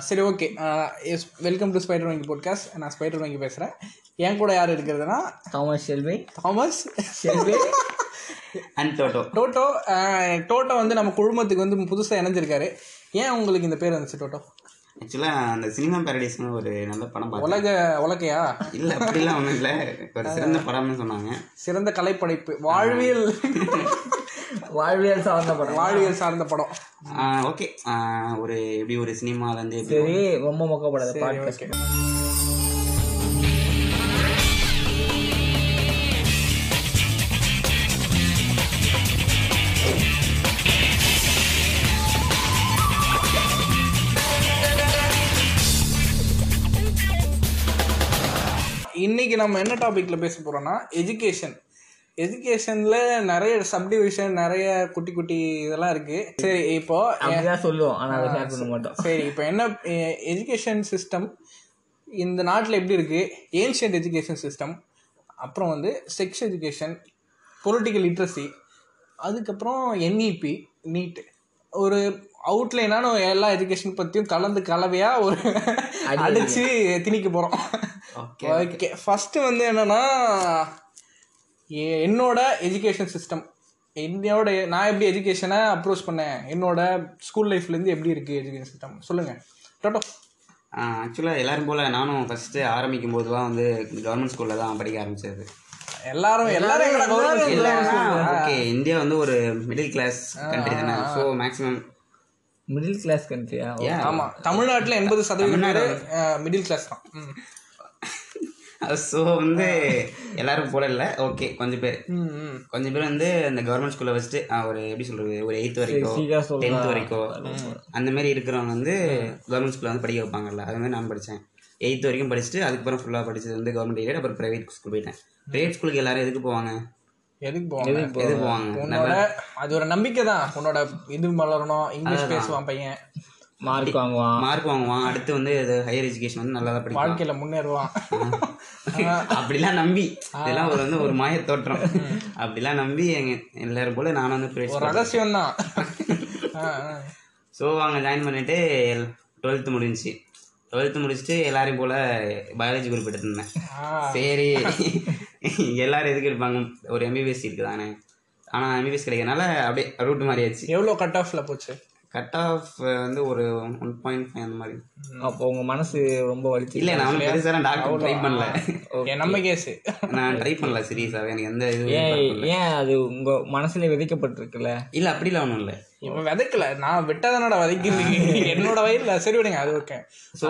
சரி okay. Welcome to spider வங்கி podcast நான் ஸ்பைடர் வங்கி பேசுகிறேன் என் கூட யார் இருக்கிறதுனா Thomas Selvi Thomas Selvi and Toto Toto Toto வந்து நம்ம குழுமத்துக்கு வந்து புதுசாக இணைஞ்சிருக்காரு. ஏன் உங்களுக்கு இந்த பேர் வந்துச்சு டோட்டோ ஆக்சுவலாக அந்த சினிமா பேரடைஸ்னு ஒரு நல்ல படம் பார்த்தேன். உலக உலகையா? இல்லை அப்படிலாம் ஒன்றும் இல்லை. ஒரு சிறந்த படம்னு சொன்னாங்க. சிறந்த கலைப்படைப்பு. வாழ்வியல். வாழ்வியல் சார்ந்த படம். வாழ்வியல் சார்ந்த படம். ஓகே. ஒரு எப்படி ஒரு சினிமாலேருந்து சரி ரொம்ப மொக்கப்படாத பாட்காஸ்ட். இன்னைக்கு நம்ம என்ன டாபிக்ல பேச போறோம்னா எஜுகேஷன் எஜுகேஷன்ல நிறைய சப்டிவிஷன் நிறைய குட்டி குட்டி இதெல்லாம் இருக்கு. சரி இப்போ சொல்லுவோம். ஆனா அதை ஷேர் பண்ண மாட்டோம். சரி இப்போ என்ன எஜுகேஷன் சிஸ்டம் இந்த நாட்டில் எப்படி இருக்கு? ஏன்ஷியன்ட் எஜுகேஷன் சிஸ்டம் அப்புறம் வந்து செக்ஸ் எஜுகேஷன் பொலிட்டிக்கல் லிட்ரஸி அதுக்கப்புறம் என்இபி நீட் ஒரு அவுட்லைனான எல்லா எஜுகேஷன் பற்றியும் கலந்து கலவையாக ஒரு அடிச்சு திணிக்க போகிறோம் ஓகே ஃபஸ்ட்டு வந்து என்னன்னா என்னோட எஜுகேஷன் சிஸ்டம் என்னோட நான் எப்படி எஜுகேஷனை அப்ரோச் பண்ணேன்? என்னோட ஸ்கூல் லைஃப்லேருந்து எப்படி இருக்குது எஜுகேஷன் சிஸ்டம் சொல்லுங்கள் டோட்டோ ஆக்சுவலாக எல்லாரும் போல் நானும் ஃபஸ்ட்டு ஆரம்பிக்கும் போதுலாம் வந்து கவர்மெண்ட் ஸ்கூலில் தான் படிக்க ஆரம்பிச்சது. எல்லாரும் எல்லாரும் ஓகே இந்தியா வந்து ஒரு மிடில் கிளாஸ் கண்ட்ரி தானே. ஸோ மேக்ஸிமம் மிடில் கிளாஸ் கண்ட்ரியா ஆமா தமிழ்நாட்டுல எண்பது சதவீதம் மிடில் கிளாஸ் தான். ஸோ வந்து எல்லாரும் போல இல்லை. ஓகே கொஞ்சம் பேர். கொஞ்சம் பேர் வந்து இந்த கவர்மெண்ட் ஸ்கூலில் ஃபஸ்ட்டு ஒரு எப்படி சொல்கிறது ஒரு எயித்து வரைக்கும். டென்த் வரைக்கும் அந்த மாதிரி இருக்கிறவங்க வந்து கவர்மெண்ட் ஸ்கூலில் வந்து படிக்க வைப்பாங்கல்ல. அது மாதிரி நான் படித்தேன் எயித்து வரைக்கும் படிச்சுட்டு அதுக்கப்புறம் ஃபுல்லாக படிச்சது வந்து கவர்மெண்ட் எய்டட் அப்புறம் ப்ரைவேட் ஸ்கூல் போயிட்டேன். ப்ரைவேட் ஸ்கூலுக்கு எல்லாரும் எதுக்கு போவாங்க? எதுக்கு போவாங்க? எதுக்கு போவாங்க? உன்னோட அது ஒரு நம்பிக்கை தான். உன்னோட இது மலரணும் இங்கிலீஷ் பேசுவான் பையன். மார்க் வாங்குவான். மார்க் வாங்குவான். அடுத்து வந்து இது ஹையர் எஜுகேஷன் வந்து நல்லா தான் வாழ்க்கையில முன்னேறுவான். அப்படிலாம் நம்பி. இதெல்லாம் ஒரு வந்து ஒரு மாய தோற்றம். அப்படிலாம் நம்பி எங்க எல்லாரும் போல நானும் வந்து ரகசியம் தான் ஸோ அங்கே ஜாயின் பண்ணிட்டு டுவெல்த்து முடிஞ்சுச்சு. டுவெல்த்து முடிச்சுட்டு எல்லாரையும் போல் பயாலஜி குரூப் எடுத்திருந்தேன். சரி. எல்லாரும் எதுக்கு எடுப்பாங்க? ஒரு எம்பிபிஎஸ் இருக்கு தானே ஆனால் எம்பிபிஎஸ் கிடைக்கிறனால அப்படியே ரூட் மாறியாச்சு. எவ்வளோ கட் ஆஃப்ல போச்சு? கட் ஆஃப் வந்து ஒரு ஒன் பாயிண்ட் ஃபைவ் அந்த மாதிரி. அப்போ உங்க மனசு ரொம்ப வலிச்சு இல்லை நான் பெருசாக டாக்டர் ட்ரை பண்ணல. நம்ம கேஸு நான் ட்ரை பண்ணல சீரியஸாகவே எனக்கு எந்த ஏன் ஏன் அது உங்க மனசுல விதைக்கப்பட்டிருக்குல்ல? இல்லை அப்படிலாம் ஒன்றும் இல்லை. இவன் விதைக்கல. நான் விட்டதனோட விதைக்கிறீங்க என்னோட வயல்ல சரி விடுங்க அது ஓகே ஸோ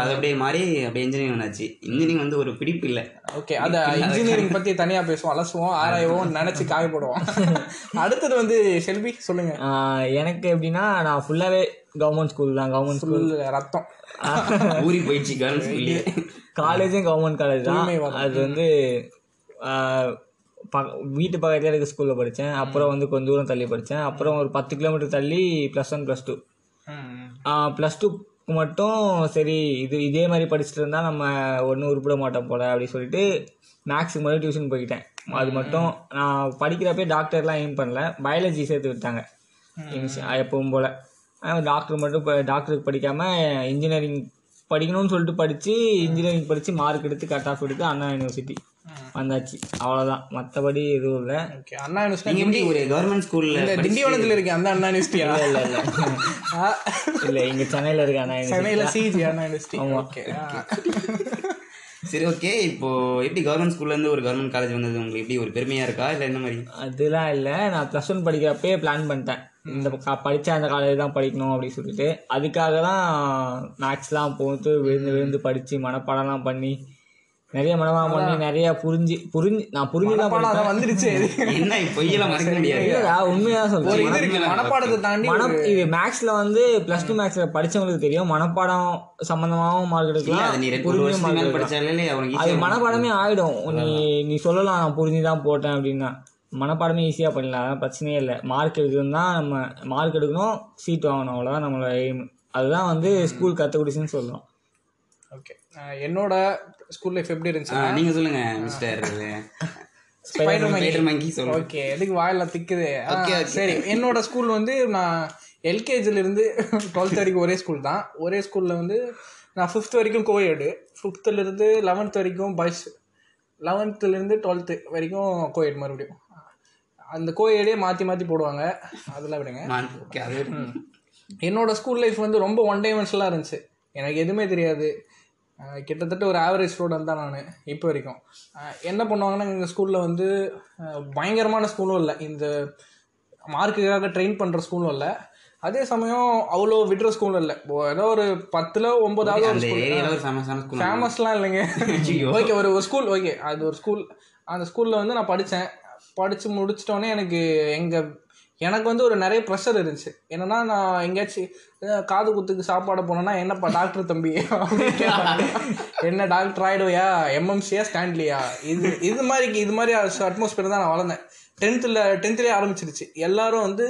அது அப்படியே மாறி அப்படியே இன்ஜினியரிங் வந்தாச்சு இன்ஜினியரிங் வந்து ஒரு பிடிப்பு இல்லை. ஓகே அத இன்ஜினியரிங் பத்தி தனியா பேசுவோம். அலசுவோம் ஆராய்வோம் நினைச்சு காய போடுவோம். அடுத்தது வந்து செல்வி சொல்லுங்க. எனக்கு எப்படின்னா நான் ஃபுல்லாவே கவர்மெண்ட் ஸ்கூல் தான். கவர்மெண்ட் ஸ்கூல் ரத்தம். ஊறி போயிடுச்சு காலேஜும் கவர்மெண்ட் காலேஜ் தான். அது வந்து பக்க- வீட்டு பக்கத்துல இருக்க ஸ்கூல்ல படித்தேன் அப்புறம் வந்து கொஞ்ச தூரம் தள்ளி படித்தேன் அப்புறம் ஒரு பத்து கிலோமீட்டர் தள்ளி plus one plus two plus டூக்கு மட்டும் சரி இது இதே மாதிரி படிச்சுட்டு இருந்தால் நம்ம ஒன்றும் உருப்பிட மாட்டோம் போல அப்படி சொல்லிட்டு மேக்ஸுக்கு மட்டும் டியூஷன் போய்கிட்டேன் அது மட்டும் நான் படிக்கிறப்பே டாக்டர்லாம் எய்ம் பண்ணல. பயாலஜி சேர்த்து விட்டாங்க. எப்பவும் போல். டாக்டர் மட்டும் இப்போ டாக்டருக்கு படிக்காமல் இன்ஜினியரிங் படிக்கணும்னு சொல்லிட்டு படித்து இன்ஜினியரிங் படித்து மார்க் எடுத்து கட் ஆஃப் எடுத்து அண்ணா யூனிவர்சிட்டி வந்தாச்சு. அவ்வளோதான் மற்றபடி எதுவும் இல்லை. ஓகே அண்ணா யூனிவர்சிட்டி நீங்கள் எப்படி ஒரு கவர்மெண்ட் ஸ்கூலில் இந்த திண்டிவனத்துல இருக்கு அந்த அண்ணா யூனிவர்சிட்டியா இல்லை இல்லை இல்லை. இங்கே சென்னையில் இருக்க அண்ணா யூனிவர்சிட்டி. சென்னையில சிஜி அண்ணா யூனிவர்சிட்டி. ஓகே சரி ஓகே. இப்போ எப்படி கவர்மெண்ட் ஸ்கூல்லேருந்து ஒரு கவர்மெண்ட் காலேஜ் வந்தது? உங்களுக்கு எப்படி ஒரு பெருமையாக இருக்கா? இல்லை என்ன மாதிரி? அதெல்லாம் இல்லை. நான் ப்ளஸ் ஒன் படிக்கிறப்பே பிளான் பண்ணிட்டேன். இந்த படிச்ச அந்த காலேஜ் தான் படிக்கணும் அப்படின்னு சொல்லிட்டு. அதுக்காக தான் மேக்ஸ்லாம் போட்டு விழுந்து விழுந்து படித்து மனப்பாடம்லாம் பண்ணி நிறைய மனப்பாடம் பண்ணி நிறைய புரிஞ்சு புரிஞ்சு நான் புரிஞ்சு வந்துருச்சு. என்ன பொய்யெல்லாம் மறைக்க முடியாது. உண்மையா சொல்றேன். மனப்பாடத்தை தாண்டி மனம் இது மேக்ஸ்ல வந்து பிளஸ் டூ மேக்ஸ்ல படிச்சவங்களுக்கு தெரியும். மனப்பாடம் சம்பந்தமாவும் மார்க் இல்லை எடுக்கலாம். அது மனப்பாடமே ஆயிடும். நீ நீ சொல்லலாம் நான் புரிஞ்சு தான் போட்டேன் அப்படின்னா. மனப்பாடமே ஈஸியாக பண்ணலாம் அதான் பிரச்சனையே இல்லை. மார்க் எடுக்கணும் தான் நம்ம மார்க் எடுக்கணும் சீட் வாங்கணும். அவ்வளோதான் நம்மளோட எய்ம் அதுதான் வந்து ஸ்கூல் கற்றுக் கொடுச்சுன்னு சொல்லலாம் ஓகே என்னோட ஸ்கூல் லைஃப் எப்படி இருந்துச்சு? நீங்கள் சொல்லுங்கள் மிஸ்டர். ஓகே எதுக்கு வாயில திக்குது? சரி என்னோட ஸ்கூல் வந்து நான் எல்கேஜிலேருந்து டுவெல்த் வரைக்கும் ஒரே ஸ்கூல் தான். ஒரே ஸ்கூலில் வந்து நான் ஃபிஃப்த் வரைக்கும் கோஎடு ஃபிஃப்த்துலேருந்து லெவன்த் வரைக்கும் பாய்ஸ் லெவன்த்துலேருந்து டுவெல்த்து வரைக்கும் கோஎட் மறுபடியும். அந்த கோஎடே மாற்றி மாற்றி போடுவாங்க. அதெல்லாம் விடுங்க. ஓகே அது. என்னோட ஸ்கூல் லைஃப் வந்து ரொம்ப ஒன் டைமென்ஷனலாக இருந்துச்சு. எனக்கு எதுவுமே தெரியாது. கிட்டத்தட்ட ஒரு ஆவரேஜ் ஸ்டூடெண்ட் தான் நான் இப்போ வரைக்கும். என்ன பண்ணுவாங்கன்னா எங்கள் ஸ்கூலில் வந்து பயங்கரமான ஸ்கூலும் இல்லை. இந்த மார்க்குக்காக ட்ரெயின் பண்ணுற ஸ்கூலும் இல்லை. அதே சமயம் அவ்வளோ விடுற ஸ்கூலும் இல்லை. ஏதோ ஒரு பத்தில் ஒன்பதாவது ஒரு ஃபேமஸ்லாம் இல்லைங்க. ஓகே ஒரு ஒரு ஸ்கூல் ஓகே அது ஒரு ஸ்கூல் அந்த ஸ்கூலில் வந்து நான் படித்தேன் படித்து முடிச்சிட்டோன்னே எனக்கு எங்கள் எனக்கு வந்து ஒரு நிறைய ப்ரெஷர் இருந்துச்சு. என்னன்னா நான் எங்கேயாச்சும் காது குத்துக்கு சாப்பாடு போனேன்னா என்னப்பா டாக்டர் தம்பி? என்ன டாக்டர் ஆகிடுவையா எம்எம்சியா ஸ்டாண்ட்லியா இது இது மாதிரி இது மாதிரி அட்மாஸ்பியர் தான் நான் வளர்ந்தேன். டென்த்தில் டென்த்துலேயே ஆரம்பிச்சிருச்சு. எல்லாரும் வந்து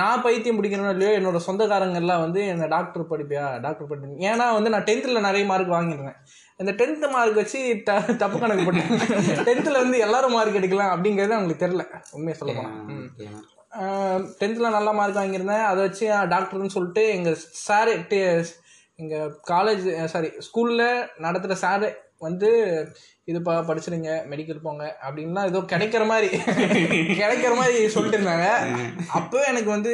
நான் பைத்தியம் பிடிக்கணும் இல்லையோ என்னோட சொந்தக்காரங்கெல்லாம் வந்து என்ன டாக்டர் படிப்பியா? டாக்டர் படிப்பேன் ஏன்னா வந்து நான் டென்த்தில் நிறைய மார்க் வாங்கியிருந்தேன். இந்த டென்த்து மார்க் வச்சு த தப்பு கணக்கு போட்டேன். டென்த்தில் வந்து எல்லாரும் மார்க் எடுக்கலாம் அப்படிங்கிறது அவங்களுக்கு தெரில உண்மையை சொல்ல போனால் டென்த்தில் நல்ல மார்க் வாங்கியிருந்தேன். அதை வச்சு டாக்டர்னு சொல்லிட்டு எங்கள் சாரு எங்கள் காலேஜ் சாரி ஸ்கூலில் நடத்துகிற சாரு வந்து இதுப்பா படிச்சிருங்க மெடிக்கல் போங்க அப்படின்லாம் ஏதோ கிடைக்கிற மாதிரி கிடைக்கிற மாதிரி சொல்லிட்டு இருந்தாங்க. அப்போ எனக்கு வந்து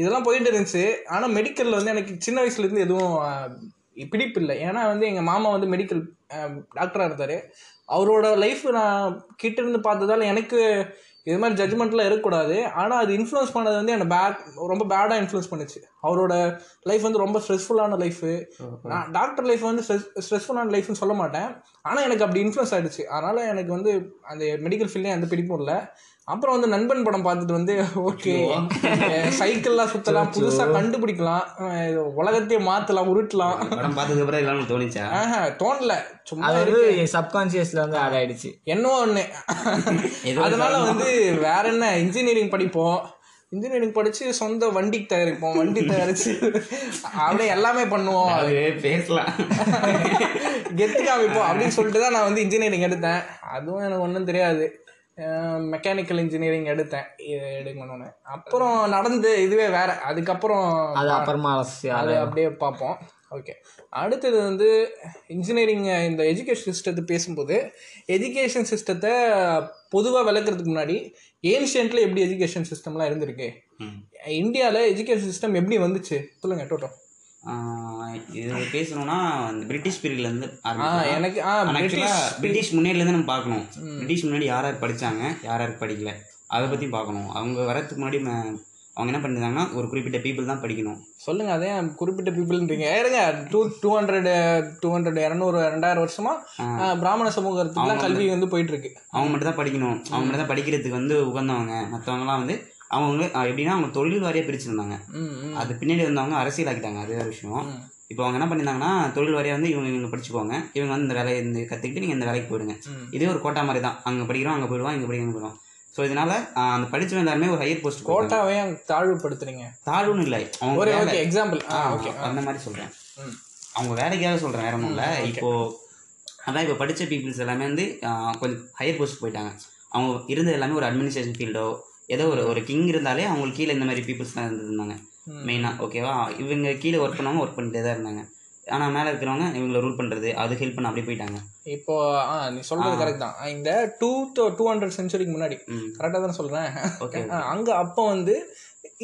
இதெல்லாம் போயிட்டு இருந்துச்சு. ஆனால் மெடிக்கலில் வந்து எனக்கு சின்ன வயசுலேருந்து எதுவும் பிடிப்பு இல்லை ஏன்னா வந்து எங்கள் மாமா வந்து மெடிக்கல் டாக்டராக இருந்தார். அவரோட லைஃப் நான் கிட்ட இருந்து பார்த்ததால எனக்கு இது மாதிரி ஜட்ஜ்மெண்ட்லாம் இருக்கக்கூடாது. ஆனால் அது இன்ஃப்ளூயன்ஸ் பண்ணது வந்து என்னை பேட் ரொம்ப பேடாக இன்ஃப்ளூயன்ஸ் பண்ணுச்சு. அவரோட லைஃப் வந்து ரொம்ப ஸ்ட்ரெஸ்ஃபுல்லான லைஃபு நான் டாக்டர் லைஃப் வந்து ஸ்ட்ரெஸ் ஸ்ட்ரெஸ்ஃபுல்லான லைஃப்னு சொல்ல மாட்டேன். ஆனால் எனக்கு அப்படி இன்ஃப்ளூயன்ஸ் ஆகிடுச்சு அதனால் எனக்கு வந்து அந்த மெடிக்கல் ஃபீல்ட்லேயும் எந்த பிடிப்பும் இல்லை. அப்புறம் வந்து நண்பன் படம் பார்த்துட்டு வந்து ஓகே சைக்கிள்லாம் சுற்றலாம் புதுசாக கண்டுபிடிக்கலாம். உலகத்தையே மாற்றலாம் உருட்டலாம். படம் பார்த்ததுக்கு அப்புறம் எல்லாம் தோணிச்சா? ஆஹா தோணல. சும்மா அது வந்து சப்கான்சியஸ்ல வந்து ஆட் ஆயிடுச்சு என்னவோ ஒன்று ஏதோ அதனால வந்து வேற என்ன இன்ஜினியரிங் படிப்போம். இன்ஜினியரிங் படிச்சு சொந்த வண்டி தயாரிப்போம் வண்டி தயாரிச்சு அப்படியே எல்லாமே பண்ணுவோம். அது பேசலாம். கெத்து காமிப்போம் அப்படின்னு சொல்லிட்டு தான் நான் வந்து இன்ஜினியரிங் எடுத்தேன். அதுவும் எனக்கு ஒன்றும் தெரியாது. மெக்கானிக்கல் இன்ஜினியரிங் எடுத்தேன். இது எடுக்கணும்னு அப்புறம் நடந்து இதுவே வேற. அதுக்கப்புறம் அது அப்புறமா அது அப்படியே பார்ப்போம். ஓகே அடுத்தது வந்து இன்ஜினியரிங் இந்த எஜுகேஷன் சிஸ்டத்தை பேசும்போது எஜுகேஷன் சிஸ்டத்தை பொதுவாக விளக்குறதுக்கு முன்னாடி ஏன்ஷியன்ட்ல எப்படி எஜுகேஷன் சிஸ்டம்லாம் இருந்திருக்கு? ம். இந்தியாவில் எஜுகேஷன் சிஸ்டம் எப்படி வந்துச்சு? சொல்லுங்க டோட்டோ. இது பேசணும்னா அந்த பிரிட்டிஷ் பீரியட்ல இருந்து ஆ ஆரம்பிக்கலாம். எனக்கு பிரிட்டிஷ் பிரிட்டிஷ் முன்னாடில இருந்து நம்ம பார்க்கணும். பிரிட்டிஷ் முன்னாடி யார் யார் படிச்சாங்க யார் யார் படிக்கல அதை பத்தி பார்க்கணும். அவங்க வரதுக்கு முன்னாடி அவங்க என்ன பண்ணிருந்தாங்கன்னா ஒரு குறிப்பிட்ட பீப்புள் தான் படிக்கணும். சொல்லுங்க அதே குறிப்பிட்ட பீப்புள்ன்றீங்க ஏறுங்க two two hundred two hundred இரநூறு ரெண்டாயிரம் வருஷமா பிராமண சமூகத்துக்குலாம் கல்வி வந்து போயிட்டு இருக்கு. அவங்க மட்டும் தான் படிக்கணும். அவங்க மட்டும் தான் படிக்கிறதுக்கு வந்து உகந்தவங்க. மற்றவங்கலாம் வந்து அவங்க எப்படின்னா அவங்க தொழில் வாரியாக பிரிச்சிருந்தாங்க. அது பின்னாடி வந்தவங்க அரசியல் ஆக்கிட்டாங்க அது வேற விஷயம். இப்போ அவங்க என்ன பண்ணியிருந்தாங்கன்னா தொழில் வாரியாக வந்து இவங்க இவங்க படிச்சுக்கோங்க இவங்க வந்து இந்த வேலையை இந்த கற்றுக்கிட்டு நீங்கள் இந்த வேலைக்கு போயிடுங்க. இதே ஒரு கோட்டா மாதிரி தான். அங்கே படிக்கிறோம் அங்கே போயிடுவோம் இங்கே படிக்கிறோம் போயிடுவோம். ஸோ இதனால அந்த படிச்சவங்க எல்லாருமே ஒரு ஹையர் போஸ்ட் கோட்டாவே தாழ்வுபடுத்துறீங்க தாழ்வுன்னு இல்லை. அவங்க ஒரு எக்ஸாம்பிள் ஓகே அந்த மாதிரி சொல்கிறேன் அவங்க வேலைக்காக சொல்கிறேன் வேற ஒன்றும் இல்லை. இப்போ அதான் இப்போ படித்த பீப்புள்ஸ் எல்லாமே வந்து கொஞ்சம் ஹையர் போஸ்ட் போயிட்டாங்க. அவங்க இருந்தது எல்லாமே ஒரு அட்மினிஸ்ட்ரேஷன் ஃபீல்டோ ஏதோ ஒரு ஒரு கிங் இருந்தாலே அவங்களுக்கு கீழே இந்த மாதிரி பீப்புள்ஸ்லாம் இருந்திருந்தாங்க. மெயினாக ஓகேவா இவங்க கீழே ஒர்க் பண்ணவங்க ஒர்க் பண்ணிட்டே தான் இருந்தாங்க. ஆனால் மேலே இருக்கிறவங்க இவங்களை ரூல் பண்ணுறது அது ஹெல்ப் பண்ண அப்படியே போயிட்டாங்க. இப்போ ஆ நீ சொல்றது கரெக்ட் தான். இந்த டூ டூ ஹண்ட்ரட் சென்ச்சுரிக்கு முன்னாடி. கரெக்டாக தான் சொல்கிறேன் Okay, அங்கே அப்போ வந்து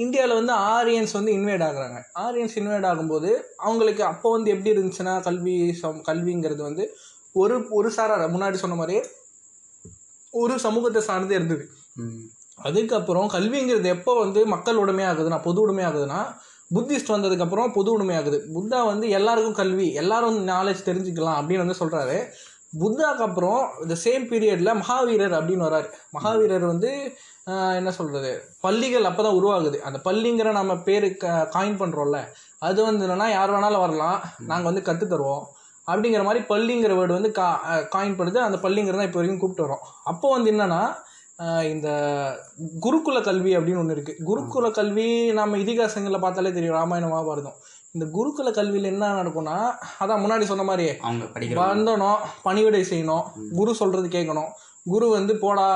இந்தியாவில் வந்து ஆரியன்ஸ் வந்து இன்வைட் ஆகுறாங்க. ஆரியன்ஸ் இன்வைட் ஆகும்போது அவங்களுக்கு அப்போ வந்து எப்படி இருந்துச்சுன்னா கல்வி சம் கல்விங்கிறது வந்து ஒரு ஒரு சாரார் முன்னாடி சொன்ன மாதிரியே ஒரு சமூகத்தை சார்ந்தே இருந்தது. அதுக்கப்புறம் கல்விங்கிறது எப்போ வந்து மக்கள் உடைமை ஆகுதுன்னா பொது உடைமை ஆகுதுன்னா புத்திஸ்ட் வந்ததுக்கப்புறம் பொது உடைமை ஆகுது. புத்தா வந்து எல்லாருக்கும் கல்வி எல்லாரும் நாலேஜ் தெரிஞ்சுக்கலாம் அப்படின்னு வந்து சொல்கிறாரு புத்தாக்கு அப்புறம் இந்த சேம் பீரியடில் மகாவீரர் அப்படின்னு வராரு மகாவீரர் வந்து என்ன சொல்கிறது பள்ளிகள் அப்போ தான் உருவாகுது. அந்த பள்ளிங்கிற நம்ம பேர் க காயின் பண்ணுறோம்ல அது வந்து என்னென்னா யார் வேணாலும் வரலாம். நாங்கள் வந்து கற்றுத் தருவோம். அப்படிங்கிற மாதிரி பள்ளிங்கிற வேர்டு வந்து கா காயின் பண்ணுது அந்த பள்ளிங்கிறத இப்போ வரைக்கும் கூப்பிட்டு வரோம் அப்போ வந்து என்னென்னா இந்த குருகுல கல்வி அப்படின்னு ஒன்று இருக்குது குருகுல கல்வி நம்ம இதிகாசங்களில் பார்த்தாலே தெரியும் ராமாயணம் மகாபாரதம். இந்த குருகுல கல்வியில் என்ன நடக்கும்னா அதான் முன்னாடி சொன்ன மாதிரி அவங்க படிக்கிற வந்தணும் பணிவிடை செய்யணும் குரு சொல்கிறது கேட்கணும். குரு வந்து போடா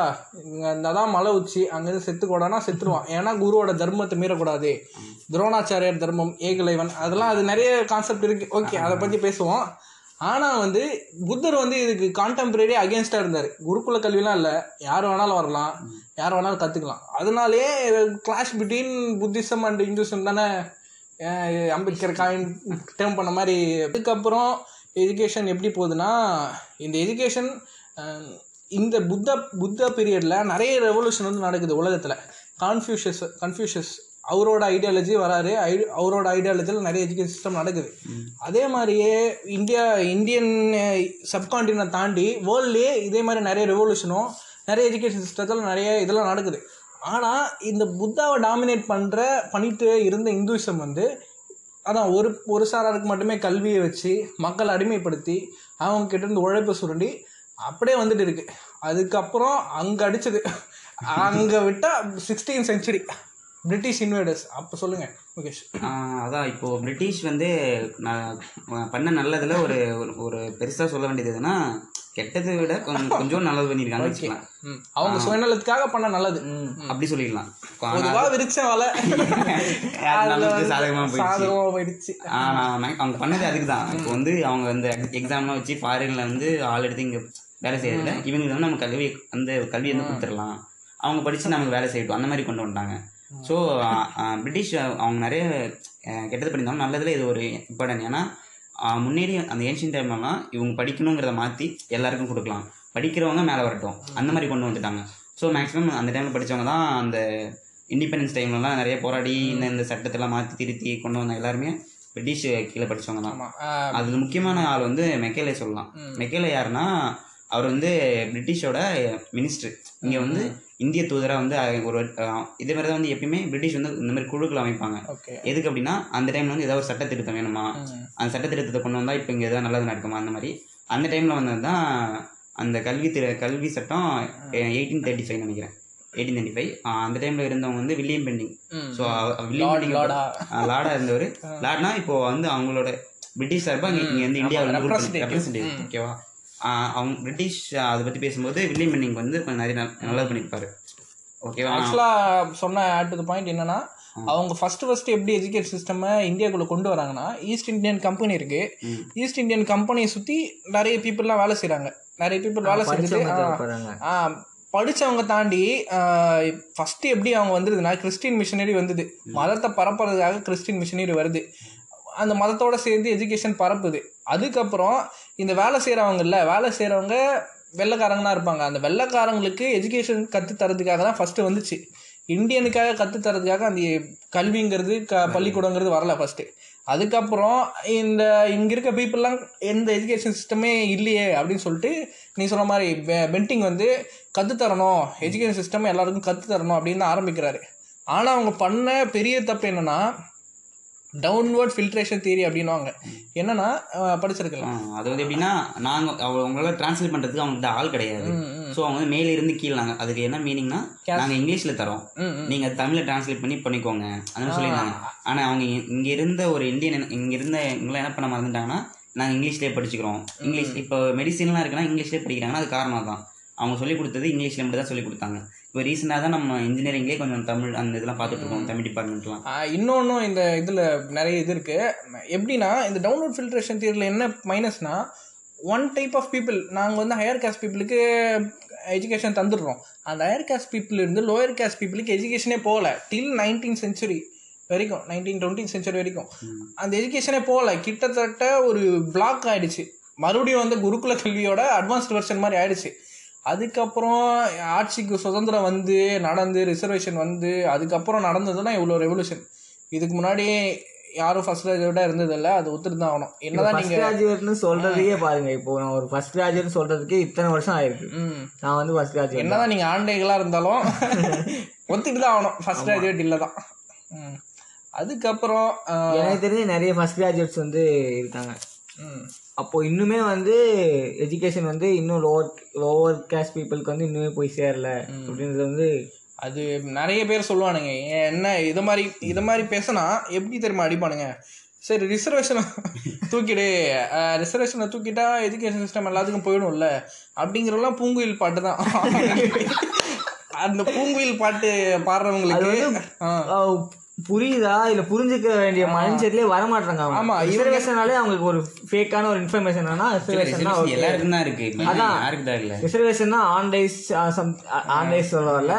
இங்க இந்த தான் மலை உச்சி அங்கேருந்து செத்துக்கோடானா செத்துருவான். ஏன்னா குருவோட தர்மத்தை மீறக்கூடாது. துரோணாச்சாரியார் தர்மம் ஏகலைவன் அதெல்லாம் அது நிறைய கான்செப்ட் இருக்கு. ஓகே அதை பற்றி பேசுவோம். ஆனால் வந்து புத்தர் வந்து இதுக்கு கான்டெம்பரரி அகேன்ஸ்டாக இருந்தார். குருக்குல கல்விலாம் இல்லை. யார் வேணாலும் வரலாம். யார் வேணாலும் கற்றுக்கலாம் அதனாலே clash between Buddhism and Hinduism தானே அம்பேத்கர் காயின் டேர்ம் பண்ண மாதிரி. அதுக்கப்புறம் எஜுகேஷன் எப்படி போகுதுன்னா இந்த எஜுகேஷன் இந்த புத்த புத்த பீரியடில் நிறைய ரெவல்யூஷன் வந்து நடக்குது உலகத்தில். கான்ஃபியூஷஸ் கன்ஃபியூஷஸ் அவரோட ஐடியாலஜி வராரு. ஐ அவரோட ஐடியாலஜியில் நிறைய எஜுகேஷன் சிஸ்டம் நடக்குது. அதே மாதிரியே இந்தியா இந்தியன் சப்கான்டினை தாண்டி வேர்ல்ட்லேயே இதே மாதிரி நிறைய ரெவல்யூஷனும் நிறைய எஜுகேஷன் சிஸ்டத்தில் நிறைய இதெல்லாம் நடக்குது. ஆனால் இந்த புத்தாவை டாமினேட் பண்ணுற பண்ணிட்டு இருந்த இந்துவிசம் வந்து அதான் ஒரு ஒரு சாராருக்கு மட்டுமே கல்வியை வச்சு மக்களை அடிமைப்படுத்தி அவங்க கிட்ட இருந்து உழைப்பை சுரண்டி அப்படியே வந்துட்டு இருக்கு. அதுக்கப்புறம் அங்கே அடிச்சது. அங்கே விட்டால் சிக்ஸ்டீன் செஞ்சுரி பிரிட்டிஷ் இன்வேடர்ஸ் அப்போ சொல்லுங்கள் முகேஷ். ஆஹ் அதான் இப்போ பிரிட்டிஷ் வந்து நான் பண்ண நல்லதுல ஒரு ஒரு- ஒரு பெருசா சொல்ல வேண்டியது எதுனா கெட்டதை விட கொஞ்சம் கொஞ்சம் நல்லது பண்ணியிருக்காங்கன்னு வச்சுக்கலாம். அவங்க சுயநலத்துக்காக பண்ண நல்லது. அப்படி சொல்லிடலாம். பொதுவா விரிச்ச வலை. சாதகமாக போயிடுச்சு. நான் அவங்க பண்ணது அதுக்கு தான் இப்போ வந்து அவங்க அந்த எக்ஸாம்லாம் வச்சு ஃபாரின்ல வந்து ஆள் எடுத்து இங்க வேலை செய்யறதுல இவங்களுக்கு வந்து நம்ம கல்வி அந்த கல்வி வந்து கொடுத்துடலாம். அவங்க படிச்சு நமக்கு வேலை செய்யட்டும். அந்த மாதிரி கொண்டு வந்துட்டாங்க ஸோ பிரிட்டிஷ் அவங்க நிறைய கெட்டது பண்ணியிருந்தாலும் நல்லதுல இது ஒரு இம்பார்ட்டன்ட் ஏன்னா முன்னேறி அந்த ஏன்ஷியன் டைம்லலாம் இவங்க படிக்கணுங்கிறத மாற்றி எல்லாருக்கும் கொடுக்கலாம். படிக்கிறவங்க மேலே வரட்டும். அந்த மாதிரி கொண்டு வந்துட்டாங்க. ஸோ மேக்ஸிமம் அந்த டைமில் படிச்சவங்க தான் அந்த இண்டிபெண்டன்ஸ் டைம்லலாம் நிறைய போராடி இந்த இந்த சட்டத்தெல்லாம் மாற்றி திருத்தி கொண்டு வந்த எல்லாருமே பிரிட்டிஷ் கீழே படிச்சவங்க தான். அதுல முக்கியமான ஆள் வந்து மெக்கேலே சொல்லலாம். மெக்கேலே யாருன்னா அவர் வந்து பிரிட்டிஷோட மினிஸ்டர் இங்க வந்து இந்திய தூதரா வந்து ஒரு இதே மாதிரி தான் வந்து எப்பயுமே பிரிட்டிஷ் வந்து இந்த மாதிரி குழுக்கள் அமைப்பாங்க. எதுக்கு அப்படின்னா அந்த டைம்ல வந்து ஏதாவது ஒரு சட்ட திருத்தம் வேணுமா அந்த சட்ட திருத்தத்தை கொண்டு வந்தா இப்போ இங்க ஏதாவது நல்லது நடக்குமா? அந்த மாதிரி. அந்த டைம்ல வந்தது தான் அந்த கல்வி திரு கல்வி சட்டம் எயிட்டீன் தேர்ட்டி ஃபைவ் நினைக்கிறேன். எயிட்டீன் தேர்ட்டி ஃபைவ் அந்த டைம்ல இருந்தவங்க வந்து William Bentinck. So William Bentinck. லார்டா இருந்தவர். லார்ட்னா இப்போ வந்து அவங்களோட பிரிட்டிஷ் சார்பா இங்க வந்து இந்தியாவில். ரெப்ரஸன்டேட்டிவ் ஓகேவா? அவங்க பிரிட்டிஷ் அதை பத்தி பேசும்போது வில்லியம் பெண்டிங் வந்து கொஞ்சம் நிறைய நல்- நல்லது பண்ணியிருப்பாரு. ஓகேவா ஆக்சுவலாக சொன்ன ஆட் டு பாயிண்ட் என்னன்னா அவங்க ஃபர்ஸ்ட் ஃபர்ஸ்ட் எப்படி எஜுகேட் சிஸ்டமை இந்தியாக்குள்ள கொண்டு வராங்கன்னா ஈஸ்ட் இந்தியன் கம்பெனி இருக்கு. ஈஸ்ட் இந்தியன் கம்பெனியை சுற்றி நிறைய பீப்புளெலாம் வேலை செய்கிறாங்க நிறைய பீப்புள் வேலை செஞ்சுட்டு படிச்சவங்க தாண்டி ஃபர்ஸ்ட் எப்படி அவங்க வந்துருதுன்னா கிறிஸ்டின் மிஷனரி வந்தது. மதத்தை பரப்புறதுக்காக கிறிஸ்டின் மிஷனரி வருது. அந்த மதத்தோட சேர்ந்து எஜுகேஷன் பரப்புது. அதுக்கப்புறம் இந்த வேலை செய்கிறவங்கல்ல வேலை செய்கிறவங்க வெள்ளைக்காரங்கன்னா இருப்பாங்க. அந்த வெள்ளைக்காரங்களுக்கு எஜுகேஷன் கற்றுத்தரதுக்காக தான் ஃபஸ்ட்டு வந்துச்சு. இந்தியனுக்காக கற்றுத்தரதுக்காக அந்த கல்விங்கிறது க பள்ளிக்கூடங்கிறது வரல ஃபஸ்ட்டு அதுக்கப்புறம் இந்த இங்கே இருக்க பீப்புளெலாம் எந்த எஜுகேஷன் சிஸ்டமே இல்லையே அப்படின்னு சொல்லிட்டு நீ சொன்ன மாதிரி பெ- பென்டிங் வந்து கற்றுத்தரணும் எஜுகேஷன் சிஸ்டம் எல்லாருக்கும் கற்றுத்தரணும் அப்படின்னு தான் ஆரம்பிக்கிறாரு. ஆனால் அவங்க பண்ண பெரிய தப்பு என்னென்னா டவுன்வர்ட் ஃபில்ட்ரேஷன் தியரி அப்படின்னுவாங்க. என்னன்னா படிச்சிருக்கலாம் அது வந்து எப்படின்னா நாங்க அவங்க அவங்களால டிரான்ஸ்லேட் பண்றதுக்கு அவங்கள்ட்ட ஆள் கிடையாது. ஸோ அவங்க வந்து மேல இருந்து கீழே நாங்க அதுக்கு என்ன மீனிங்னா நாங்க இங்கிலீஷ்ல தரோம். நீங்க தமிழ்ல டிரான்ஸ்லேட் பண்ணி பண்ணிக்கோங்க. அந்த மாதிரி சொல்லியிருந்தாங்க. ஆனா அவங்க இங்க இருந்த ஒரு இந்தியன் இங்க இருந்த இவங்களாம் என்ன பண்ண மறந்துட்டாங்கன்னா நாங்க இங்கிலீஷ்லயே படிச்சுக்கிறோம். இங்கிலீஷ் இப்போ மெடிசின்லாம் இருக்குன்னா இங்கிலீஷ்லயே படிக்கிறாங்கன்னா அது காரணம் தான் அவங்க சொல்லி கொடுத்தது இங்கிலீஷ்ல மட்டும் தான் சொல்லி கொடுத்தாங்க. இப்போ ரீசெண்டாக தான் நம்ம இன்ஜினியரிங்லேயே கொஞ்சம் தமிழ் அந்த இதெல்லாம் பார்த்துட்டு இருக்கோம் தமிழ் டிபார்ட்மெண்ட்லாம் இன்னொன்றும் இந்த இதில் நிறைய இது இருக்கு. எப்படின்னா இந்த டவுன்லோட் ஃபில்ட்ரேஷன் தியரியில் என்ன மைனஸ்னா ஒன் டைப் ஆஃப் பீப்புள் நாங்கள் வந்து ஹையர் காஸ்ட் பீப்புளுக்கு எஜுகேஷன் தந்துடுறோம். அந்த ஹையர் காஸ்ட் பீப்புள் இருந்து லோயர் காஸ்ட் பீப்புளுக்கு எஜுகேஷனே போகல. டில் நைன்டீன் சென்ச்சுரி வரைக்கும் நைன்டீன் டுவெண்ட்டி சென்ச்சுரி வரைக்கும். அந்த எஜுகேஷனே போகல. கிட்டத்தட்ட ஒரு பிளாக் ஆயிடுச்சு. மறுபடியும் வந்து குருகுல கல்வியோட அட்வான்ஸ்டு வெர்ஷன் மாதிரி ஆயிடுச்சு. அதுக்கப்புறம் ஆட்சிக்கு சுதந்திரம் வந்து நடந்து ரிசர்வேஷன் வந்து அதுக்கப்புறம் நடந்தது தான் இவ்வளோ ரெவல்யூஷன் இதுக்கு முன்னாடி யாரும் ஃபர்ஸ்ட் கிராஜுவேட்டாக இருந்ததில்ல அது ஒத்துட்டு தான் ஆகணும். என்னதான் நீங்கள் கிராஜுவேட்னு சொல்றதையே பாருங்க. இப்போ நான் ஒரு ஃபர்ஸ்ட் கிராஜுவேட் சொல்றதுக்கு இத்தனை வருஷம் ஆயிருக்கு. நான் வந்து ஃபர்ஸ்ட் கிராஜுவேட் என்னதான் நீங்கள் ஆண்டைகளாக இருந்தாலும் ஒத்துட்டு தான் ஆகணும். ஃபர்ஸ்ட் கிராஜுவேட் இல்லை தான். அதுக்கப்புறம் எனக்கு தெரிஞ்சு நிறைய ஃபர்ஸ்ட் கிராஜுவேட்ஸ் வந்து இருக்காங்க. ம் அப்போ இன்னுமே வந்து எஜுகேஷன் வந்து இன்னும் லோவர் லோவர் கேஸ்ட் பீப்புளுக்கு வந்து இன்னுமே போய் சேரல அப்படின்றது வந்து அது நிறைய பேர் சொல்லுவானுங்க. என்ன இது மாதிரி இது மாதிரி பேசினா எப்படி தெரியுமா அடிப்பானுங்க? சரி ரிசர்வேஷனை தூக்கிடு. ரிசர்வேஷனை தூக்கிட்டா எஜுகேஷன் சிஸ்டம் எல்லாத்துக்கும் போயிடும்ல. அப்படிங்கிறதெல்லாம் பூங்குயில் பாட்டு தான். அந்த பூங்குயில் பாட்டு பாடுறவங்களுக்கு புரியுதா? இல்ல புரிஞ்சுக்க வேண்டிய மைண்ட் செட்லயே வர மாட்டாங்க ஆமா, ஆமா ரிசர்வேஷனாலே அவங்களுக்கு ஒரு ஃபேக்கான ஒரு இன்ஃபர்மேஷன் என்னன்னா ரிசர்வேஷன் எல்லாருக்கும் தான் இருக்கு. அதான். யாருக்கு தான் இல்ல ரிசர்வேஷன்னா ஆன்லைஸ் ஆன்லைஸ் சொல்லுவாங்கல்ல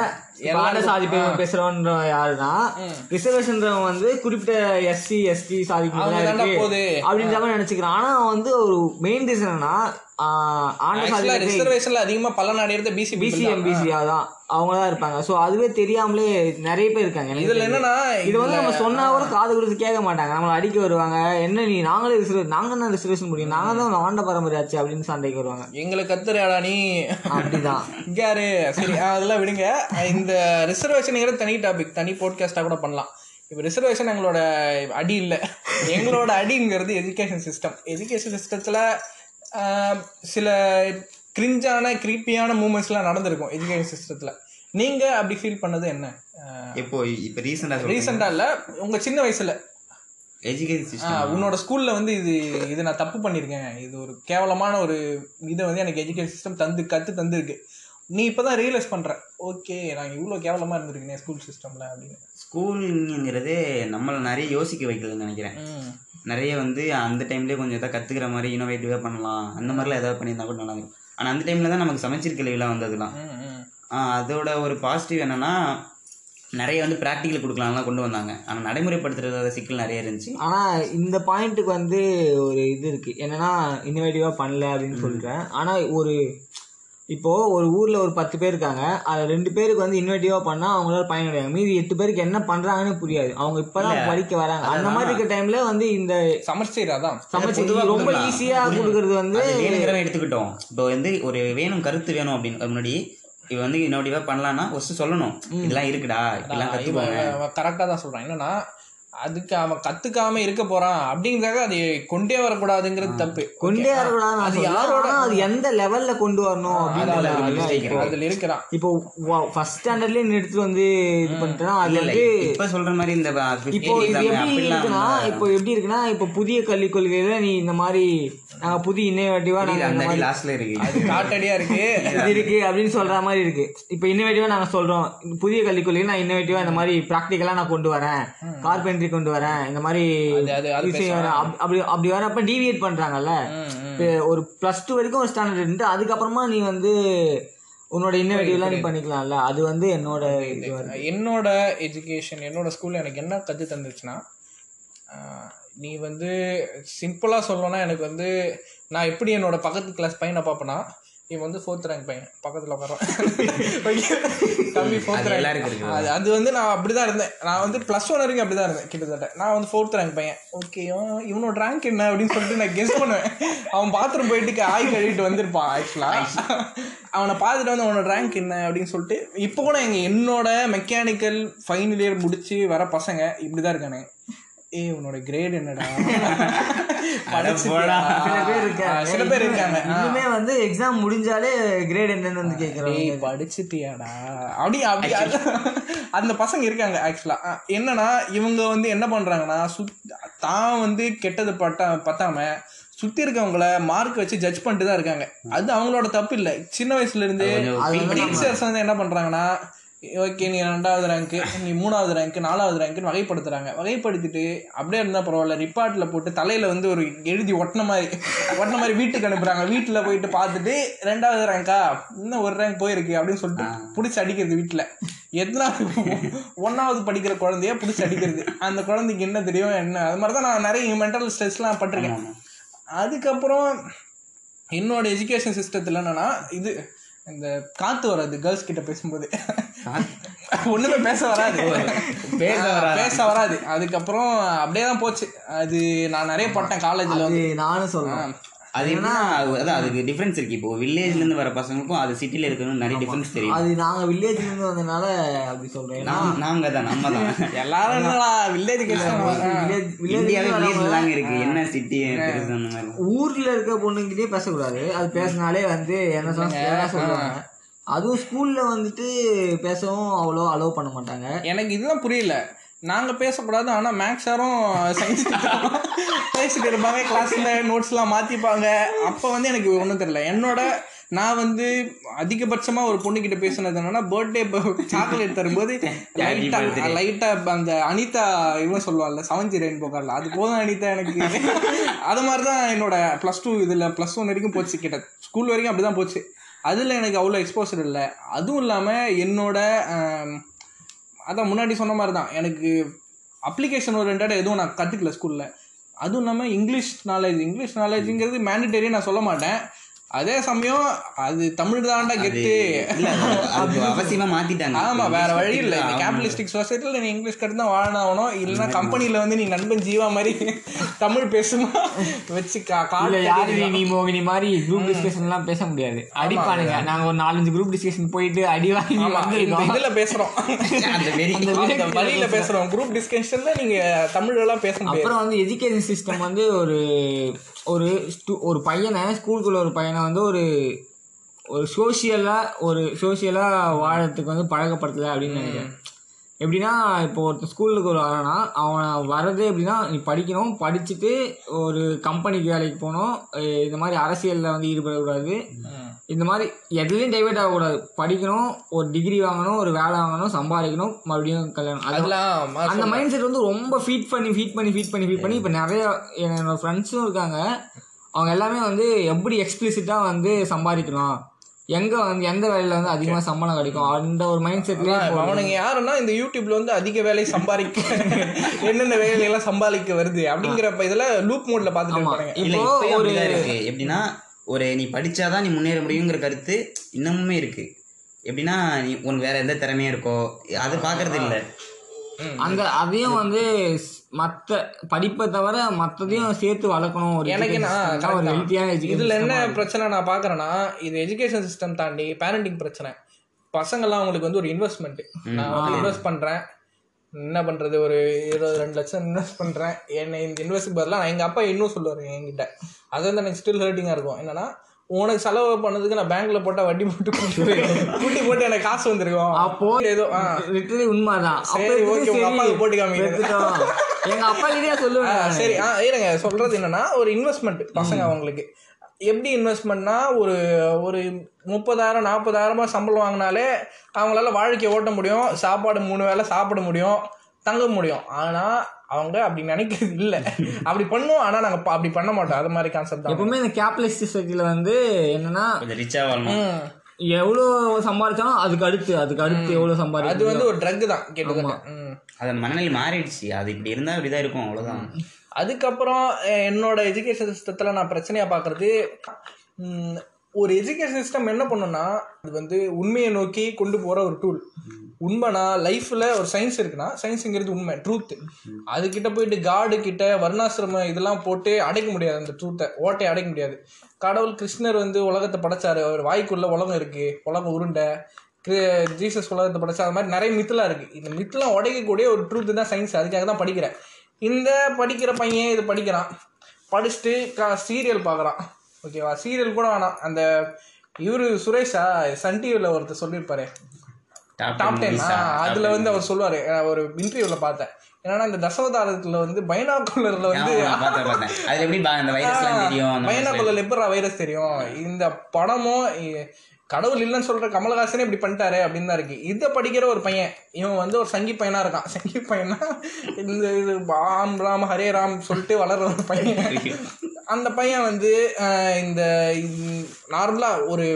ஆண்ட சாதி பேர் பேசுறவன்ற யாருன்னா ரிசர்வேஷன்றவன் வந்து குறிப்பிட்ட எஸ்சி எஸ்டி சாதி. அப்படின்ற மாதிரி நினைச்சுக்கிறான். ஆனா வந்து ஒரு மெயின் ரீசன் என்னன்னா ஆஹ் ஆண்ட சாதி ரிசர்வேஷன்ல அதிகமா பலன் அடையிறது பிசி பிசி எம்பிசி தான். அவங்க தான். இருப்பாங்க. ஸோ அதுவே தெரியாமலே நிறைய பேர் இருக்காங்க. இதுல. என்னன்னா இது வந்து நம்ம சொன்னா கூட காது கொடுத்து கேட்க மாட்டாங்க. நம்மளை அடிக்க வருவாங்க. என்ன நீ நாங்களே ரிசர்வ் நாங்க என்ன ரிசர்வேஷன் முடியும் நாங்க தான் ஆண்ட பரம்பரையாச்சு அப்படின்னு சண்டைக்கு வருவாங்க. எங்களுக்கு கத்துறியாடா நீ? அப்படிதான். இங்காரு சரி அதெல்லாம் விடுங்க. இந்த ரிசர்வேஷனுங்கிற தனி டாபிக் தனி போட்காஸ்டா கூட பண்ணலாம். இப்போ ரிசர்வேஷன் எங்களோட அடி இல்லை. எங்களோட அடிங்கிறது எஜுகேஷன் சிஸ்டம் எஜுகேஷன் சிஸ்டத்தில் சில கிரிஞ்சான கிரீப்பியான மூமெண்ட்ஸ்லாம் நடந்திருக்கும் எஜுகேஷன் சிஸ்டத்தில் நீங்கள் அப்படி ஃபீல் பண்ணது என்ன? இப்போ இப்ப ரீசெண்டா சொல்றீங்க. ரீசெண்டாக இல்லை உங்கள் சின்ன வயசில். எஜுகேஷன் உன்னோட ஸ்கூல்ல வந்து இது இது நான் தப்பு பண்ணியிருக்கேன் இது ஒரு கேவலமான ஒரு இதை வந்து எனக்கு எஜுகேஷன் சிஸ்டம் தந்து கத்து தந்துருக்கு. நீ இப்பதான் ரியலைஸ் பண்ற. ஓகே நான் இவ்வளவு கேவலமா இருந்திருக்கேன் ஸ்கூல் சிஸ்டம்ல அப்படின்னு. ஸ்கூலுங்கிறது நம்மளை நிறைய யோசிக்க வைக்கலன்னு நினைக்கிறேன். நிறைய வந்து அந்த டைம்லேயே கொஞ்சம் எதாவது கற்றுக்கிற மாதிரி இனோவேட்டிவாக பண்ணலாம். அந்த மாதிரிலாம் ஏதாவது பண்ணியிருந்தா கூட நல்லா இருக்கும். ஆனால் அந்த டைமில் தான் நமக்கு சமச்சீர் கல்விலாம் வந்ததுலாம். அதோட ஒரு பாசிட்டிவ் என்னன்னா நிறைய வந்து ப்ராக்டிக்கல் கொடுக்கலாம்லாம் கொண்டு வந்தாங்க. ஆனால் நடைமுறைப்படுத்துறத சிக்கல் நிறைய இருந்துச்சு. ஆனா இந்த பாயிண்ட்டுக்கு வந்து ஒரு இது இருக்கு. என்னன்னா இன்னோவேட்டிவா பண்ணல அப்படின்னு சொல்றேன். ஆனா ஒரு இப்போ ஒரு ஊர்ல ஒரு பத்து பேர் இருக்காங்க. அது ரெண்டு பேருக்கு வந்து இன்னோவேட்டிவா பண்ணா அவங்களால பயனடைவாங்க. மீதி எட்டு பேருக்கு என்ன பண்றாங்கன்னு புரியாது. அவங்க இப்பதான் படிக்க வராங்க. அந்த மாதிரி இருக்க டைம்ல வந்து இந்த சமச்சீர் அதான். சமைச்சு பொதுவா ரொம்ப. ஈஸியா கொடுக்கறது வந்து வேணுங்கிறவன் எடுத்துக்கிட்டோம். இப்போ வந்து ஒரு வேணும் கருத்து வேணும் அப்படின்னு முன்னாடி இவன் வந்து இன்னோவேட்டிவாக பண்ணலான்னா ஃபஸ்ட்டு சொல்லணும். இதெல்லாம் இருக்குடா இப்படிலாம் கற்றுக்கோங்க கரெக்டா தான் சொல்றான். என்னன்னா அதுக்கு அவன் கத்துக்காம இருக்க போறான் அப்படிங்கிறதாக அதை கொண்டே வரக்கூடாதுங்கிறது தப்பு. கொண்டே வரக்கூடாது அது யாரோட- அது எந்த லெவல்ல கொண்டு வரணும் அப்படின்னு. அதுல இருக்கிறான். இப்போ ஃபர்ஸ்ட் ஸ்டாண்டர்ட்லயே நீ எடுத்துட்டு வந்து இது பண்ணிட்டேன்னா அது வந்து இப்ப சொல்ற மாதிரி இந்த இப்போ இது எப்படி இருக்குன்னா இப்போ எப்படி இருக்குன்னா இப்போ புதிய கல்விக் கொள்கையில நீ இந்த மாதிரி நாங்க புதிய இன்னோவேட்டிவா நாங்க அந்த மாதிரி லாஸ்ட்ல இருக்கு. அது காட்டடியா இருக்கு. இது இருக்கு அப்படின்னு சொல்ற மாதிரி இருக்கு. இப்போ இன்னோவேட்டிவா நாங்க சொல்றோம். புதிய கல்விக் கொள்கையில நான் இன்னோவேட்டிவா இந்த மாதிரி ப்ராக்டிக்கலா நான் கொண்டு வரேன். கார்பென்ட்ரி கொண்டு வரேன். இந்த மாதிரி அப்படி அப்படி வரப்ப டீவியேட் பண்றாங்கல்ல? ஒரு பிளஸ் டூ வரைக்கும் ஒரு ஸ்டாண்டர்ட் இருந்து அதுக்கப்புறமா நீ வந்து உன்னோட இன்னோவேட்டிவ்லாம் நீ பண்ணிக்கலாம்ல. அது வந்து என்னோட. என்னோட எஜுகேஷன் என்னோட ஸ்கூல்ல எனக்கு என்ன கற்று தந்துச்சுன்னா நீ வந்து சிம்பிளாக சொல்லணும்னா எனக்கு வந்து நான் எப்படி என்னோட பக்கத்து கிளாஸ் பையனை பார்ப்பேனா இவன் வந்து ஃபோர்த் ரேங்க் பையன். பக்கத்தில் உட்காரான் தம்பி ஃபோர்த் அது ரேங்க். அது அது வந்து நான் அப்படி தான் இருந்தேன். நான் வந்து ப்ளஸ் ஒன் வரைக்கும் அப்படி தான் இருந்தேன் கிட்டத்தட்ட. நான் வந்து ஃபோர்த் ரேங்க் பையன். ஓகே இவனோட ரேங்க் என்ன அப்படின்னு சொல்லிட்டு நான் கெஸ் பண்ணுவேன். அவன் பாத்ரூம் போயிட்டு ஆய் கழுவிட்டு வந்திருப்பான் ஆக்சுவலாக அவனை பார்த்துட்டு வந்து அவனோட ரேங்க் என்ன அப்படின்னு சொல்லிட்டு இப்போ கூட எங்கள் என்னோட மெக்கானிக்கல் ஃபைனல் இயர் முடிச்சு வர பசங்க இப்படி தான் இருக்கானே ஏய் உன்னோட கிரேட் என்னடா. சில பேர் இருக்காங்க ஆ, சில பேர் இருக்காங்க. ஆ. இன்னுமே வந்து எக்ஸாம் முடிஞ்சாலே கிரேட் என்னன்னு வந்து கேக்குறாங்க படிச்சுட்டியாடா. அப்படி அந்த பசங்க இருக்காங்க ஆக்சுவலா என்னன்னா இவங்க வந்து என்ன பண்றாங்கன்னா சுத் தான் வந்து கெட்டது பட்டா பத்தாம சுத்தி இருக்கவங்கள மார்க் வச்சு ஜட்ஜ் பண்ணிட்டு தான் இருக்காங்க. அது அவங்களோட தப்பு இல்லை. சின்ன வயசுல இருந்து டீச்சர்ஸ் வந்து என்ன பண்றாங்கன்னா ஓகே நீ ரெண்டாவது ரேங்க்கு நீ மூணாவது ரேங்க்கு நாலாவது ரேங்க்குன்னு வகைப்படுத்துறாங்க. வகைப்படுத்திட்டு அப்படியே இருந்தால் பரவாயில்ல ரிப்பார்ட்ல போட்டு தலையில வந்து ஒரு எழுதி ஒட்டின மாதிரி ஒட்டின மாதிரி வீட்டுக்கு அனுப்புறாங்க. வீட்டில் போயிட்டு பார்த்துட்டு ரெண்டாவது ரேங்க்கா இன்னும் ஒரு ரேங்க் போயிருக்கு அப்படின்னு சொல்லிட்டு பிடிச்சி அடிக்கிறது வீட்டில். எத்தனாவது ஒன்றாவது படிக்கிற குழந்தைய பிடிச்சி அடிக்கிறது. அந்த குழந்தைக்கு என்ன தெரியும் என்ன? அது மாதிரி தான் நான் நிறைய மென்டல் ஸ்ட்ரெஸ்லாம் பட்டிருக்கேன். அதுக்கப்புறம் என்னோட எஜுகேஷன் சிஸ்டத்தில் என்னன்னா இது இந்த காத்து வராது கேர்ள்ஸ் கிட்ட பேசும்போது. ஒண்ணுமே பேச வராது. பேச வராது. பேச வராது. அதுக்கப்புறம் அப்படியே தான் போச்சு. அது நான் நிறைய பட்டேன் காலேஜ்ல வந்து. நானும் சொல்றேன் அது அதான் அதுக்கு டிஃபரன்ஸ் இருக்கு. இப்போ வில்லேஜ்ல இருந்து வர பசங்களுக்கும் அது சிட்டில இருக்கிறவங்க நிறைய டிஃபரன்ஸ் தெரியும். அது நாங்க வில்லேஜ்ல இருந்து வந்தனால அப்படி சொல்றேன். ஏன்னா நாம்- நாங்க தான் நம்ம தான் எல்லாரும் வில்லேஜ் வில்லேஜ் தாங்க இருக்கு. என்ன சிட்டி ஊர்ல இருக்க பொண்ணுங்கிட்டே பேசக்கூடாது. அது பேசினாலே வந்து என்ன சொன்னா என்ன சொல்லுவாங்க. அதுவும் ஸ்கூல்ல வந்துட்டு பேசவும் அவ்வளோ அலோவ் பண்ண மாட்டாங்க. எனக்கு இதெல்லாம் புரியல. நாங்கள் பேசக்கூடாது ஆனால் மேக்ஸ் சாரும் சயின்ஸ் பேசிட்டு இருப்பாங்க கிளாஸில் நோட்ஸ்லாம் மாற்றிப்பாங்க அப்போ வந்து எனக்கு ஒன்றும் தெரியல. என்னோட நான் வந்து அதிகபட்சமாக ஒரு பொண்ணுக்கிட்ட பேசுனது என்னன்னா பர்த்டே சாக்லேட் தரும்போது லைட்டாக லைட்டாக அந்த அனிதா இவன் சொல்லுவாள்ல செவன்ஜி ரெயின் போக்கார்ல அது போதும் அனிதா எனக்கு. அது மாதிரி தான் என்னோட ப்ளஸ் டூ இதில் ப்ளஸ் ஒன் வரைக்கும் போச்சு. கிட்ட ஸ்கூல் வரைக்கும் அப்படி தான் போச்சு. அதில் எனக்கு அவ்வளோ எக்ஸ்போசர் இல்லை. அதுவும் இல்லாமல் என்னோட அதான் முன்னாடி சொன்ன மாதிரி தான் எனக்கு அப்ளிகேஷன் ஓரியன்டாக எதுவும் நான் கற்றுக்கல ஸ்கூலில் அதுவும் இல்லாமல் இங்கிலீஷ் நாலேஜ் இங்கிலீஷ் நாலேஜுங்கிறது மேண்டட்டரி நான் சொல்ல மாட்டேன். அதே சமயம் அது தமிழ் தாண்டா அது அவசியமா மாத்திட்டாங்க. ஆமா வேற வழி இல்லை. இந்த கேபிட்டலிஸ்டிக் சொசைட்டியில் நீ இங்கிலீஷ் கற்று தான் வாழணும் இல்லைன்னா கம்பெனியில் வந்து நீ நண்பன் ஜீவா மாதிரி தமிழ் பேசுமா? வச்சு கா இல்ல கால் யாரு நீ மோகினி மாதிரி குரூப் டிஸ்கஷன் எல்லாம் பேச முடியாது. அடிப்பானுங்க. நாங்க ஒரு நாலஞ்சு குரூப் டிஸ்கஷன் போயிட்டு அடி வாங்கி வந்திருக்கோம் இதுல பேசுறோம். வழியில பேசுறோம். குரூப் டிஸ்கஷன்ல நீங்க தமிழ்ல எல்லாம் பேச முடியாது. அப்புறம் வந்து எஜுகேஷன் சிஸ்டம் வந்து ஒரு ஒரு stu- ஒரு பையனை ஸ்கூலுக்குள்ள ஒரு பையனை வந்து ஒரு ஒரு சோஷியலாக ஒரு சோஷியலாக வாழறதுக்கு வந்து பழக்கப்படுத்தலை அப்படின்னு நினைக்கிறேன். எப்படின்னா இப்போ ஒருத்தர் ஸ்கூலுக்கு ஒரு வரானா அவன் வர்றதே எப்படின்னா நீ படிக்கணும் படிச்சுட்டு ஒரு கம்பெனிக்கு வேலைக்கு போகணும் இந்த மாதிரி அரசியலில் வந்து ஈடுபடக்கூடாது. இந்த மாதிரி எதுலேயும் டைவர்ட் ஆகக்கூடாது. படிக்கணும் ஒரு டிகிரி வாங்கணும் ஒரு வேலை வாங்கணும் சம்பாதிக்கணும் மறுபடியும் கல்யாணம். அது அதெல்லாம் அந்த மைண்ட் செட் வந்து ரொம்ப ஃபீட் பண்ணி ஃபீட் பண்ணி ஃபீட் பண்ணி ஃபீட் பண்ணி இப்போ நிறைய என்னோட ஃப்ரெண்ட்ஸும் இருக்காங்க. அவங்க எல்லாமே வந்து எப்படி எக்ஸ்பிளிசிட்டாக வந்து சம்பாதிக்கலாம்? எங்கே வந்து எந்த வேலையில் வந்து அதிகமாக சம்பளம் கிடைக்கும்? அந்த ஒரு மைண்ட் செட்லேயே அவனுங்க யாருன்னா இந்த யூடியூப்ல வந்து அதிக வேலை சம்பாதிக்க என்னென்ன வேலையெல்லாம் சம்பாதிக்க வருது அப்படிங்கிறப்ப இதுல லூப் மோட்ல பாத்துட்டு இப்போ ஒரு எப்படின்னா ஒரு நீ படிச்சாதான் நீ முன்னேற முடியுங்கிற கருத்து இன்னமுமே இருக்கு. எப்படின்னா நீ உனக்கு வேற எந்த திறமையும் இருக்கோ அது பாக்குறது இல்ல. அந்த அதையும் வந்து மற்ற படிப்பை தவிர மற்றதையும் சேர்த்து வளர்க்கணும் ஒரு எனக்கு நான் இதுல என்ன பிரச்சனை நான் பாக்குறேன்னா இது எஜுகேஷன் சிஸ்டம் தாண்டி பேரண்டிங் பிரச்சனை. பசங்கள்லாம் அவங்களுக்கு வந்து ஒரு இன்வெஸ்ட்மெண்ட் நான் வந்து இன்வெஸ்ட் பண்றேன். என்ன பண்றது? ஒரு இருபது ரெண்டு லட்சம் இன்வெஸ்ட் பண்றேன். என்னை இந்த இன்வெஸ்ட் பதிலாக நான் எங்க அப்பா இன்னும் சொல்லுவாரு என்கிட்ட. அது வந்து எனக்கு ஸ்டில் ஹர்ட்டிங்கா இருக்கும். என்னன்னா உனக்கு செலவு பண்ணதுக்கு நான் பேங்க்ல போட்டா வட்டி போட்டு கூட்டி போட்டு எனக்கு காசு வந்திருக்கும். அப்போ ஏதோ. லிட்டரலி உண்மைதான். அப்ப சரி, okay, உங்க அப்பாவுக்கு போட்டு. பெத்துட்டோம். எங்க அப்பா கிட்டே சொல்லுவேன் சரி ஆ இருங்க. சொல்றது என்னன்னா ஒரு இன்வெஸ்ட்மெண்ட் பசங்க அவங்களுக்கு. எப்படி இன்வெஸ்ட்மெண்ட்னா ஒரு ஒரு முப்பதாயிரம் நாற்பதாயிரமா சம்பளம் வாங்கினாலே அவங்களால வாழ்க்கையை ஓட்ட முடியும் சாப்பாடு மூணு வேளை சாப்பிட முடியும் தங்க முடியும். ஆனா அவங்க அப்படி நினைக்கிறது இல்ல. அப்படி பண்ணுவோம் ஆனா நாங்க ப- அப்படி பண்ண மாட்டோம். அது மாதிரி கான்செப்ட் தான். எப்பவுமே இந்த கேபிட்டலிஸ்ட் சொசைட்டில வந்து என்னன்னா ரிச்சா வாழணும். ம். எவ்வளோ சம்பாதிச்சாலும் அதுக்கு அடுத்து அதுக்கு அடுத்து எவ்வளோ அது சம்பாதிக்கும் வந்து ஒரு ட்ரக் தான் கேட்டுக்கோங்க. ம். அது மனநிலை மாறிடுச்சு. அது இப்படி இருந்தா இப்படிதான் இருக்கும் அவ்வளவுதான். அதுக்கப்புறம் என்னோட எஜுகேஷன் சிஸ்டத்தில் நான் பிரச்சனையாக பார்க்குறது ஒரு எஜுகேஷன் சிஸ்டம் என்ன பண்ணுன்னா அது வந்து உண்மையை நோக்கி கொண்டு போகிற ஒரு டூல் உண்மைனா லைஃப்பில் ஒரு சயின்ஸ் இருக்குன்னா சயின்ஸுங்கிறது உண்மை ட்ரூத் அதுக்கிட்ட போயிட்டு காடு கிட்ட வர்ணாசிரம இதெல்லாம் போட்டு அடைக்க முடியாது அந்த ட்ரூத்தை ஓட்டை அடைக்க முடியாது. கடவுள் கிருஷ்ணர் வந்து உலகத்தை படைச்சாரு. அவர் வாய்க்குள்ள உலகம் இருக்கு. உலகம் உருண்டை. கிரி- ஜீசஸ் உலகத்தை படைச்சா அது மாதிரி நிறைய மித்தெல்லாம் இருக்கு. இந்த மித்தெல்லாம் உடைக்கக்கூடிய ஒரு ட்ரூத் தான் சயின்ஸ் அதுக்காக தான் படிக்கிறேன். இந்த படிக்கிற பையன் இது படிக்கிறான். படிச்சுட்டு கா சீரியல் பார்க்குறான். ஓகேவா சீரியல் கூட வேணாம். அந்த இவரு சுரேஷா? சன் டிவியில் ஒருத்தர் சொல்லியிருப்பாரு. டாப் டென் அதுல வந்து அவர் சொல்லுவாரு. ஒரு இன்டர்வியூல பார்த்தேன். என்னன்னா இந்த தசவதாரத்துல வந்து பைனாகுலர்ல வந்து அது எப்படி அந்த வைரஸ் தெரியும் அந்த மாதிரி பைனாகுலர் எப்படா வைரஸ் தெரியும். இந்த படமும் கடவுள் இல்லைன்னு சொல்ற கமலஹாசனே இப்படி பண்ணிட்டாரு அப்படின்னு தான் இருக்கு. இதை படிக்கிற ஒரு பையன் இவன் வந்து ஒரு சங்கி பையனா இருக்கான். சங்கி பையனா இந்த இது ராம் ராம் ஹரே ராம் சொல்லிட்டு வளர்ற ஒரு பையன். அந்த பையன் வந்து இந்த நார்மலா ஒரு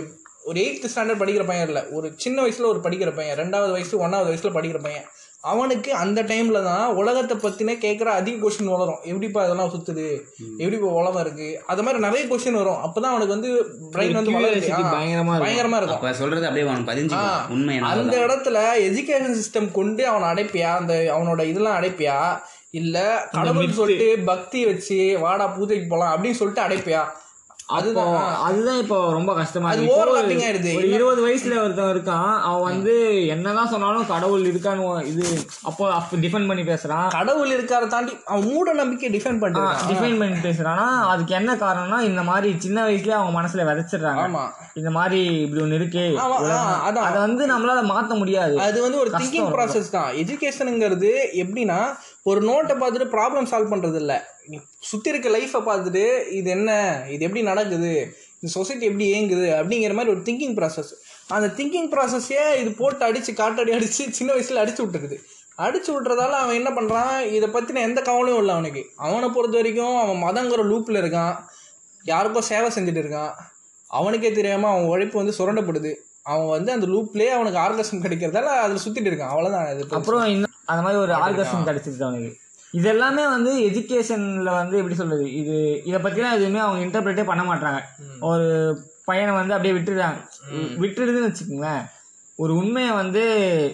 ஒரு எயித்து ஸ்டாண்டர்ட் படிக்கிற பையன் இல்லை. ஒரு சின்ன வயசுல ஒரு படிக்கிற பையன் ரெண்டாவது வயசு ஒன்றாவது வயசுல படிக்கிற பையன். அவனுக்கு அந்த டைம்ல தான் உலகத்தை பத்தினே கேட்குற அதிக கொஸ்டின் வளரும். எப்படிப்பா இதெல்லாம் சுத்துது? எப்படிப்பா உலகம் இருக்கு? அது மாதிரி நிறைய கொஸ்டின் வரும். அப்பதான் அவனுக்கு வந்து பிரெயின் வந்து வளருது. Curiosity ஆ, பயங்கரமா இருக்கும். அப்ப சொல்றது அப்படியே பதிஞ்சு உண்மை அந்த இடத்துல எஜுகேஷன் சிஸ்டம் கொண்டு அவனை அடைப்பியா? அந்த அவனோட இதெல்லாம் அடைப்பியா? இல்ல கடவுள் சொல்லிட்டு பக்தி வச்சு வாடா பூஜைக்கு போலாம் அப்படின்னு சொல்லிட்டு அடைப்பியா? அப்போ அதுதான் இப்போ ரொம்ப கஷ்டமா அது ஆயிடுது. ஒரு இருபது வயசுல ஒருத்தன் இருக்கான். அவன் வந்து என்னதான் சொன்னாலும் கடவுள் இருக்கான்னு இது அப்போ அப்போ டிஃபெண்ட் பண்ணி பேசுறான். கடவுள் இருக்கார தாண்டி அவன் மூட நம்பிக்கை டிஃபெண்ட் பண்ணிட்டு டிஃபைன் பண்ணி பேசுறானா? அதுக்கு என்ன காரணம்னா இந்த மாதிரி சின்ன வயசுலயே அவங்க மனசுல விதைச்சிடுறாங்க. இந்த மாதிரி இப்படி ஒண்ணு இருக்கு. அதை வந்து நம்மளால மாத்த முடியாது. அது வந்து ஒரு திங்கிங் ப்ராசஸ் தான். எஜுகேஷனுங்கிறது எப்படின்னா ஒரு நோட்டை பார்த்துட்டு ப்ராப்ளம் சால்வ் பண்ணுறது இல்லை நீ இருக்க லைஃப்பை பார்த்துட்டு இது என்ன இது எப்படி நடக்குது இந்த சொசைட்டி எப்படி இயங்குது அப்படிங்கிற மாதிரி ஒரு திங்கிங் ப்ராசஸ் அந்த திங்கிங் ப்ராசஸே இது போட்டு அடித்து காட்டடி அடித்து சின்ன வயசில் அடித்து விட்டுருக்குது அடிச்சு விட்றதால அவன் என்ன பண்ணுறான் இதை பற்றின எந்த கவலையும் இல்லை அவனுக்கு. அவனை பொறுத்த வரைக்கும் அவன் மதங்கிற லூப்பில் இருக்கான். யாருக்கோ சேவை செஞ்சுட்டு இருக்கான். அவனுக்கே தெரியாமல் அவன் உழைப்பு வந்து சுரண்டப்படுது. அவன் வந்து அந்த லூப்லேயே அவனுக்கு ஆர்கசம் கிடைக்கிறதால அதில் சுற்றிட்டு இருக்கான். அவ்வளோதான் இது அப்புறம் இன்னும் அந்த மாதிரி ஒரு ஆர்கசம் கிடைச்சிருச்சு அவனுக்கு. இது எல்லாமே வந்து எஜுகேஷன்ல வந்து எப்படி சொல்றது இது இதை பத்திலாம் எதுவுமே அவங்க இன்டர்பிரேட்டே பண்ண மாட்டாங்க ஒரு பையனை வந்து அப்படியே விட்டுடுறாங்க. விட்டுடுதுன்னு வச்சுக்கோங்களேன் ஒரு உண்மையை வந்து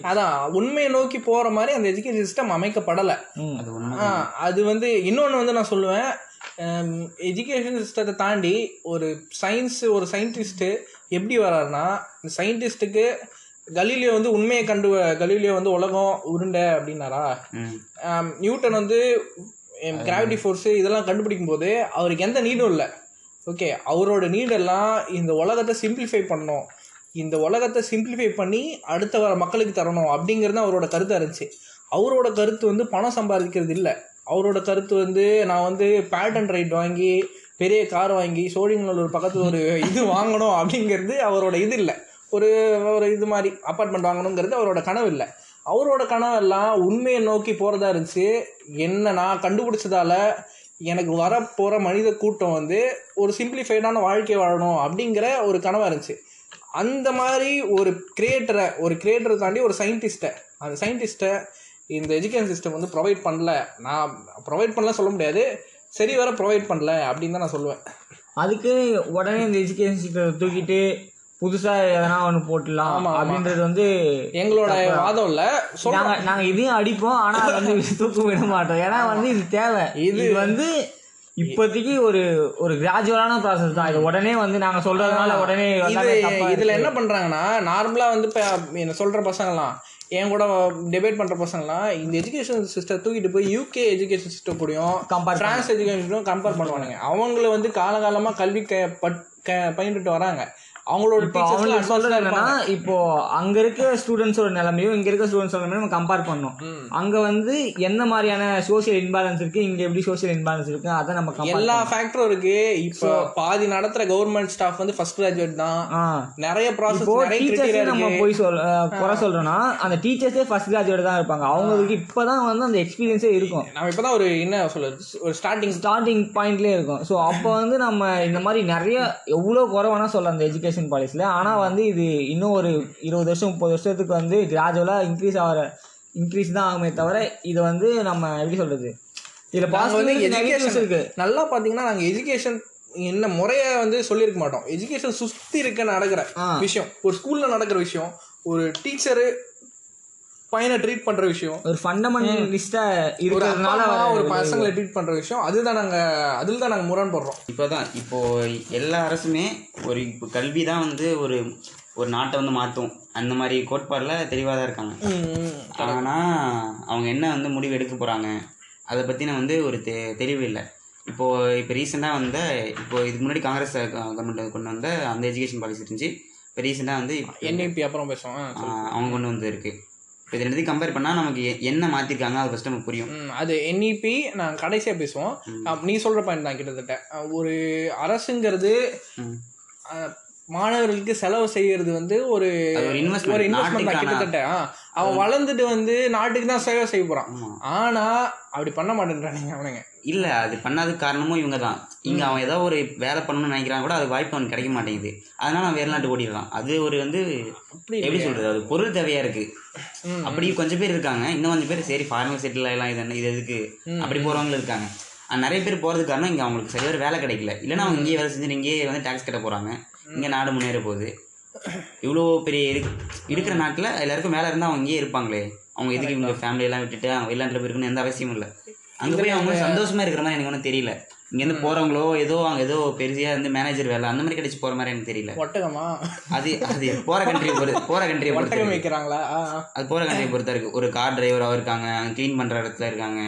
அதான் உண்மையை நோக்கி போற மாதிரி அந்த எஜுகேஷன் சிஸ்டம் அமைக்கப்படலை. ம், அது உண்மை ஆ, அது வந்து இன்னொன்று வந்து நான் சொல்லுவேன் எஜுகேஷன் சிஸ்டத்தை தாண்டி ஒரு சயின்ஸ் ஒரு சயின்டிஸ்ட்டு எப்படி வராருன்னா இந்த சயின்டிஸ்ட்டுக்கு கலீலியோ வந்து உண்மையை கண்டு கலீலியோ வந்து உலகம் உருண்டை அப்படின்னாரா? நியூட்டன் வந்து கிராவிட்டி ஃபோர்ஸு இதெல்லாம் கண்டுபிடிக்கும் போது அவருக்கு எந்த நீடும் இல்லை. ஓகே அவரோட நீடெல்லாம் இந்த உலகத்தை சிம்பிளிஃபை பண்ணணும். இந்த உலகத்தை சிம்பிளிஃபை பண்ணி அடுத்த வர மக்களுக்கு தரணும் அப்படிங்கிறது அவரோட கருத்தாக இருந்துச்சு. அவரோட கருத்து வந்து பணம் சம்பாதிக்கிறது இல்லை. அவரோட கருத்து வந்து நான் வந்து பேட்டன் ரைட் வாங்கி பெரிய கார் வாங்கி சோழிங்கநல்லூர் பக்கத்தில் ஒரு இது வாங்கணும் அப்படிங்கிறது அவரோட இது இல்லை. ஒரு ஒரு இது மாதிரி அப்பார்ட்மெண்ட் வாங்கணுங்கிறது அவரோட கனவு இல்லை. அவரோட கனவெல்லாம் உண்மையை நோக்கி போகிறதா இருந்துச்சு. என்ன நான் கண்டுபிடிச்சதால எனக்கு வரப்போகிற மனித கூட்டம் வந்து ஒரு சிம்பிளிஃபைடான வாழ்க்கை வாழணும் அப்படிங்கிற ஒரு கனவாக இருந்துச்சு. அந்த மாதிரி ஒரு கிரியேட்டரை ஒரு கிரியேட்டரை தாண்டி ஒரு சயின்டிஸ்ட்டை அந்த சயின்டிஸ்ட்டை இந்த எஜுகேஷன் சிஸ்டம் வந்து ப்ரொவைட் பண்ணல. நான் ப்ரொவைட் பண்ணல சொல்ல முடியாது. சரி வர ப்ரொவைட் பண்ணல அப்படின்னு தான் நான் சொல்லுவேன். அதுக்கு உடனே இந்த எஜுகேஷன் சிஸ்டத்தை தூக்கிட்டு புதுசா எதனா ஒன்று போட்டுடலாம் அப்படின்றது வந்து எங்களோட வாதம் இல்லை. நாங்க நாங்க இதையும் அடிப்போம் ஆனா அதை வந்து தூக்க விட மாட்டோம். ஏன்னா வந்து இது தேவை. இது வந்து இப்போதைக்கு ஒரு ஒரு கிராஜுவலான ப்ராசஸ் தான். இது உடனே வந்து நாங்க சொல்றதுனால உடனே இது இதுல என்ன பண்றாங்கன்னா நார்மலா வந்து இப்போ என்ன சொல்ற பசங்கலாம் என் கூட டிபேட் பண்ற பசங்கலாம் இந்த எஜுகேஷன் சிஸ்டம் தூக்கிட்டு போய் யூகே எஜுகேஷன் சிஸ்டம் கூடயும் Compare பிரான்ஸ் எஜுகேஷன் கம்பேர் பண்ணுவானுங்க. அவங்கள வந்து காலகாலமா கல்வி பயின்றுட்டு வராங்க. அவங்களோட சொல்றது ஆ என்னன்னா. இப்போ அங்க இருக்க ஸ்டூடெண்ட்ஸோட நிலைமையும் இங்க இருக்க ஸ்டூடெண்ட்ஸோட நிலைமையும் நம்ம கம்பேர் பண்ணோம் அங்க வந்து என்ன மாதிரியான சோஷியல் இன்பேலன்ஸ் இருக்கு இங்க எப்படி சோஷியல் இன்பேலன்ஸ் இருக்கு அதை நம்ம எல்லா ஃபேக்டரும் இருக்கு. இப்போ பாதி நடத்துற கவர்மெண்ட் ஸ்டாஃப் வந்து ஃபர்ஸ்ட் கிராஜுவேட் தான். நிறைய ப்ராசஸ் நிறைய நம்ம போய் சொல் குறை சொல்றோம்னா அந்த டீச்சர்ஸே ஃபர்ஸ்ட் கிராஜுவேட் தான் இருப்பாங்க. அவங்களுக்கு இப்பதான் வந்து அந்த எக்ஸ்பீரியன்ஸே இருக்கும். நம்ம இப்பதான் ஒரு என்ன சொல்றது? ஒரு ஸ்டார்டிங் ஸ்டார்டிங் பாயிண்ட்லேயே இருக்கும். ஸோ அப்போ வந்து நம்ம இந்த மாதிரி நிறைய எவ்வளோ குறை வேணா சொல்லலாம் அந்த எஜுகேஷன் பாலிசியில் ஆனால் வந்து இது இன்னும் ஒரு இருபது வருஷம் முப்பது வருஷத்துக்கு வந்து கிராஜுவலாக இன்க்ரீஸ் ஆகிற இன்க்ரீஸ் தான் ஆகுமே தவிர இதை வந்து நம்ம எப்படி சொல்றது? இதில் நாங்க வந்து எஜுகேஷன் இருக்கு. நல்லா பாத்தீங்கன்னா நாங்க எஜுகேஷன் என்ன முறைய வந்து சொல்லியிருக்க மாட்டோம். எஜுகேஷன் சுத்தி இருக்க நடக்கிற. விஷயம் ஒரு ஸ்கூல்ல நடக்கிற விஷயம் ஒரு டீச்சரு பையனை ட்ரீட் பண்ற விஷயம். ஒரு ஃபண்டமெண்டலிஸ்டா இருக்கிறதுனால ஒரு பசங்களை ட்ரீட் பண்ற விஷயம். அதுதான் நாங்க அதில் தான் நாங்க முரண் போடுறோம். இப்போதான் இப்போ எல்லா அரசுமே ஒரு இப்போ கல்வி தான் வந்து ஒரு ஒரு நாட்டை வந்து மாற்றும். அந்த மாதிரி கோட்பாடில் தெளிவாக தான் இருக்காங்க ஆனால் அவங்க என்ன வந்து முடிவு எடுக்க போகிறாங்க அதை பற்றின வந்து ஒரு தெ தெளிவு இல்லை. இப்போது இப்போ ரீசெண்டாக வந்த இப்போ இதுக்கு முன்னாடி காங்கிரஸ் கவர்மெண்ட் கொண்டு வந்த அந்த எஜுகேஷன் பாலிசி இருந்துச்சு இப்போ ரீசெண்டாக வந்து என்ஐபி அப்புறம் பேசுவோம். ஆஹ், அவங்க கொண்டு வந்து இருக்கு இப்போ இது ரெண்டுத்தையும் கம்பேர் பண்ணால் நமக்கு என்ன மாற்றிருக்காங்க அது ஃபஸ்ட்டு நமக்கு புரியும். அது என்இபி நான் கடைசியா பேசுவோம். நீ சொல்ற பாயிண்ட் தான் கிட்டத்தட்ட. ஒரு அரசுங்கிறது மாணவர்களுக்கு செலவு செய்யறது வந்து ஒரு ஒரு இன்வெஸ்ட்மெண்ட் கிட்டத்தட்ட. அவன் வளர்ந்துட்டு வந்து நாட்டுக்கு தான் சேவை செய்ய போறான். ஆனா அப்படி பண்ண மாட்டேன்றானுங்க அவனுங்க. இல்லை அது பண்ணாததுக்கு காரணமும் இவங்க தான் இங்கே அவன் ஏதோ ஒரு வேலை பண்ணணும்னு நினைக்கிறான் கூட அது வாய்ப்பு அவனுக்கு கிடைக்க மாட்டேங்குது. அதனால அவன் வேறு நாட்டு ஓடிடுறான். அது ஒரு வந்து எப்படி சொல்றது அது பொருள் தேவையா இருக்கு. அப்படி கொஞ்சம் பேர் இருக்காங்க. இன்னும் கொஞ்சம் பேர் சரி ஃபாரினர் செட்டில் ஆகலாம் இது என்ன இது எதுக்கு? அப்படி போறவங்களும் இருக்காங்க. நிறைய பேர் போறதுக்கு காரணம் இங்க அவங்களுக்கு சரியான வேலை கிடைக்கல. இல்லைன்னா அவங்க இங்கேயே வேலை செஞ்சு இங்கேயே வந்து டேக்ஸ் கட்ட போறாங்க. இங்க நாடு முன்னேற போகுது. இவ்வளோ பெரிய இருக்கு இருக்கிற நாட்டில் எல்லாருக்கும் வேலை இருந்தால் அவங்க இங்கேயே இருப்பாங்களே. அவங்க எதுக்கு இவங்க எல்லாம் விட்டுட்டு அவங்க வெளிநாட்டில் போயிருக்கணும்னு எந்த அவசியமும் இல்லை. அங்கே போய் அவங்க சந்தோஷமா இருக்கிற மாதிரி எனக்கு ஒன்றும் தெரியல. இங்கேருந்து போகிறவங்களோ ஏதோ அங்கே ஏதோ பெருசியாக இருந்து மேனேஜர் வேலை அந்த மாதிரி கிடைச்சி போகிற மாதிரி எனக்கு தெரியல. ஒட்டகமா? அது அது போகிற கண்ட்ரியை பொறுத்து போகிற கண்ட்ரியை பொறுத்து. வைக்கிறாங்களா. அது போகிற கண்ட்ரியை பொறுத்தா இருக்குது ஒரு கார் டிரைவராகவும் இருக்காங்க அங்கே க்ளீன் பண்ணுற இடத்துல இருக்காங்க.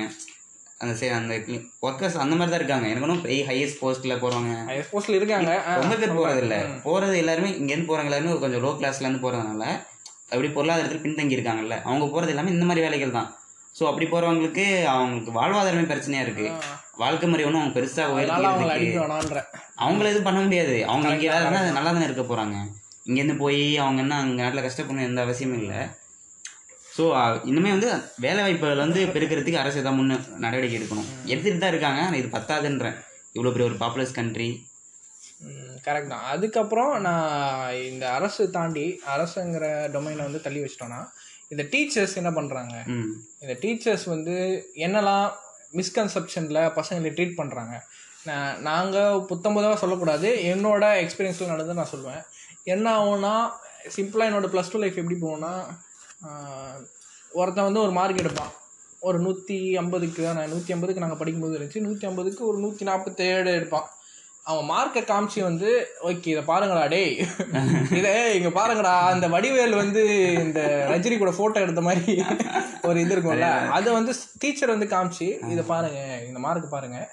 அந்த சே அந்த ஒர்க்கர்ஸ் அந்த மாதிரி தான் இருக்காங்க. எனக்கு ஒன்றும் பெரிய ஹையஸ்ட் போஸ்ட்டில் போகிறவங்க போஸ்ட்ல இருக்காங்க. ஆ, ரொம்ப பேர் போகிறது இல்லை. போகிறது எல்லாருமே இங்கேருந்து போகிறவங்க எல்லாருமே கொஞ்சம் லோ கிளாஸ்லேருந்து போகிறதுனால அப்படி பொருளாதாரத்தில் பின்தங்கி இருக்காங்கல்ல அவங்க போகிறது எல்லாமே இந்த மாதிரி வேலைகள் தான். ஸோ அப்படி போகிறவங்களுக்கு அவங்களுக்கு வாழ்வாதாரமே பிரச்சனையாக இருக்குது வாழ்க்கை முறை ஒன்றும் அவங்க பெருசாக உயர்த்தி அவங்கள எதுவும் பண்ண முடியாது. அவங்க இங்கே அது நல்லா தானே இருக்க போகிறாங்க இங்கேருந்து போய் அவங்க என்ன அங்கே நாட்டில் கஷ்டப்படணும் எந்த அவசியமும் இல்லை. ஸோ இனிமே வந்து வேலை வாய்ப்புகள் வந்து பெருக்கிறதுக்கு அரசு தான் முன்ன நடவடிக்கை எடுக்கணும். எடுத்துகிட்டு தான் இருக்காங்க. ஆனால் இது பத்தாதுன்றேன். இவ்வளோ பெரிய ஒரு பாப்புலஸ் கண்ட்ரி கரெக்ட் தான். அதுக்கப்புறம் நான் இந்த அரசு தாண்டி அரசுங்கிற டொமைனை வந்து தள்ளி வச்சிட்டோன்னா இந்த டீச்சர்ஸ் என்ன பண்ணுறாங்க இந்த டீச்சர்ஸ் வந்து என்னெல்லாம் மிஸ்கன்செப்ஷனில் பசங்களை ட்ரீட் பண்ணுறாங்க நான் நாங்கள் புத்தம்பதாக சொல்லக்கூடாது. என்னோட எக்ஸ்பீரியன்ஸில் நடந்து நான் சொல்லுவேன். என்ன ஆகும்னா சிம்பிளாக என்னோட ப்ளஸ் டூ லைஃப் எப்படி போகும்னா ஒருத்தன் வந்து ஒரு மார்க் எடுப்பான். ஒரு நூற்றி ஐம்பதுக்கு நான் நூற்றி ஐம்பதுக்கு நாங்கள் படிக்கும்போது இருந்துச்சு. நூற்றி ஐம்பதுக்கு ஒரு நூற்றி நாற்பத்தேழு எடுப்பான். அவன் மார்க்கை காமிச்சு வந்து ஓகே இதை பாருங்கடா டேய். இதை இங்க பாருங்கடா. அந்த வடிவேல் வந்து இந்த ரஜினி கூட போட்டோ எடுத்த மாதிரி ஒரு இது இருக்கும்ல. அதை வந்து டீச்சர் வந்து காமிச்சு இதை பாருங்க இந்த மார்க் பாருங்க.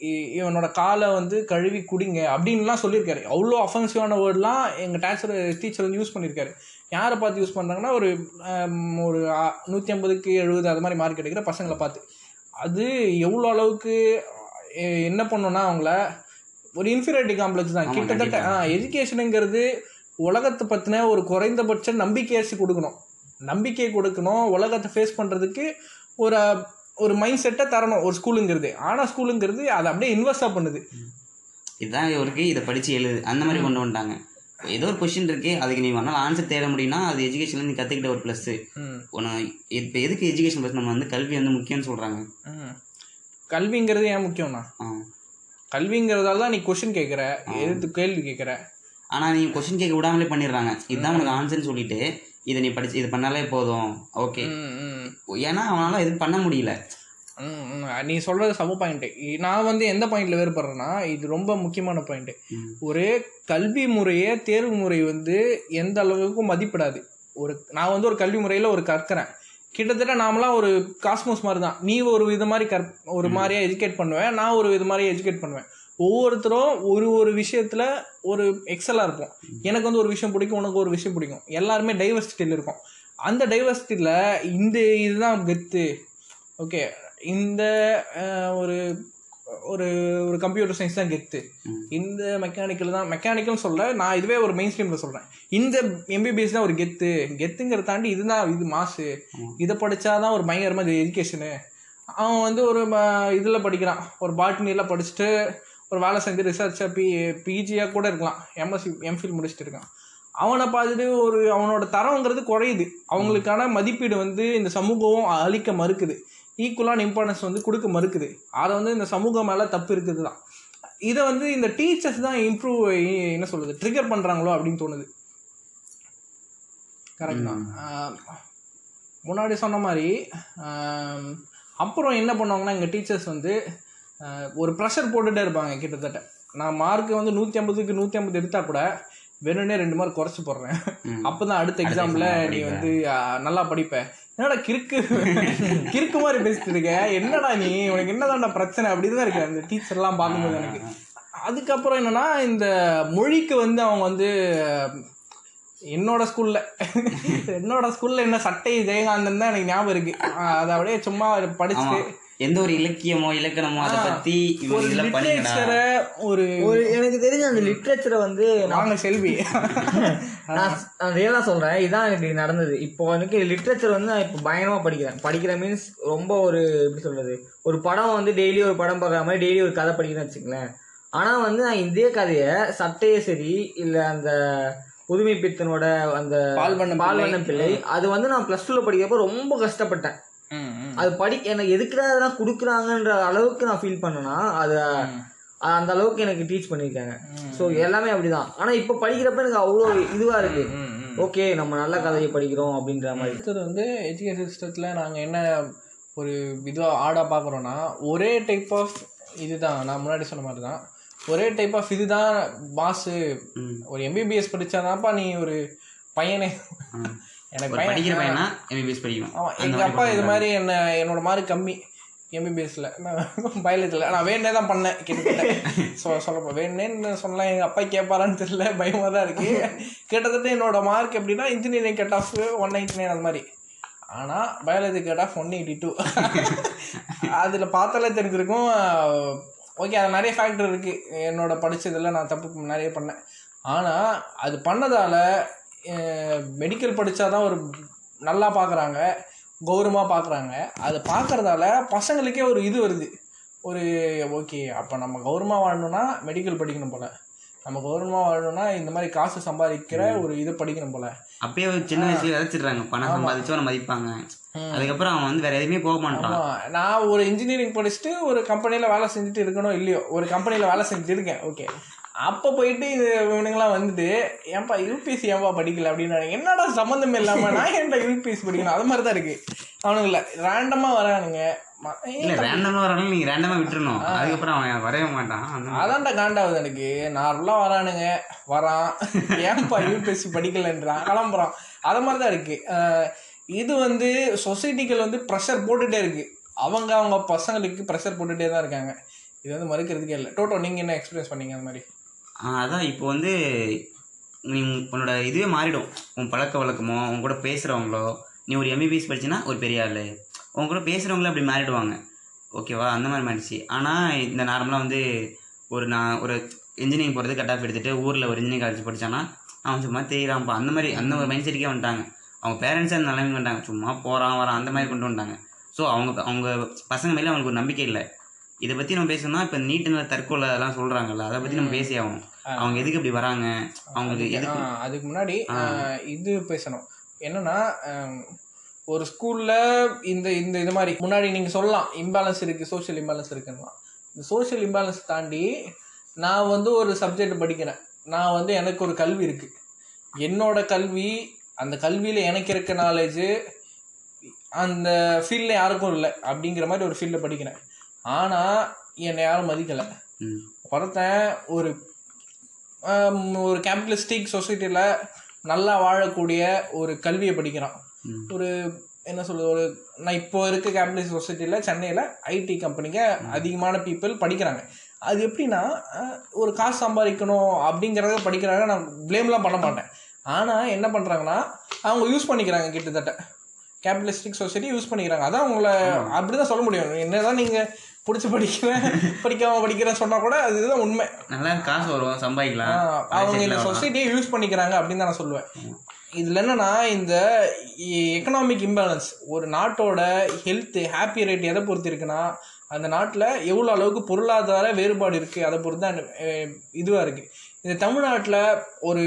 இ- இவனோட காலை வந்து கழுவி குடிங்க. அப்படின்லாம் சொல்லியிருக்காரு. அவ்வளோ அஃபென்சிவான வேர்ட்லாம் எங்கள் டேச்சர் டீச்சர் வந்து யூஸ் பண்ணியிருக்காரு. யாரை பார்த்து யூஸ் பண்ணுறாங்கன்னா ஒரு ஒரு நூற்றி ஐம்பதுக்கு எழுபது அது மாதிரி மார்க் எடுக்கிற பசங்களை பார்த்து. அது எவ்வளோ அளவுக்கு என்ன பண்ணோன்னா அவங்கள ஒரு இன்ஃபீரியாரிட்டி காம்ப்ளெக்ஸ் தான். கிட்டத்தட்ட எஜுகேஷனுங்கிறது உலகத்தை பற்றின ஒரு குறைந்தபட்ச நம்பிக்கையாச்சு கொடுக்கணும். நம்பிக்கை கொடுக்கணும். உலகத்தை ஃபேஸ் பண்ணுறதுக்கு ஒரு ஒரு மைண்ட் செட்டை தரணும் ஒரு ஸ்கூலுங்கிறது ஆனால் ஸ்கூலுங்கிறது அதை அப்படியே இன்வெஸ்டாக பண்ணுது. இதுதான் இருக்கு இதை படித்து எழுது. அந்த மாதிரி கொண்டு வந்துட்டாங்க. ஏதோ ஒரு கொஷின் இருக்கு அதுக்கு நீ வேணாலும் ஆன்சர் தேட முடியும்னா அது எஜுகேஷன்ல நீ கற்றுக்கிட்ட ஒரு ப்ளஸ்ஸு ம். உன இப்போ எதுக்கு எஜுகேஷன் ப்ளஸ் நம்ம வந்து கல்வி வந்து முக்கியம்னு சொல்கிறாங்க ம். கல்விங்கிறது ஏன் முக்கியம்னா? கல்விங்கிறதால தான் நீ கொஷின் கேட்குற எதிர்த்து கேள்வி கேட்குற ஆனால் நீ கொஷின் கேட்க விடாமலே பண்ணிடுறாங்க. இதுதான் உனக்கு ஆன்சர்னு சொல்லிட்டு இதை நீ படிச்சு இது பண்ணாலே போதும். ஓகே. ஏன்னா அவனால எதுவும் பண்ண முடியல. நீ சொல்றது சம பாயிண்ட் நான் வந்து எந்த பாயிண்ட்ல வேறுபடுறேன்னா இது ரொம்ப முக்கியமான பாயிண்ட் ம். ஒரு கல்வி முறையே தேர்வு முறை வந்து எந்த அளவுக்கு மதிப்பிடாது. ஒரு நான் வந்து ஒரு கல்வி முறையில் ஒரு கற்கிறேன். கிட்டத்தட்ட நாமலாம் ஒரு காஸ்மோஸ் மாதிரி தான் நீ ஒரு வித மாதிரி கற் ஒரு மாதிரியா எஜுகேட் பண்ணுவேன் நான் ஒரு வித மாதிரி எஜுகேட் பண்ணுவேன். ஒவ்வொருத்தரும் ஒரு ஒரு விஷயத்துல ஒரு எக்ஸலாக இருப்போம். எனக்கு வந்து ஒரு விஷயம் பிடிக்கும் உனக்கு ஒரு விஷயம் பிடிக்கும். எல்லாருமே டைவர்சிட்டியில் இருக்கும். அந்த டைவர்சிட்டியில் இந்த இதுதான் கெத்து. ஓகே இந்த ஒரு ஒரு ஒரு கம்ப்யூட்டர் சயின்ஸ் தான் கெத்து. இந்த மெக்கானிக்கல் தான் மெக்கானிக்கல் சொல்ல நான் இதுவே ஒரு மெயின் ஸ்ட்ரீமில் சொல்கிறேன் இந்த எம்பிபிஎஸ் தான் ஒரு கெத்து. கெத்துங்கிறத தாண்டி இதுதான் இது மாசு இதை படிச்சாதான் ஒரு பயங்கரமாக எஜுகேஷனு அவன் வந்து ஒரு இதில் படிக்கிறான். ஒரு பாட்னியில் படிச்சுட்டு ஒரு வேலை செஞ்சு ரிசர்ச்சாக பி பிஜியாக கூட இருக்கலாம். எம்எஸ்சி எம்ஃபில் முடிச்சுட்டு இருக்கான். அவனை பார்த்துட்டு ஒரு அவனோட தரங்கிறது குறையுது. அவங்களுக்கான மதிப்பீடு வந்து இந்த சமூகம் அளிக்க மறுக்குது. ஈக்குவலான இம்பார்ட்டன்ஸ் வந்து கொடுக்க மறுக்குது. அதை வந்து இந்த சமூகம் மேலே தப்பு இருக்குது தான் இதை வந்து இந்த டீச்சர்ஸ் தான் இம்ப்ரூவ் என்ன சொல்றது ட்ரிகர் பண்ணுறாங்களோ அப்படின்னு தோணுது. கரெக்ட் தான். முன்னாடி சொன்ன மாதிரி அப்புறம் என்ன பண்ணுவாங்கன்னா எங்கள் டீச்சர்ஸ் வந்து ஒரு ப்ரெஷர் போட்டுகிட்டே இருப்பாங்க கிட்டத்தட்ட. நான் மார்க் வந்து நூற்றி ஐம்பதுக்கு நூற்றி ஐம்பது எடுத்தால் கூட வேணும்னே ரெண்டு மார்க் குறைச்சி போடுறேன். அப்போ தான் அடுத்த எக்ஸாமில் நீ. வந்து நல்லா படிப்ப. என்னடா கிறுக்கு? கிறுக்கு மாதிரி பேசிட்டு இருக்க? என்னடா நீ? உனக்கு என்னதான்டா பிரச்சனை? அப்படின்னு தான் இருக்கு அந்த டீச்சர்லாம் பார்க்கும்போது எனக்கு. அதுக்கப்புறம் என்னன்னா இந்த மொழிக்கு வந்து அவங்க வந்து என்னோட ஸ்கூல்ல என்னோட ஸ்கூல்ல என்ன சட்டை ஜெயகாந்தன் தான் எனக்கு ஞாபகம் இருக்கு. அதை அப்படியே சும்மா படிச்சுட்டு எந்த ஒரு இலக்கியமோ இலக்கணமோ அதை பத்தி இவங்க ஒரு லிட்ரேச்சரை ஒரு ஒரு எனக்கு தெரிஞ்ச அந்த லிட்ரேச்சரை வந்து வாங்க செல்வி. நான் நான் ரியலாக சொல்கிறேன் இதான் எனக்கு நடந்தது. இப்போ எனக்கு லிட்ரேச்சர் வந்து நான் இப்போ பயங்கரமாக படிக்கிறேன். படிக்கிற மீன்ஸ் ரொம்ப ஒரு எப்படி சொல்கிறது ஒரு படம் வந்து டெய்லி ஒரு படம் பார்க்குற மாதிரி டெய்லி ஒரு கதை படிக்கிறேன்னு வச்சுங்களேன் ஆனால் வந்து நான் இதே கதையை சட்டையே சரி இல்லை அந்த புதுமை பித்தனோட அந்த பால்வண்ணம் பால்வண்ணம் பிள்ளை அது வந்து நான் ப்ளஸ் டூவில் படிக்கிறப்ப ரொம்ப கஷ்டப்பட்டேன். அது படி எனக்கு எதுக்குடா இதெல்லாம் கொடுக்குறாங்கன்ற அளவுக்கு நான் ஃபீல் பண்ணேன்னா அது அந்த அளவுக்கு எனக்கு டீச் பண்ணியிருக்காங்க ஸோ எல்லாமே அப்படிதான். ஆனால் இப்போ படிக்கிறப்ப எனக்கு அவ்வளோ இதுவாக இருக்கு. ஓகே நம்ம நல்ல கதையை படிக்கிறோம் அப்படின்ற மாதிரி. அடுத்தது வந்து எஜுகேஷன் சிஸ்டத்தில் நாங்கள் என்ன ஒரு இதுவாக ஆடாக பார்க்குறோன்னா ஒரே டைப் ஆஃப் இதுதான். நான் முன்னாடி சொன்ன மாதிரி தான் ஒரே டைப் ஆஃப் இதுதான் பாஸு. ஒரு எம்பிபிஎஸ் படிச்சாதான்ப்பா நீ ஒரு பையனே. எனக்கு படிக்கிற பையனா எம்பிபிஎஸ் படிக்கணும்? ஆமாம் எங்கள் அப்பா இது மாதிரி என்ன என்னோட மார்க் கம்மி எம்பிபிஎஸ்ல நான் பயாலஜியில் நான் வேணே தான் பண்ணேன் கிட்டத்தட்ட. சொ சொல்லப்போ வேணேன்னு சொல்லலாம் எங்கள் அப்பா கேட்பாரான்னு தெரியல பயமாக தான் இருக்கு. கிட்டத்தட்ட என்னோட மார்க் எப்படின்னா engineering cut off one ninety nine அந்த மாதிரி. ஆனால் biology cut off one eighty two அதில் பார்த்தாலே தெரிஞ்சிருக்கும். ஓகே அது நிறைய ஃபேக்டர் இருக்குது என்னோட படிச்சதுல நான் தப்பு நிறைய பண்ணேன். ஆனால் அது பண்ணதால் மெடிக்கல் படித்தாதான் ஒரு நல்லா பார்க்குறாங்க கௌரவமாக பார்க்குறாங்க அது பார்க்குறதால பசங்களுக்கே ஒரு இது வருது. ஒரு ஓகே அப்போ நம்ம கௌரவமாக வாழணும்னா மெடிக்கல் படிக்கணும் போல். நம்ம கௌரவமாக வாழணும்னா இந்த மாதிரி காசு சம்பாதிக்கிற ஒரு இது படிக்கணும் போல். அப்பயே ஒரு சின்ன வயசுல விதைச்சிடுறாங்க. பணம் சம்பாதிச்சு அவனை மதிப்பாங்க. அதுக்கப்புறம் அவன் வந்து வேற எதுவுமே போக மாட்டான். நான் ஒரு இன்ஜினியரிங் படிச்சுட்டு ஒரு கம்பெனியில் வேலை செஞ்சுட்டு இருக்கணும் இல்லையோ? ஒரு கம்பெனியில் வேலை செஞ்சுட்டு இருக்கேன். ஓகே அப்போ போயிட்டு இது இவனுங்களாம் வந்துட்டு ஏன்பா யூபிஎஸ்சி ஏன்பா படிக்கல? அப்படின்னு என்னடா சம்மந்தம் இல்லாமல் நான் ஏன்டா யூபிஎஸ்சி படிக்கணும்? அது மாதிரி தான் இருக்கு அவனுங்கள ரேண்டமாக வரானுங்க. ம- இல்ல ரேண்டமா வரணும் நீங்க ரேண்டமா விட்டுறணும். அதுக்கப்புறம் அவன் வரவே மாட்டான். அதான்டா காண்டாகுது எனக்கு நார்மலாக வரானுங்க. வரான். ஏன்பா யூபிஎஸ்சி படிக்கலன்றான். கிளம்புறான். அது மாதிரி தான் இருக்கு இது வந்து சொசைட்டிகள் வந்து ப்ரெஷர் போட்டுட்டே இருக்கு. அவங்க அவங்க பசங்களுக்கு ப்ரெஷர் போட்டுட்டே தான் இருக்காங்க. இது வந்து மறுக்கிறதுக்கே இல்லை. டோட்டோ நீங்கள் என்ன எக்ஸ்பீரியன்ஸ் பண்ணீங்க அந்த மாதிரி? அதான் இப்போ வந்து நீ உன்னோட இதுவே மாறிடும். உன் பழக்க வழக்கமோ உன் கூட பேசுகிறவங்களோ நீ ஒரு எம்பிபிஎஸ் படிச்சினா ஒரு பெரிய ஆள். உன் கூட பேசுகிறவங்களே அப்படி மாறிடுவாங்க. ஓகேவா அந்த மாதிரி மாறிடுச்சு. ஆனால் இந்த நார்மலாக வந்து ஒரு நான் ஒரு இன்ஜினியரிங் போகிறது கட் ஆஃப் எடுத்துகிட்டு ஊரில் ஒரு இன்ஜினியரிங் காலேஜ் படித்தானா அவன் சும்மா தெரியறான்ப்பா அந்த மாதிரி அந்த ஒரு மைண்ட் செட்டுக்கே வந்துட்டாங்க. அவங்க பேரண்ட்ஸே அந்த நிலைமை வந்துட்டாங்க. சும்மா போகிறான் வரான் அந்த மாதிரி கொண்டு வந்துட்டாங்க. ஸோ அவங்க அவங்க பசங்க மேலே அவங்களுக்கு ஒரு நம்பிக்கை இல்லை. இதை பற்றி நம்ம பேசணும்னா இப்போ நீட்டுன்னு தற்கொலை அதெல்லாம் சொல்கிறாங்கல்ல அதை பற்றி நம்ம பேசி ஆகணும் அவங்க எதுக்கு இப்படி வராங்க? அவங்களுக்கு எதுக்கு? அதுக்கு முன்னாடி இது பேசணும். என்னன்னா ஒரு ஸ்கூல்ல இந்த இந்த இது மாதிரி முன்னாடி நீங்க சொல்லலாம் இம்பேலன்ஸ் இருக்கு சோஷியல் இம்பேலன்ஸ் இருக்குன்னா இந்த சோஷியல் இம்பேலன்ஸ் தாண்டி நான் வந்து ஒரு சப்ஜெக்ட் படிக்கிறேன். நான் வந்து எனக்கு ஒரு கல்வி இருக்கு. என்னோட கல்வி அந்த கல்வியில எனக்கு இருக்க நாலேஜ் அந்த ஃபீல்டில் யாருக்கும் இல்லை அப்படிங்கிற மாதிரி ஒரு ஃபீல்டில் படிக்கிறேன். ஆனால் என்னை யாரும் மதிக்கலை. ஒருத்தன் ஒரு ஒரு கேபிட்டலிஸ்டிக் சொசைட்டியில் நல்லா வாழக்கூடிய ஒரு கல்வியை படிக்கிறான். ஒரு என்ன சொல்றது ஒரு நான் இப்போ இருக்க கேபிட்டலிஸ்ட் சொசைட்டியில் சென்னையில் ஐடி கம்பெனிக்கு அதிகமான பீப்புள் படிக்கிறாங்க. அது எப்படின்னா ஒரு காசு சம்பாதிக்கணும் அப்படிங்கிறத படிக்கிறாங்க நான் ப்ளேம்லாம் பண்ண மாட்டேன். ஆனால் என்ன பண்ணுறாங்கன்னா அவங்க யூஸ் பண்ணிக்கிறாங்க கிட்டத்தட்ட. கேபிட்டலிஸ்டிக் சொசைட்டி யூஸ் பண்ணிக்கிறாங்க. அதான் உங்களை அப்படி தான் சொல்ல முடியும். என்னதான் நீங்கள் பிடிச்சி படிக்கிறேன் படிக்காம படிக்கிறேன்னு சொன்னால் கூட அதுதான் உண்மை. நல்லா காசு வரும் சம்பாதிக்கலாம். அவங்க இந்த சொசைட்டியை யூஸ் பண்ணிக்கிறாங்க அப்படின்னு தான் நான் சொல்லுவேன். இதில் என்னன்னா இந்த எக்கனாமிக் இம்பேலன்ஸ் ஒரு நாட்டோட ஹெல்த் ஹாப்பி ரேட் எதை பொறுத்து இருக்குன்னா அந்த நாட்டில் எவ்வளோ அளவுக்கு பொருளாதார வேறுபாடு இருக்குது அதை பொறுத்து தான் இதுவாக இருக்குது இந்த தமிழ்நாட்டில் ஒரு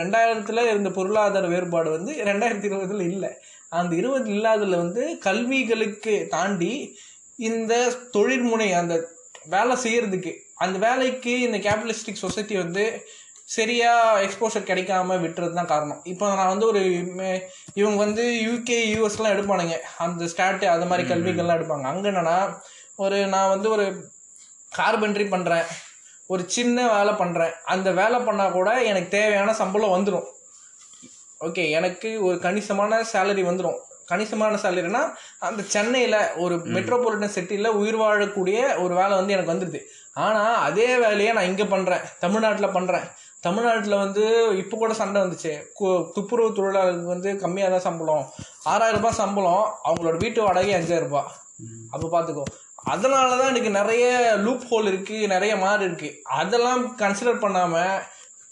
ரெண்டாயிரத்தில் இருந்த பொருளாதார வேறுபாடு வந்து ரெண்டாயிரத்தி இருபதுல இல்லை. அந்த இருபது இல்லாததுல வந்து கல்விகளுக்கு தாண்டி இந்த தொழில்முனை அந்த வேலை செய்யறதுக்கு அந்த வேலைக்கு இந்த கேபிட்டலிஸ்டிக் சொசைட்டி வந்து சரியா எக்ஸ்போஷர் கிடைக்காம விட்டுறது தான் காரணம். இப்போ நான் வந்து ஒரு இவங்க வந்து யூகே யூஎஸ்லாம் எடுப்பானுங்க. அந்த ஸ்டாட்டு அது மாதிரி கல்விகள்லாம் எடுப்பாங்க. அங்கே என்னன்னா ஒரு நான் வந்து ஒரு கார்பென்ட்ரி பண்ணுறேன் ஒரு சின்ன வேலை பண்ணுறேன் அந்த வேலை பண்ணால் கூட எனக்கு தேவையான சம்பளம் வந்துடும் ஓகே எனக்கு ஒரு கணிசமான சேலரி வந்துடும் கணிசமான சேலரினா அந்த சென்னையில் ஒரு மெட்ரோபாலிட்டன் சிட்டியில் உயிர் வாழக்கூடிய ஒரு வேலை வந்து எனக்கு வந்துடுது ஆனால் அதே வேலையை நான் இங்கே பண்ணுறேன் தமிழ்நாட்டில் பண்ணுறேன் தமிழ்நாட்டில் வந்து இப்போ கூட சண்டை வந்துச்சு. துப்புரவு தொழிலாளர்களுக்கு வந்து கம்மியாக தான் சம்பளம். ஆறாயிரம் ரூபாய் சம்பளம் அவங்களோட வீட்டு வாடகை அஞ்சாயிரம் ரூபாய். அப்போ பார்த்துக்கோ அதனால தான் எனக்கு நிறைய லூப் ஹோல் இருக்குது நிறைய மாறு இருக்குது அதெல்லாம் கன்சிடர் பண்ணாமல்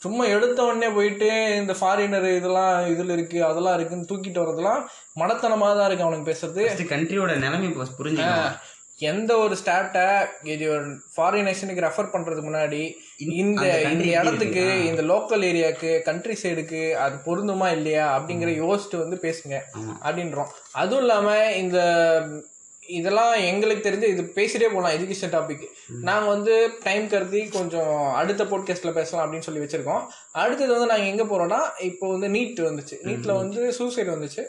சும்மா எடுத்த உடனே போயிட்டு இந்த ஃபாரினர் இதெல்லாம் இதில் இருக்குது அதெல்லாம் இருக்குன்னு தூக்கிட்டு வரதெல்லாம் மடத்தனமாக தான் இருக்குது அவனுக்கு பேசுறது கண்ட்ரியோட நிலைமை புரிஞ்சுக்கணும். எந்த ஒரு ஸ்டாட்டை இது ஒரு ஃபாரின் நேஷனுக்கு ரெஃபர் பண்ணுறதுக்கு முன்னாடி இந்த இந்த இடத்துக்கு இருக்கு? இந்த லோக்கல் ஏரியாவுக்கு கண்ட்ரி சைடுக்கு அது பொருந்துமா இல்லையா அப்படிங்கிற யோசிச்சுட்டு வந்து பேசுங்க அப்படின்றோம். அதுவும் இல்லாமல் இந்த இதெல்லாம் எங்களுக்கு தெரிஞ்சு இது பேசிட்டே போகலாம் எஜுகேஷன் டாபிக் நாங்கள் வந்து டைம் கருதி கொஞ்சம் அடுத்த போட்காஸ்ட்டில் பேசலாம் அப்படின்னு சொல்லி வச்சுருக்கோம். அடுத்தது வந்து நாங்கள் எங்கே போகிறோம்னா இப்போ வந்து நீட் வந்துச்சு. நீட்டில் வந்து சூசைட் வந்துச்சு.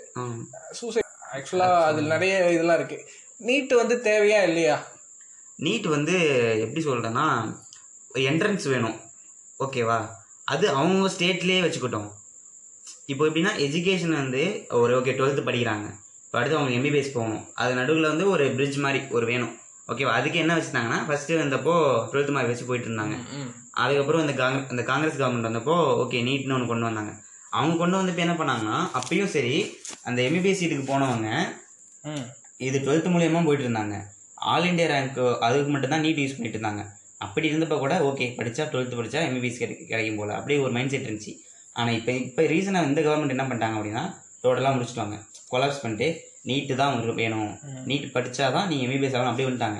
சூசைட் ஆக்சுவலாக அதில் நிறைய இதெல்லாம் இருக்குது நீட் வந்து தேவையா இல்லையா? நீட் வந்து எப்படி சொல்கிறேன்னா என்ட்ரன்ஸ் வேணும். ஓகேவா அது அவங்க ஸ்டேட்லேயே வச்சுக்கிட்டோம். இப்போ எப்படின்னா எஜுகேஷன் வந்து ஒரு ஓகே டுவெல்த்து படிக்கிறாங்க. இப்போ அடுத்து அவங்க எம்பிபிஎஸ் போகணும். அது நடுவில் வந்து ஒரு பிரிட்ஜ் மாதிரி ஒரு வேணும். ஓகேவா அதுக்கு என்ன வச்சுருந்தாங்கன்னா ஃபஸ்ட்டு வந்தப்போ டுவெல்த்து மாதிரி வச்சு போயிட்டு இருந்தாங்க. அதுக்கப்புறம் இந்த காங் இந்த காங்கிரஸ் கவர்மெண்ட் வந்தப்போ ஓகே நீட்னு ஒன்று கொண்டு வந்தாங்க. அவங்க கொண்டு வந்தப்போ என்ன பண்ணாங்கன்னா அப்பயும் சரி அந்த எம்பிபிஎஸ் சீட்டுக்கு போனவங்க இது டுவெல்த்து மூலியமா போயிட்டு இருந்தாங்க. ஆல் இண்டியா ரேங்க் அதுக்கு மட்டும்தான் நீட் யூஸ் பண்ணிட்டு இருந்தாங்க. அப்படி இருந்தப்போ கூட ஓகே படித்தா டுவெல்த்து படித்தா எம்பிபிஎஸ் கிடைக்கும் கிடைக்கும் போல். அப்படியே ஒரு மைண்ட் செட் இருந்துச்சு. ஆனால் இப்போ இப்போ ரீசனாக இந்த கவர்மெண்ட் என்ன பண்ணிட்டாங்க அப்படின்னா டோட்டலாக முடிச்சுட்டாங்க. கொலாப்ஸ் பண்ணிட்டு நீட்டு தான் உங்களுக்கு வேணும். நீட் படித்தா தான் நீ எம்பிபிஎஸ் ஆகணும் அப்படியே வந்துட்டாங்க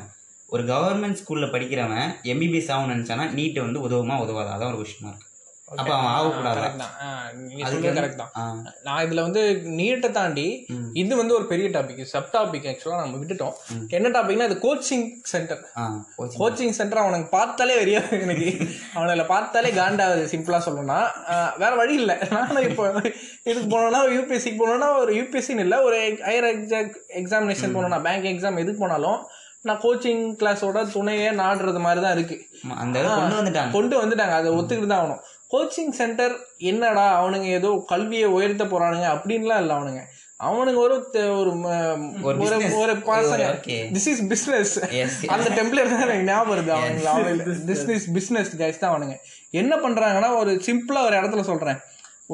ஒரு கவர்மெண்ட் ஸ்கூலில் படிக்கிறவன் எம்பிபிஎஸ் ஆகணும்னு நினச்சானா நீட்டு வந்து உதவுமா உதவாதா? அதான் ஒரு விஷயமா இருக்கு அப்போ அவன் ஆகக்கூடாதா? கரெக்ட் தான். நீங்க சொல்றது கரெக்ட் நான் இதுல வந்து நீட்டை தாண்டி. இது வந்து ஒரு பெரிய டாபிக் சப் டாபிக் ஆக்சுவலா நம்ம விட்டுட்டோம். என்ன டாபிக்னா இது கோச்சிங் சென்டர். கோச்சிங் சென்டர் அவனுக்கு பார்த்தாலே வெறியா எனக்கு. அவனை பார்த்தாலே காண்டாவது சிம்பிளா சொல்லணும்னா. வேற வழி இல்லை. நானும் இப்போ இதுக்கு போனோம்னா யூபிஎஸ்சிக்கு போனோம்னா ஒரு யூபிஎஸ்சின்னு இல்லை ஒரு ஹையர் எக்ஸாமினேஷன் போனோம்னா பேங்க் எக்ஸாம் எதுக்கு போனாலும் நான் கோச்சிங் கிளாஸோட துணையே நாடுறது மாதிரி தான் இருக்கு அந்த கொண்டு வந்துட்டாங்க. கொண்டு வந்துட்டாங்க. அதை ஒத்துக்கிட்டு தான் ஆகணும். கோச்சிங் சென்டர் என்னடா அவனுங்க ஏதோ கல்வியை உயர்த்த போறானுங்க அப்படின்லாம் இல்லை அவனுங்க. அவனுங்க ஒரு ஒரு ஒரு பசங்க. This is business. அந்த டெம்ப்ளேட் தான் எனக்கு ஞாபகம் வருது அவனுங்க. அவனுங்க பிஸ்னஸ் பிஸ்னஸ் கைஸ் தான் அவனுங்க. என்ன பண்றாங்கன்னா ஒரு சிம்பிளா ஒரு இடத்துல சொல்றேன்.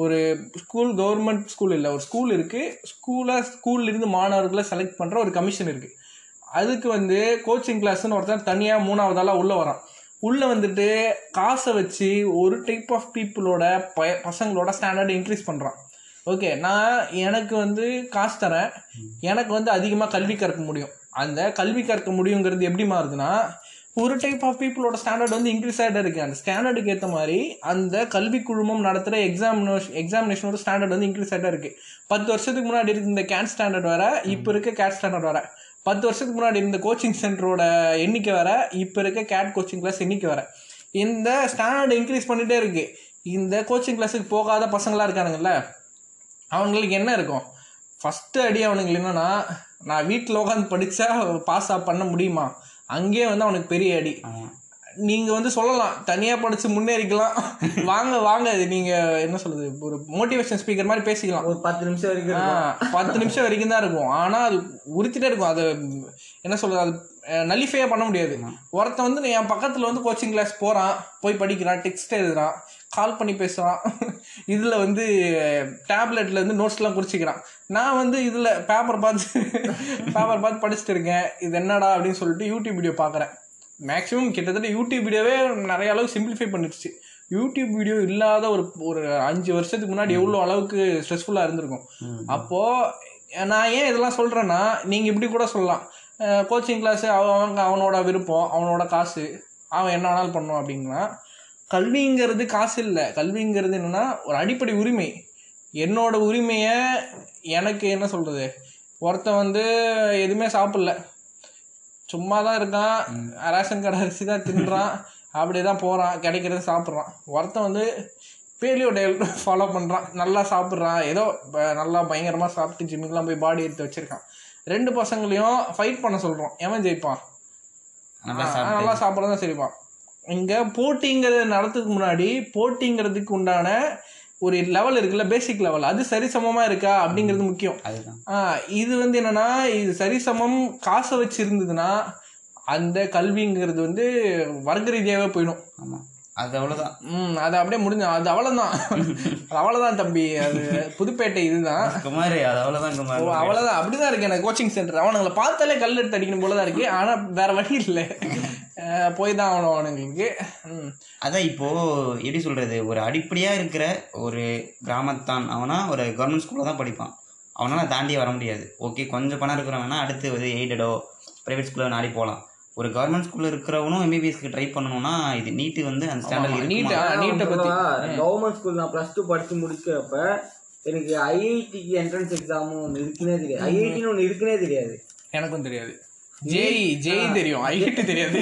ஒரு ஸ்கூல் கவர்மெண்ட் ஸ்கூல் இல்லை ஒரு ஸ்கூல் இருக்கு. ஸ்கூலா ஸ்கூல்ல இருந்து மாணவர்களை செலக்ட் பண்ற ஒரு கமிஷன் இருக்கு. அதுக்கு வந்து கோச்சிங் கிளாஸ்னு ஒருத்தன் தனியா மூணாவது ஆளா உள்ள வரான். உள்ள வந்துட்டு காசை வச்சு ஒரு டைப் ஆஃப் பீப்புளோட ப பசங்களோட ஸ்டாண்டர்ட் இன்க்ரீஸ் பண்ணுறான் ஓகே நான் எனக்கு வந்து காசு தரேன். எனக்கு வந்து அதிகமாக கல்வி கற்க முடியும். அந்த கல்வி கற்க முடியுங்கிறது எப்படி மாறுதுன்னா ஒரு டைப் ஆஃப் பீப்புளோட ஸ்டாண்டர்ட் வந்து இன்க்ரீஸ் ஆகிட்டே இருக்கு. அந்த ஸ்டாண்டர்டுக்கு ஏற்ற மாதிரி அந்த கல்வி குழுமம் நடத்துகிற எக்ஸாமினேஷன் எக்ஸாமினேஷனோட ஸ்டாண்டர்ட் வந்து இன்க்ரீஸ் ஆகிட்டே இருக்கு. பத்து வருஷத்துக்கு முன்னாடி இருக்க இந்த கேட் ஸ்டாண்டர்ட் வேற இப்போ இருக்க கேட் ஸ்டாண்டர்ட் வேற. பத்து வருஷத்துக்கு முன்னாடி இருந்த கோச்சிங் சென்டரோட எண்ணிக்கை வர இப்போ இருக்க கேட் கோச்சிங் கிளாஸ் எண்ணிக்கை வர இந்த ஸ்டாண்டர்ட் இன்க்ரீஸ் பண்ணிகிட்டே இருக்கு. இந்த கோச்சிங் கிளாஸுக்கு போகாத பசங்களா இருக்கானுங்கல்ல அவங்களுக்கு என்ன இருக்கும்? ஃபஸ்ட்டு அடி அவனுங்களுக்கு என்னென்னா நான் வீட்டில் உட்காந்து படித்தா பாஸ் பண்ண முடியுமா? அங்கேயே வந்து அவனுக்கு பெரிய அடி. ஆமா. நீங்கள் வந்து சொல்லலாம். தனியாக படித்து முன்னேறிக்கலாம். வாங்க வாங்க. இது நீங்கள் என்ன சொல்றது? ஒரு மோட்டிவேஷன் ஸ்பீக்கர் மாதிரி பேசிக்கலாம். ஒரு பத்து நிமிஷம் வரைக்கும் பத்து நிமிஷம் வரைக்கும் தான் இருக்கும். ஆனால் அது உறுத்திட்டே இருக்கும். அது என்ன சொல்றது? அது நல்லிஃபையாக பண்ண முடியாது. ஒருத்தன் வந்து என் பக்கத்தில் வந்து கோச்சிங் கிளாஸ் போகிறான் போய் படிக்கிறான் டெக்ஸ்ட் எழுதுறான் கால் பண்ணி பேசுகிறான் இதில் வந்து டேப்லெட்டில் இருந்து நோட்ஸ்லாம் குறிச்சிக்கிறான். நான் வந்து இதில் பேப்பர் பார்த்து பேப்பர் பார்த்து படிச்சுட்டு இருக்கேன். இது என்னடா அப்படின்னு சொல்லிட்டு யூடியூப் வீடியோ பார்க்குறேன். மேக்ஸிமம் கிட்டத்தட்ட யூடியூப் வீடியோவே நிறைய அளவு சிம்பிளிஃபை பண்ணிடுச்சு. யூடியூப் வீடியோ இல்லாத ஒரு ஒரு அஞ்சு வருஷத்துக்கு முன்னாடி எவ்வளோ அளவுக்கு ஸ்ட்ரெஸ்ஃபுல்லாக இருந்திருக்கும். அப்போது நான் ஏன் இதெல்லாம் சொல்கிறேன்னா நீங்கள் இப்படி கூட சொல்லலாம். கோச்சிங் கிளாஸு அவங்க அவனோட விருப்பம் அவனோட காசு அவன் என்ன வேணாலும் பண்ணுவான் அப்படின்னா கல்விங்கிறது காசு இல்லை. கல்விங்கிறது என்னன்னா ஒரு அடிப்படை உரிமை. என்னோட உரிமையை எனக்கு என்ன சொல்கிறது ஒருத்தன் வந்து எதுவுமே சாப்பிடல. சும்மா தான் இருக்கான் ரேஷன் கடை அரிசி தான் தின்றான். அப்படியே தான் போகிறான் கிடைக்கிறத சாப்பிட்றான். ஒருத்தன் வந்து பேலியோ டயல் ஃபாலோ பண்ணுறான் நல்லா சாப்பிட்றான். ஏதோ நல்லா பயங்கரமாக சாப்பிட்டு ஜிம்முக்கெலாம் போய் பாடி எடுத்து வச்சிருக்கான். ரெண்டு பசங்களையும் ஃபைட் பண்ண சொல்கிறோம் எவன் ஜெயிப்பான்? நல்லா ஆ, சாப்பிட்டு. நல்லா சாப்பிட்றது தான் சரிப்பான் இங்கே போட்டிங்கிறது நடத்துறதுக்கு முன்னாடி போட்டிங்கிறதுக்கு உண்டான ஒரு லெவல் இருக்குல்ல பேசிக் லெவல் அது சரிசமமாக இருக்கா அப்படிங்கிறது முக்கியம். இது வந்து என்னன்னா இது சரிசமம் காசை வச்சு இருந்ததுன்னா அந்த கல்விங்கிறது வந்து வர்க்க ரீதியாகவே போயிடும். ஆமா. அது அவ்வளவுதான். ம் அது அப்படியே முடிஞ்ச அது அவ்வளோதான் அது அவ்வளோதான் தம்பி. அது புதுப்பேட்டை இதுதான். குமார் அது அவ்வளவுதான் குமார் அவ்வளோதான் அப்படிதான் இருக்கு எனக்கு கோச்சிங் சென்டர் அவனுங்களை பார்த்தாலே கல் எடுத்து அடிக்கணும் போல தான் இருக்கு. ஆனால் வேற வழி இல்லை. போய் தான் ஆகணும் அவனுங்களுக்கு. அதான் இப்போ எப்படி சொல்றது ஒரு அடிப்படையா இருக்கிற ஒரு கிராமத்தான் அவனா ஒரு கவர்மெண்ட் ஸ்கூல்ல தான் படிப்பான். அவனால தாண்டி வர முடியாது. ஓகே கொஞ்சம் பணம் இருக்கிறவனா அடுத்து வந்து எய்டடோ பிரைவேட் ஸ்கூல்ல நாடி போகலாம். ஒரு கவர்மெண்ட் ஸ்கூல்ல இருக்கிறவனும் எம்பிபிஎஸ்க்கு ட்ரை பண்ணணும்னா இது நீட்டு வந்து அந்த ஸ்டாண்டர்ட் நீட் நீட்டை பற்றி கவர்மெண்ட் ஸ்கூல் நான் ப்ளஸ் டூ படிச்சு முடிக்கிறப்ப எனக்கு ஐஐடிக்கு என்ட்ரன்ஸ் எக்ஸாமும் ஒன்று இருக்குன்னே தெரியாது. ஐஐடின்னு ஒன்று இருக்குன்னே தெரியாது. எனக்கும் தெரியாது. ஜேஇ ஜேஇ தெரியும். ஐஐடி தெரியாது.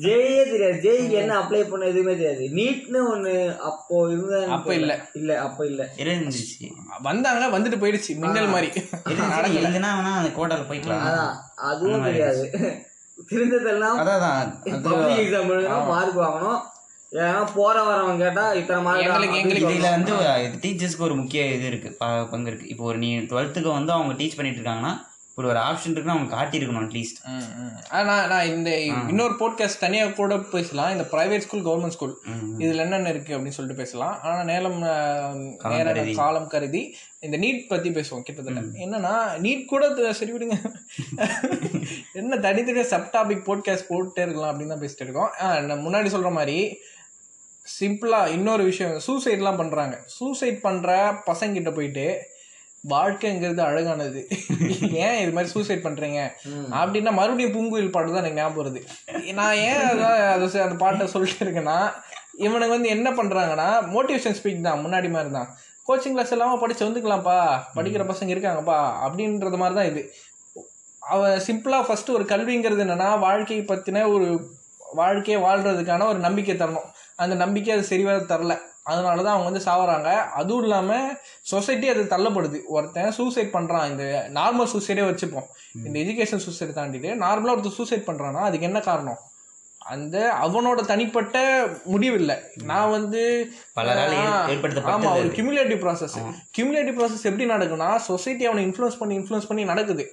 ஜேஏ தெரியாது. ஜேஇக்கு என்ன அப்ளை பண்ண எதுவுமே தெரியாது. நீட்னு ஒன்று அப்போ இருந்த அப்ப இல்ல. இல்ல அப்போ இல்ல. இருந்துச்சு. வந்தாங்க வந்துட்டு போயிடுச்சு. மின்னல் மாதிரி. இருந்துச்சு. எழுதுனா வேணா அந்த கோட்டால போய்க்கலாம். அதான் அதுவும் தெரியாது. தெரிஞ்சதெல்லாம் பப்ளிக் எக்ஸாம் எழுதணும் மார்க் வாங்கணும். ஏன்னா போற வரவன் கேட்டா இத்தனை எங்களுக்கு- எங்களுக்கு மார்க் இதுல வந்து டீச்சர்ஸ்க்கு ஒரு முக்கிய இது இருக்கு. பங்கு இருக்கு. இப்போ ஒரு நீ டுவெல்த்துக்கு வந்து அவங்க டீச் பண்ணிட்டு இருக்காங்கன்னா இப்படி ஒரு ஆப்ஷன் இருக்குன்னு அவங்க காட்டியிருக்கணும் அட்லீஸ்ட் ம், ம். ஆ, நான் இந்த இன்னொரு போட்காஸ்ட் தனியாக கூட பேசலாம். இந்த பிரைவேட் ஸ்கூல் கவர்மெண்ட் ஸ்கூல் இதுல என்னென்ன இருக்கு அப்படின்னு சொல்லிட்டு பேசலாம். ஆனா நேரம் ஆ, நேர காலம் கருதி இந்த நீட் பத்தி பேசுவோம் கிட்டத்தட்ட. என்னன்னா நீட் கூட சரி விடுங்க. என்ன தனித்தனியாக சப் டாபிக் போட்காஸ்ட் போட்டே இருக்கலாம் அப்படின்னு தான் பேசிட்டு இருக்கோம். முன்னாடி சொல்ற மாதிரி சிம்பிளா இன்னொரு விஷயம் சூசைட்லாம் பண்றாங்க. சூசைட் பண்ற பசங்கிட்ட போயிட்டு வாழ்க்கைங்கிறது அழகானது. ஏன் இது மாதிரி சூசைட் பண்றீங்க? அப்படின்னா மறுபடியும் பூங்குயில் பாட்டு தான் எனக்கு ஞாபகம் வருது. நான் ஏன் அதான் அதை அந்த பாட்டை சொல்லிட்டு இருக்கேன்னா இவனுங்க வந்து என்ன பண்றாங்கன்னா மோட்டிவேஷன் ஸ்பீச் தான் முன்னாடி மாதிரி தான். கோச்சிங் கிளாஸ் இல்லாமல் படிச்சு வந்துக்கலாம்ப்பா. படிக்கிற பசங்க இருக்காங்கப்பா. அப்படின்றது மாதிரி தான் இது. அவன் சிம்பிளாக ஃபர்ஸ்ட் ஒரு கல்விங்கிறது என்னன்னா வாழ்க்கையை பற்றின ஒரு வாழ்க்கையை வாழ்றதுக்கான ஒரு நம்பிக்கை தரணும். அந்த நம்பிக்கை அது சரிவர தரல. அதனால தான் அவங்க வந்து சாவறாங்க. அதுவும் இல்லாமல் சொசைட்டி அது தள்ளப்படுது. ஒருத்தன் சூசைட் பண்ணுறான் இந்த நார்மல் சூசைடே வச்சுப்போம். இந்த எஜுகேஷன் சூசைட் தாண்டிட்டு நார்மலாக ஒருத்தர் சூசைட் பண்ணுறான்னா அதுக்கு என்ன காரணம்? அந்த அவனோட தனிப்பட்ட முடிவு இல்லை நான் வந்து ஆமா ஒரு கியூமுலேட்டிவ் ப்ராசஸ் கியூமுலேட்டிவ் ப்ராசஸ் எப்படி நடக்கும்னா சொசைட்டி அவனை இன்ஃப்ளூயன்ஸ் பண்ணி இன்ஃப்ளூயன்ஸ் பண்ணி நடக்குது.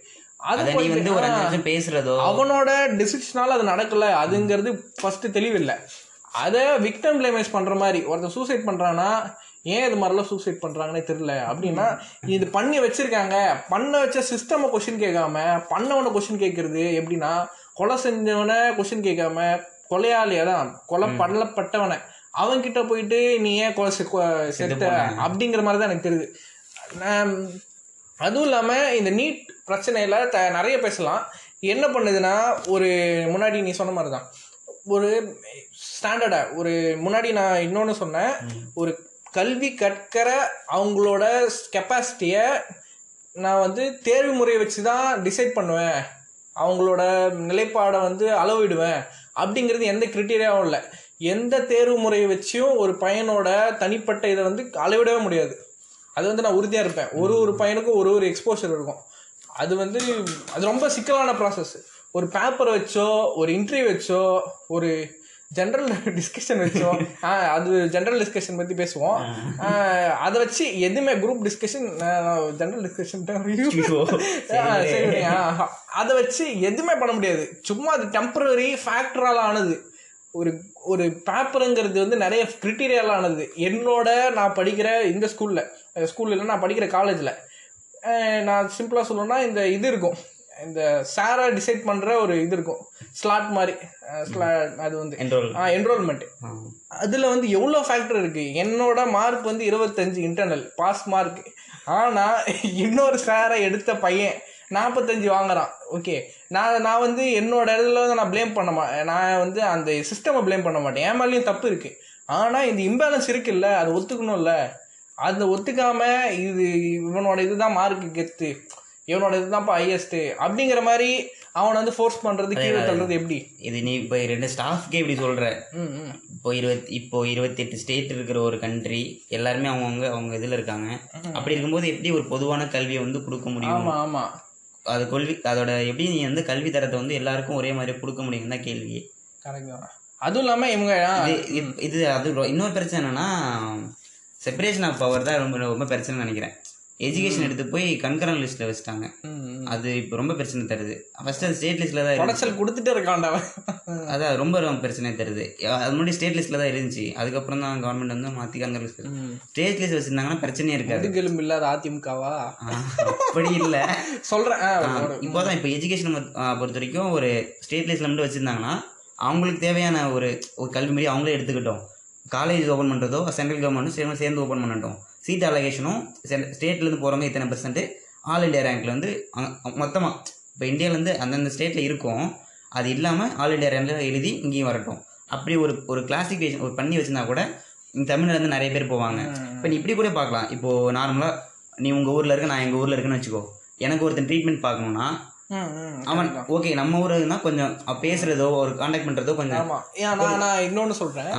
அது வந்து ஒரு பேசுறதோ? அவனோட டிசிஷனால அது நடக்கல. அதுங்கிறது ஃபர்ஸ்ட் தெளிவில்லை. அதை விக்டம் பிளேமேஜ் பண்ற மாதிரி ஒருத்தன் சூசைட் பண்றானா ஏன் இது மாதிரிலாம் சூசைட் பண்றாங்கன்னே தெரியல. அப்படின்னா இது பண்ணி வச்சிருக்காங்க. பண்ண வச்ச சிஸ்டம் கொஸ்டின் கேட்காம பண்ணவன கொஸ்டின் கேட்கறது எப்படின்னா கொலை செஞ்சவன கொஸ்டின் கேட்காம கொலையாளியா தான் கொலை பண்ணப்பட்டவனை. அவன்கிட்ட போயிட்டு நீ ஏன் கொலை செத்த? அப்படிங்கிற மாதிரி தான் எனக்கு தெரியுது. அதுவும் இல்லாமல் இந்த நீட் பிரச்சனையில் த நிறைய பேசலாம். என்ன பண்ணுதுன்னா ஒரு முன்னாடி நீ சொன்ன மாதிரி தான் ஒரு ஸ்டாண்டர்டாக ஒரு முன்னாடி நான் இன்னொன்று சொன்னேன். ஒரு கல்வி கற்கிற அவங்களோட கெப்பாசிட்டியை நான் வந்து தேர்வு முறையை வச்சு தான் டிசைட் பண்ணுவேன். அவங்களோட நிலைப்பாடை வந்து அளவிடுவேன். அப்படிங்கிறது எந்த கிரிட்டீரியாவும் இல்லை. எந்த தேர்வு முறையை வச்சும் ஒரு பையனோட தனிப்பட்ட இதை வந்து அளவிடவே முடியாது. அது வந்து நான் உறுதியாக இருப்பேன். ஒரு ஒரு பையனுக்கும் ஒரு ஒரு எக்ஸ்போஷர் இருக்கும். அது வந்து அது ரொம்ப சிக்கலான ப்ராசஸ் ஒரு பேப்பரை வச்சோ ஒரு இன்டர்வியூ வச்சோ ஒரு ஜென்ரல் டிஸ்கஷன் வச்சோ ஆ, அது ஜென்ரல் டிஸ்கஷன் பற்றி பேசுவோம். அதை வச்சு எதுவுமே குரூப் டிஸ்கஷன் ஜென்ரல் டிஸ்கஷன் அதை வச்சு எதுவுமே பண்ண முடியாது. சும்மா அது டெம்பரரி ஃபேக்டரால் ஆனது. ஒரு ஒரு பேப்பருங்கிறது வந்து நிறைய கிரிட்டீரியால ஆனது. என்னோட நான் படிக்கிற இந்த ஸ்கூலில் ஸ்கூலில் நான் படிக்கிற காலேஜில் நான் சிம்பிளாக சொல்லணும்னா இந்த இது இருக்கும். இந்த சாரா டிசைட் பண்ணுற ஒரு இது இருக்கும். ஸ்லாட் மாதிரி. அது வந்து என்ரோல் என்ரோல்மெண்ட் அதில் வந்து எவ்வளோ ஃபேக்டர் இருக்குது என்னோட மார்க் வந்து இருபத்தஞ்சு இன்டர்னல் பாஸ் மார்க் ஆனால் இன்னொரு சாரை எடுத்த பையன் நாற்பத்தஞ்சு வாங்குறான். ஓகே நான் நான் வந்து என்னோட இடத்துல வந்து நான் ப்ளேம் பண்ண மாட்டேன் நான் வந்து அந்த சிஸ்டமை ப்ளேம் பண்ண மாட்டேன். என் மேலேயும் தப்பு இருக்குது ஆனால் இந்த இம்பேலன்ஸ் இருக்குல்ல அதை ஒத்துக்கணும்ல. அதை ஒத்துக்காம இது இவனோட இதுதான் மார்க்கு கெத்து. இவனோட இதுதான்ப்பா ஹையஸ்ட்டு அப்படிங்கிற மாதிரி அவனை வந்து ஃபோர்ஸ் பண்ணுறது கீழே தள்ளுறது எப்படி? இது நீ இப்போ ரெண்டு ஸ்டாஃப்க்கே இப்படி சொல்ற. இப்போ இருபத்தி இப்போ இருபத்தெட்டு ஸ்டேட் இருக்கிற ஒரு கண்ட்ரி எல்லாருமே அவங்கவுங்க அவங்க இதில் இருக்காங்க. அப்படி இருக்கும்போது எப்படி ஒரு பொதுவான கல்வியை வந்து கொடுக்க முடியும்? ஆமாம் ஆமாம் அது கல்வி அதோட எப்படி நீ வந்து கல்வி தரத்தை வந்து எல்லாருக்கும் ஒரே மாதிரி கொடுக்க முடியும் தான் கரெக்ட் தான். அதுவும் இல்லாமல் இவங்க இது அது இன்னொரு பிரச்சனை என்னன்னா செப்பரேஷன் ஆஃப் பவர் தான் ரொம்ப ரொம்ப பிரச்சனை நினைக்கிறேன். எஜுகேஷன் எடுத்து போய் கண்கரன் லிஸ்ட்ல வச்சுட்டாங்க. அது இப்போ ரொம்ப பிரச்சனை தருது. ஃபர்ஸ்ட் அது ஸ்டேட் லிஸ்ட்ல தான் உடச்சல் கொடுத்துட்டே இருக்கான்டா அவன். அதான் ரொம்ப ரொம்ப பிரச்சனை தருது. அது முன்னாடி ஸ்டேட் லிஸ்ட்ல தான் இருந்துச்சு. அதுக்கப்புறம் தான் கவர்மெண்ட் வந்து மாத்தி கண்கரன் லிஸ்ட். ஸ்டேட் லிஸ்ட் வச்சிருந்தாங்கன்னா பிரச்சனையே இருக்காது. முதுகெலும்பு இல்லாத அதிமுகவா? அப்படி இல்லை. சொல்றேன். இப்போதான் இப்போ எஜுகேஷன் பொறுத்த வரைக்கும் ஒரு ஸ்டேட் லிஸ்ட்ல மட்டும் வச்சிருந்தாங்கன்னா அவங்களுக்கு தேவையான ஒரு ஒரு கல்வி முறை அவங்களே எடுத்துக்கிட்டோம். காலேஜ் ஓப்பன் பண்ணுறதோ சென்ட்ரல் கவர்மெண்ட்டும் சேர்ந்து சேர்ந்து ஓப்பன் பண்ணட்டும். சீட் அலகேஷனும் ஸ்டேட்லேருந்து போகிறவங்க இத்தனை பர்சன்ட்டு ஆல் இண்டியா ரேங்க்கில் வந்து மொத்தமாக இப்போ இந்தியாவிலேருந்து அந்தந்த ஸ்டேட்டில் இருக்கும். அது இல்லாமல் ஆல் இண்டியா ரேங்கில் எழுதி இங்கேயும் வரட்டும். அப்படி ஒரு ஒரு கிளாசிஃபிகேஷன் ஒரு பண்ணி வச்சுருந்தா கூட தமிழ்நாடுலேருந்து இருந்து நிறைய பேர் போவாங்க. இப்போ நீ இப்படி கூட பார்க்கலாம். இப்போது நார்மலாக நீ உங்கள் ஊரில் இருக்க நான் எங்கள் ஊரில் இருக்கேன்னு வச்சுக்கோ. எனக்கு ஒருத்தன் ட்ரீட்மெண்ட் பார்க்கணுன்னா அவன் ஓகே நம்ம ஊருனா கொஞ்சம் பேசுறதோ ஒரு காண்டாக்ட் பண்றதோ கொஞ்சம் ஆமா. ஏன் நான் நான் இன்னொன்னு சொல்றேன்.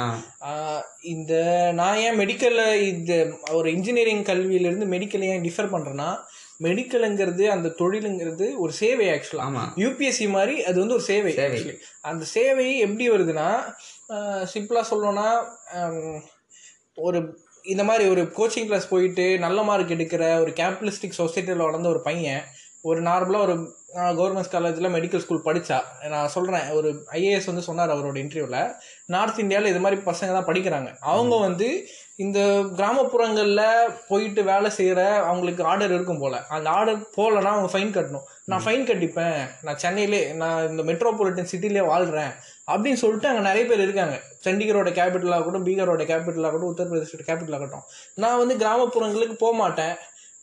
இந்த நான் ஏன் மெடிக்கல்ல இந்த ஒரு இன்ஜினியரிங் கல்வியிலிருந்து மெடிக்கல் ஏன் டிஃபர் பண்றேன்னா மெடிக்கலுங்கிறது அந்த தொழிலுங்கிறது ஒரு சேவை ஆக்சுவலாக ஆமா. யூபிஎஸ்சி மாதிரி அது வந்து ஒரு சேவை. அந்த சேவை எப்படி வருதுன்னா சிம்பிளாக சொல்லணும்னா ஒரு இந்த மாதிரி ஒரு கோச்சிங் கிளாஸ் போயிட்டு நல்ல மார்க் எடுக்கிற ஒரு கேபிட்டலிஸ்டிக் சொசைட்டியில் வளர்ந்த ஒரு பையன் ஒரு நார்மலாக ஒரு கவர்மெண்ட் காலேஜில் மெடிக்கல் ஸ்கூல் படித்தா நான் சொல்கிறேன் ஒரு ஐஏஎஸ் வந்து சொன்னார் அவரோட இன்டர்வியூவில் நார்த் இந்தியாவில் இது மாதிரி பசங்க தான் படிக்கிறாங்க. அவங்க வந்து இந்த கிராமப்புறங்களில் போயிட்டு வேலை செய்கிற அவங்களுக்கு ஆர்டர் இருக்கும் போல். அந்த ஆர்டர் போகலன்னா அவங்க ஃபைன் கட்டணும். நான் ஃபைன் கட்டிப்பேன். நான் சென்னையிலே நான் இந்த மெட்ரோபாலிட்டன் சிட்டிலே வாழ்கிறேன் அப்படின்னு சொல்லிட்டு அங்கே நிறைய பேர் இருக்காங்க. சண்டிகரோட கேபிட்டல் ஆகட்டும் பீகாரோட கேபிட்டல் ஆகட்டும் உத்தரப்பிரதேசோட கேபிட்டல் ஆகட்டும். நான் வந்து கிராமப்புறங்களுக்கு போக மாட்டேன்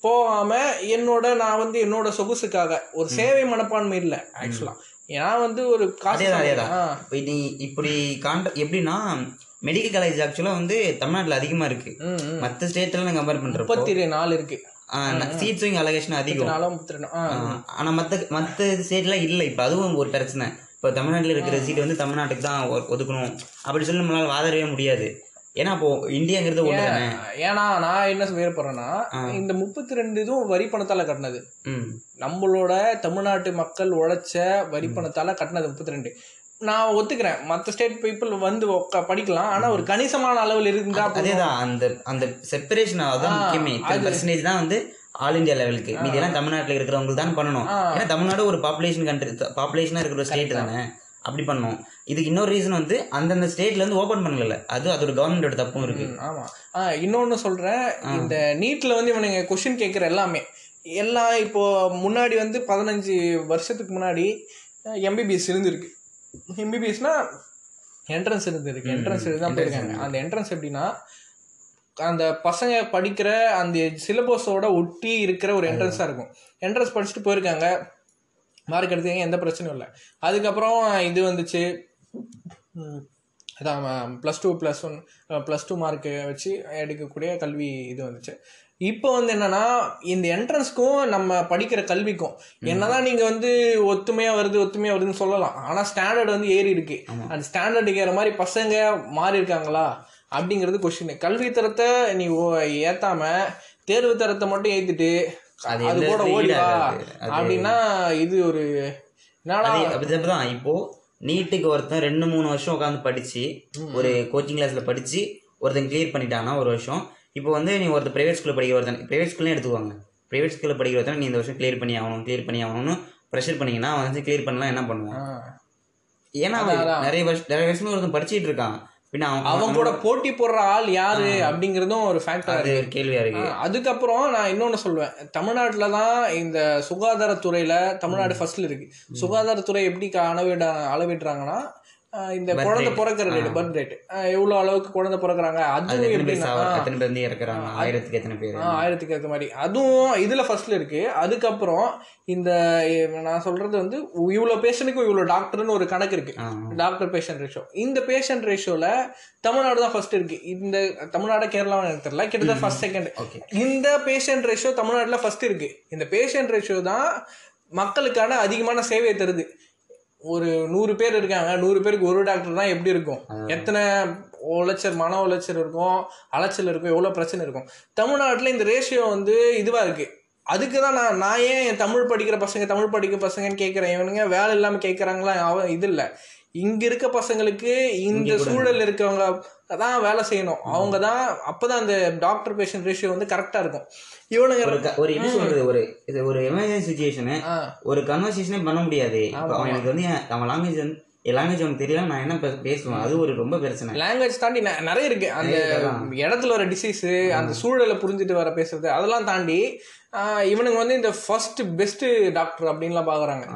போகாம என்னோட நான் வந்து என்னோட சொகுசுக்காக. ஒரு சேவை மனப்பான்மை இல்லை ஆக்சுவலா நான் வந்து ஒரு காசு நீ இப்படி காண்ட எப்படின்னா மெடிக்கல் காலேஜ் ஆக்சுவலாக வந்து தமிழ்நாட்டில் அதிகமாக இருக்கு. மற்ற ஸ்டேட்லாம் கம்பேர் பண்ணுறப்போ முப்பத்தி நாலு இருக்கு. சீட்ஸும் இங்கே அலகேஷன் அதிகம். ஆனால் மற்ற மற்ற ஸ்டேட்லாம் இல்லை இப்போ அதுவும் ஒரு பிரச்சனை. இப்போ தமிழ்நாட்டில் இருக்கிற சீட் வந்து தமிழ்நாட்டுக்கு தான் ஒதுக்கணும். அப்படி சொல்லி நம்மளால வாதாடவே முடியாது. ஏன்னா இப்போ இந்தியாங்கிறது தானே ஏன்னா நான் என்ன வேறுபடுறேன்னா இந்த முப்பத்தி ரெண்டு இதுவும் வரி பணத்தால கட்டினது. நம்மளோட தமிழ்நாட்டு மக்கள் உழைச்ச வரி பணத்தால கட்டினது முப்பத்தி ரெண்டு நான் ஒத்துக்கிறேன். மற்ற ஸ்டேட் பீப்புள் வந்து படிக்கலாம். ஆனா ஒரு கணிசமான அளவில் இருந்தா. அதேதான். அந்த அந்த செப்பரேஷன் அதான் முக்கியமே. பர்சன்டேஜ் தான் வந்து ஆல் இந்தியா லெவலுக்கு மீதியெல்லாம் தமிழ்நாட்டில் இருக்கிறவங்களுக்கு தான் பண்ணணும். ஏன்னா தமிழ்நாடு ஒரு பாப்புலேஷன் கண்ட்ரி பாப்புலேஷனாக இருக்கிற ஸ்டேட் தானே. அப்படி பண்ணணும் இதுக்கு இன்னொரு ரீசன் வந்து அந்தந்த ஸ்டேட்ல இருந்து ஓபன் பண்ணல அது அதோட கவர்மெண்டோட தப்பும் இருக்கு. ஆமா. இன்னொன்னு சொல்றேன். இந்த நீட்ல வந்து இவனுங்க கொஸ்டின் கேட்குற எல்லாமே. எல்லாம் இப்போ முன்னாடி வந்து பதினஞ்சு வருஷத்துக்கு முன்னாடி எம்பிபிஎஸ் இருந்திருக்கு. எம்பிபிஎஸ்னா என்ட்ரன்ஸ் இருந்திருக்கு. என்ட்ரன்ஸ் தான் போயிருக்காங்க. அந்த என்ட்ரன்ஸ் எப்படின்னா அந்த பசங்க படிக்கிற அந்த சிலபஸோட ஒட்டி இருக்கிற ஒரு என்ட்ரன்ஸாக இருக்கும். என்ட்ரன்ஸ் படிச்சுட்டு போயிருக்காங்க. மார்க் எடுத்தீங்க எந்த பிரச்சனையும் இல்லை. அதுக்கப்புறம் இது வந்துச்சு. அதான் plus two plus one plus two mark வச்சு எடுக்கக்கூடிய கல்வி இது வந்துச்சு. இப்போ வந்து என்னன்னா இந்த என்ட்ரன்ஸ்க்கும் நம்ம படிக்கிற கல்விக்கும் என்னதான் நீங்க வந்து ஒத்துமையா வருது ஒத்துமையா வருதுன்னு சொல்லலாம். ஆனா ஸ்டாண்டர்ட் வந்து ஏறி இருக்கு. அந்த ஸ்டாண்டர்டுக்கு ஏற மாதிரி பசங்க மாறி இருக்காங்களா? அப்படிங்கிறது கொஸ்டின் கல்வி தரத்தை நீ ஏத்தாம தேர்வு தரத்தை மட்டும் ஏத்திட்டு அது கூட இடத்துல ஓடி வா ஈடாகாது. அது- அப்படின்னா இது ஒரு என்னடா? அது அப்படி தான் இப்போ நீட்டுக்கு ஒருத்தன் ரெண்டு மூணு வருஷம் உட்காந்து படிச்சு ஒரு கோச்சிங் கிளாஸ்ல படிச்சு ஒருத்தன் கிளியர் பண்ணிட்டானா ஒரு வருஷம். இப்போ வந்து நீ ஒருத்தர் பிரைவேட் ஸ்கூல்ல படிக்கிற ஒருத்தன் பிரைவேட் ஸ்கூல்லே எடுத்துக்குவாங்க பிரைவேட் ஸ்கூல்ல படிக்கிற ஒருத்தன் நீ இந்த வருஷம் கிளியர் பண்ணி ஆகணும் கிளியர் பண்ணி ஆகணும்னு ப்ரெஷர் பண்ணீங்கன்னா அவன் வந்து கிளியர் பண்ணலாம் என்ன பண்ணுவான். ஏன்னா நிறைய வருஷம் நிறைய வருஷமா ஒருத்தன் படிச்சிட்டு இருக்கான். அவன் அவங்க கூட போட்டி போடுற ஆள் யாரு அப்படிங்கறதும் ஒரு ஃபேக்டர் ஒரு கேள்வியா இருக்கு. அதுக்கப்புறம் நான் இன்னொன்னு சொல்லுவேன். தமிழ்நாட்டுல தான் இந்த சுகாதாரத்துறையில தமிழ்நாடு ஃபர்ஸ்ட்ல இருக்கு. சுகாதாரத்துறை எப்படி அளவிட அளவிடுறாங்கன்னா இந்த குழந்தை பிறக்கிற ரேட் பர்த் ரேட் எவ்வளவு அளவுக்கு குழந்தை பிறக்குறாங்க? அது அதுவும் வந்து இறக்குறாங்க? ஆயிரத்துக்கு எத்தனை பேர்? ஆயிரத்துக்கு ஏற்ற மாதிரி. அதுவும் இதுல ஃபர்ஸ்ட்ல இருக்கு. அதுக்கப்புறம் இந்த நான் சொல்றது வந்து இவ்வளோ பேஷண்ட்டுக்கும் இவ்வளோ டாக்டர்னு ஒரு கணக்கு இருக்கு. டாக்டர் பேஷண்ட் ரேஷியோ இந்த பேஷண்ட் ரேஷியோல தமிழ்நாடு தான் ஃபர்ஸ்ட் இருக்கு. இந்த தமிழ்நாடு கேரளாவும் எனக்கு தெரியல. கிட்டத்தட்ட ஃபர்ஸ்ட் செகண்ட் இந்த பேஷண்ட் ரேஷியோ தமிழ்நாட்டில் ஃபர்ஸ்ட் இருக்கு. இந்த பேஷண்ட் ரேஷியோ தான் மக்களுக்கான அதிகமான சேவையை தருது. ஒரு நூறு பேர் இருக்காங்க நூறு பேருக்கு ஒரு டாக்டர் தான் எப்படி இருக்கும்? எத்தனை உளைச்சல் மன உளைச்சல் இருக்கும் அலைச்சல் இருக்கும் எவ்வளோ பிரச்சனை இருக்கும்? தமிழ்நாட்டில் இந்த ரேஷியோ வந்து இதுவாக இருக்கு. அதுக்கு தான் நான் நான் ஏன் தமிழ் படிக்கிற பசங்க தமிழ் படிக்கிற பசங்கன்னு கேட்குறேன் இவனுங்க வேலை இல்லாமல் கேட்குறாங்களா அவன் இது இல்லை. இங்க இருக்க பசங்களுக்கு இந்த சூழல் இருக்கவங்க தான் வேலை செய்யணும். அவங்க தான் அப்பதான் அந்த டாக்டர் பேஷண்ட் ரேஷியோ வந்து கரெக்டா இருக்கும். இவனுங்க ஒரு எப்படி சொல்றது? ஒரு இது ஒரு எமர்ஜென்சி சுச்சுவேஷனு ஒரு கன்வர்சேஷனே பண்ண முடியாது. இப்போ அவன் எனக்கு வந்து அவன் லாங்குவேஜ் வந்து லாங்குவேஜ் அவனுக்கு தெரியல நான் என்ன பேசுவேன்? அது ஒரு ரொம்ப பிரச்சனை. லாங்குவேஜ் தாண்டி நிறைய இருக்கு. அந்த இடத்துல வர டிசீஸ் அந்த சூழலை புரிஞ்சுட்டு வர பேசுறது அதெல்லாம் தாண்டி இவனுங்க வந்து இந்த ஃபர்ஸ்ட் பெஸ்ட் டாக்டர் அப்படின்லாம் பாக்குறாங்க.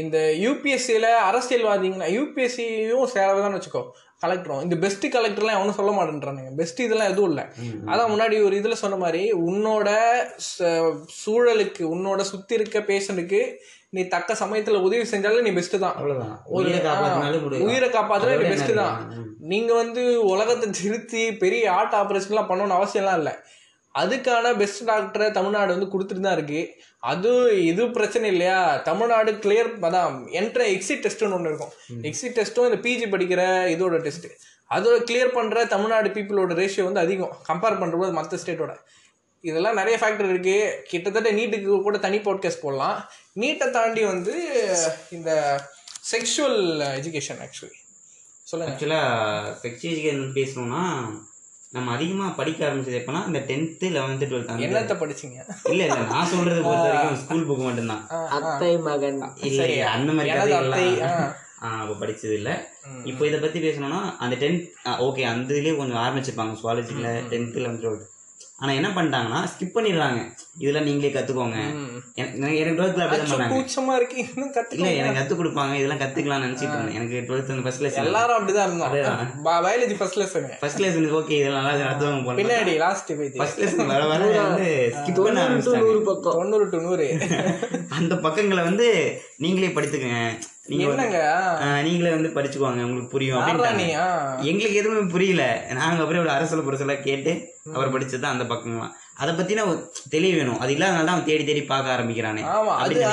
இந்த யூபிஎஸ்சியில அரசியல்வாதிங்க யூபிஎஸ்சியும் சேரதான் வச்சுக்கோ கலெக்டரும் இந்த பெஸ்ட் கலெக்டர்லாம் அவனும் சொல்ல மாட்டேன்றானுங்க. பெஸ்ட் இதெல்லாம் எதுவும் இல்லை. அதான் முன்னாடி ஒரு இதுல சொன்ன மாதிரி உன்னோட சூழலுக்கு உன்னோட சுத்தி இருக்க பேஷண்ட்டுக்கு நீ தக்க சமயத்துல உதவி செஞ்சாலும் நீ பெஸ்ட் தான். உயிரை காப்பாத்துறது அதோட பெஸ்ட் தான். நீங்க வந்து உலகத்தை திருத்தி பெரிய ஹார்ட் ஆப்ரேஷன்லாம் பண்ணணும்னு அவசியம்லாம் இல்லை. அதுக்கான பெஸ்ட் டாக்டரை தமிழ்நாடு வந்து கொடுத்துட்டு தான் இருக்கு. அது இது பிரச்சனை இல்லையா? தமிழ்நாடு கிளியர் அதான் என்ட்ர எக்ஸிட் டெஸ்ட்னு ஒன்று இருக்கும். எக்ஸிட் டெஸ்ட்டும் இந்த பிஜி படிக்கிற இதோட டெஸ்ட் அதோட கிளியர் பண்ற தமிழ்நாடு பீப்புளோட ரேஷியோ வந்து அதிகம். கம்பேர் பண்றபோது மற்ற ஸ்டேட்டோட இதெல்லாம் நிறைய ஃபேக்டர் இருக்கு. கிட்டத்தட்ட நீட்டுக்கு கூட தனி பாட்காஸ்ட் போடலாம். நீட்டை தாண்டி வந்து இந்த செக்ஷுவல் எஜுகேஷன் ஆக்சுவலி சொல்லுங்க. ஆக்சுவலாக செக்ஸ் எஜுகேஷன் பேசணும்னா நம்ம அதிகமாக படிக்க ஆரம்பிச்சது எப்போனா இந்த டென்த்து லெவன்த்து டுவெல்த் என்னத்த படிச்சீங்க? இல்லை இல்லை நான் சொல்றது பொறுத்த வரைக்கும் ஸ்கூல் புக் மட்டும்தான். அத்தை மகன். இல்லை அந்த மாதிரி அத்தை. அப்போ படிச்சது இல்லை. இப்போ இதை பற்றி பேசணும்னா அந்த டென்த் ஓகே அந்த இதுலேயே கொஞ்சம் ஆரம்பிச்சிருப்பாங்க சுவாலஜியில் டென்த்து லெவன்த் டுவெல்த் ஆனால் என்ன பண்ணிட்டாங்கன்னா ஸ்கிப் பண்ணிடுறாங்க. இதெல்லாம் நீங்களே கற்றுக்கோங்க எனக்கு எனக்கு டுவெல்த்தில் அப்படி தான் பண்ணாங்க. கூச்சமா இருக்கு. இன்னும் இல்லை எனக்கு கற்றுக் கொடுப்பாங்க. இதெல்லாம் கற்றுக்கலாம்னு நினச்சிட்டு இருந்தேன். எனக்கு டுவெல்த் வந்து ஃபர்ஸ்ட் லெசன் எல்லாரும் அப்படிதான் இருந்தோம். Biology first lesson first lesson okay இதெல்லாம் நல்லா நடத்துவாங்க போல பின்னாடி லாஸ்ட் போய் ஃபர்ஸ்ட் லெசன் வர வர வந்து ஸ்கிப் பண்ண ஆரம்பிச்சிட்டாங்க. நூறு பக்கம். தொண்ணூறு டு நூறு. அந்த பக்கங்களை வந்து நீங்களே படித்துக்கங்க. நீங்களே வந்து படிச்சுக்குவாங்க உங்களுக்கு புரியும் ஆ. எங்களுக்கு எதுவுமே புரியல. நாங்க அப்புறம் ஒரு அரசல புரசலா கேட்டு அவர் படிச்சது அந்த பக்கம்லாம் அதை பத்தின தெளிவு வேணும். அது இல்லாதனால தான் அவன் தேடி தேடி பார்க்க ஆரம்பிக்கிறானே அப்படின்னு.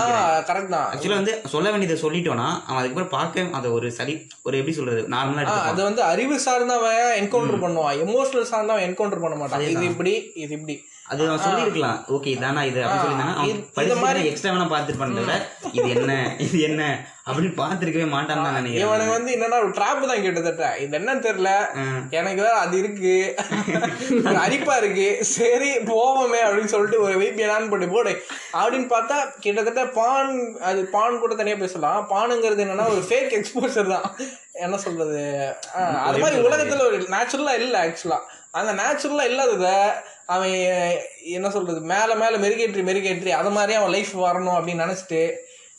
கரெக்ட் தான். ஆக்சுவலா வந்து சொல்ல வேண்டியதை சொல்லிட்டோம்னா அவன் அதுக்கப்புறம் பார்க்க அதை ஒரு சரி ஒரு எப்படி சொல்றது நார்மலா அது வந்து அறிவு சார்ந்தவன் என்கவுண்டர் பண்ணுவான். எமோஷனல் சார்ந்தவன் என்கவுண்டர் பண்ண மாட்டான். இது இப்படி இது இப்படி. அது அவன் சொல்லியிருக்கலாம். ஓகே இதானா இது? அப்படி சொல்லியிருந்தானா அவன் படிச்சு எக்ஸ்ட்ரா வேணா பார்த்துட்டு பண்றத இது என்ன இது என்ன அப்படின்னு பார்த்துருக்கவே மாட்டான்னு தான் நினைக்கிறேன் இவனுக்கு வந்து என்னன்னா ஒரு ட்ராப் தான் கிட்டத்தட்ட இது என்னன்னு தெரியல. எனக்கு வேற அது இருக்கு. அரிப்பா இருக்கு. சரி போவோமே அப்படின்னு சொல்லிட்டு ஒரு வைப்பியன் ஆன் பண்ணி போடு. அப்படின்னு பார்த்தா கிட்டத்தட்ட பான் அது பான் கூட தனியா பேசலாம். பானுங்கிறது என்னன்னா ஒரு ஃபேக் எக்ஸ்போசர் தான். என்ன சொல்றது? அது மாதிரி உலகத்துல ஒரு நேச்சுரலா இல்ல ஆக்சுவலா அந்த நேச்சுரலா இல்லாதத அவன் என்ன சொல்றது? மேலே மேலே மெருகேற்றி மெருகேற்றி அது மாதிரி அவன் லைஃப் வரணும் அப்படின்னு நினச்சிட்டு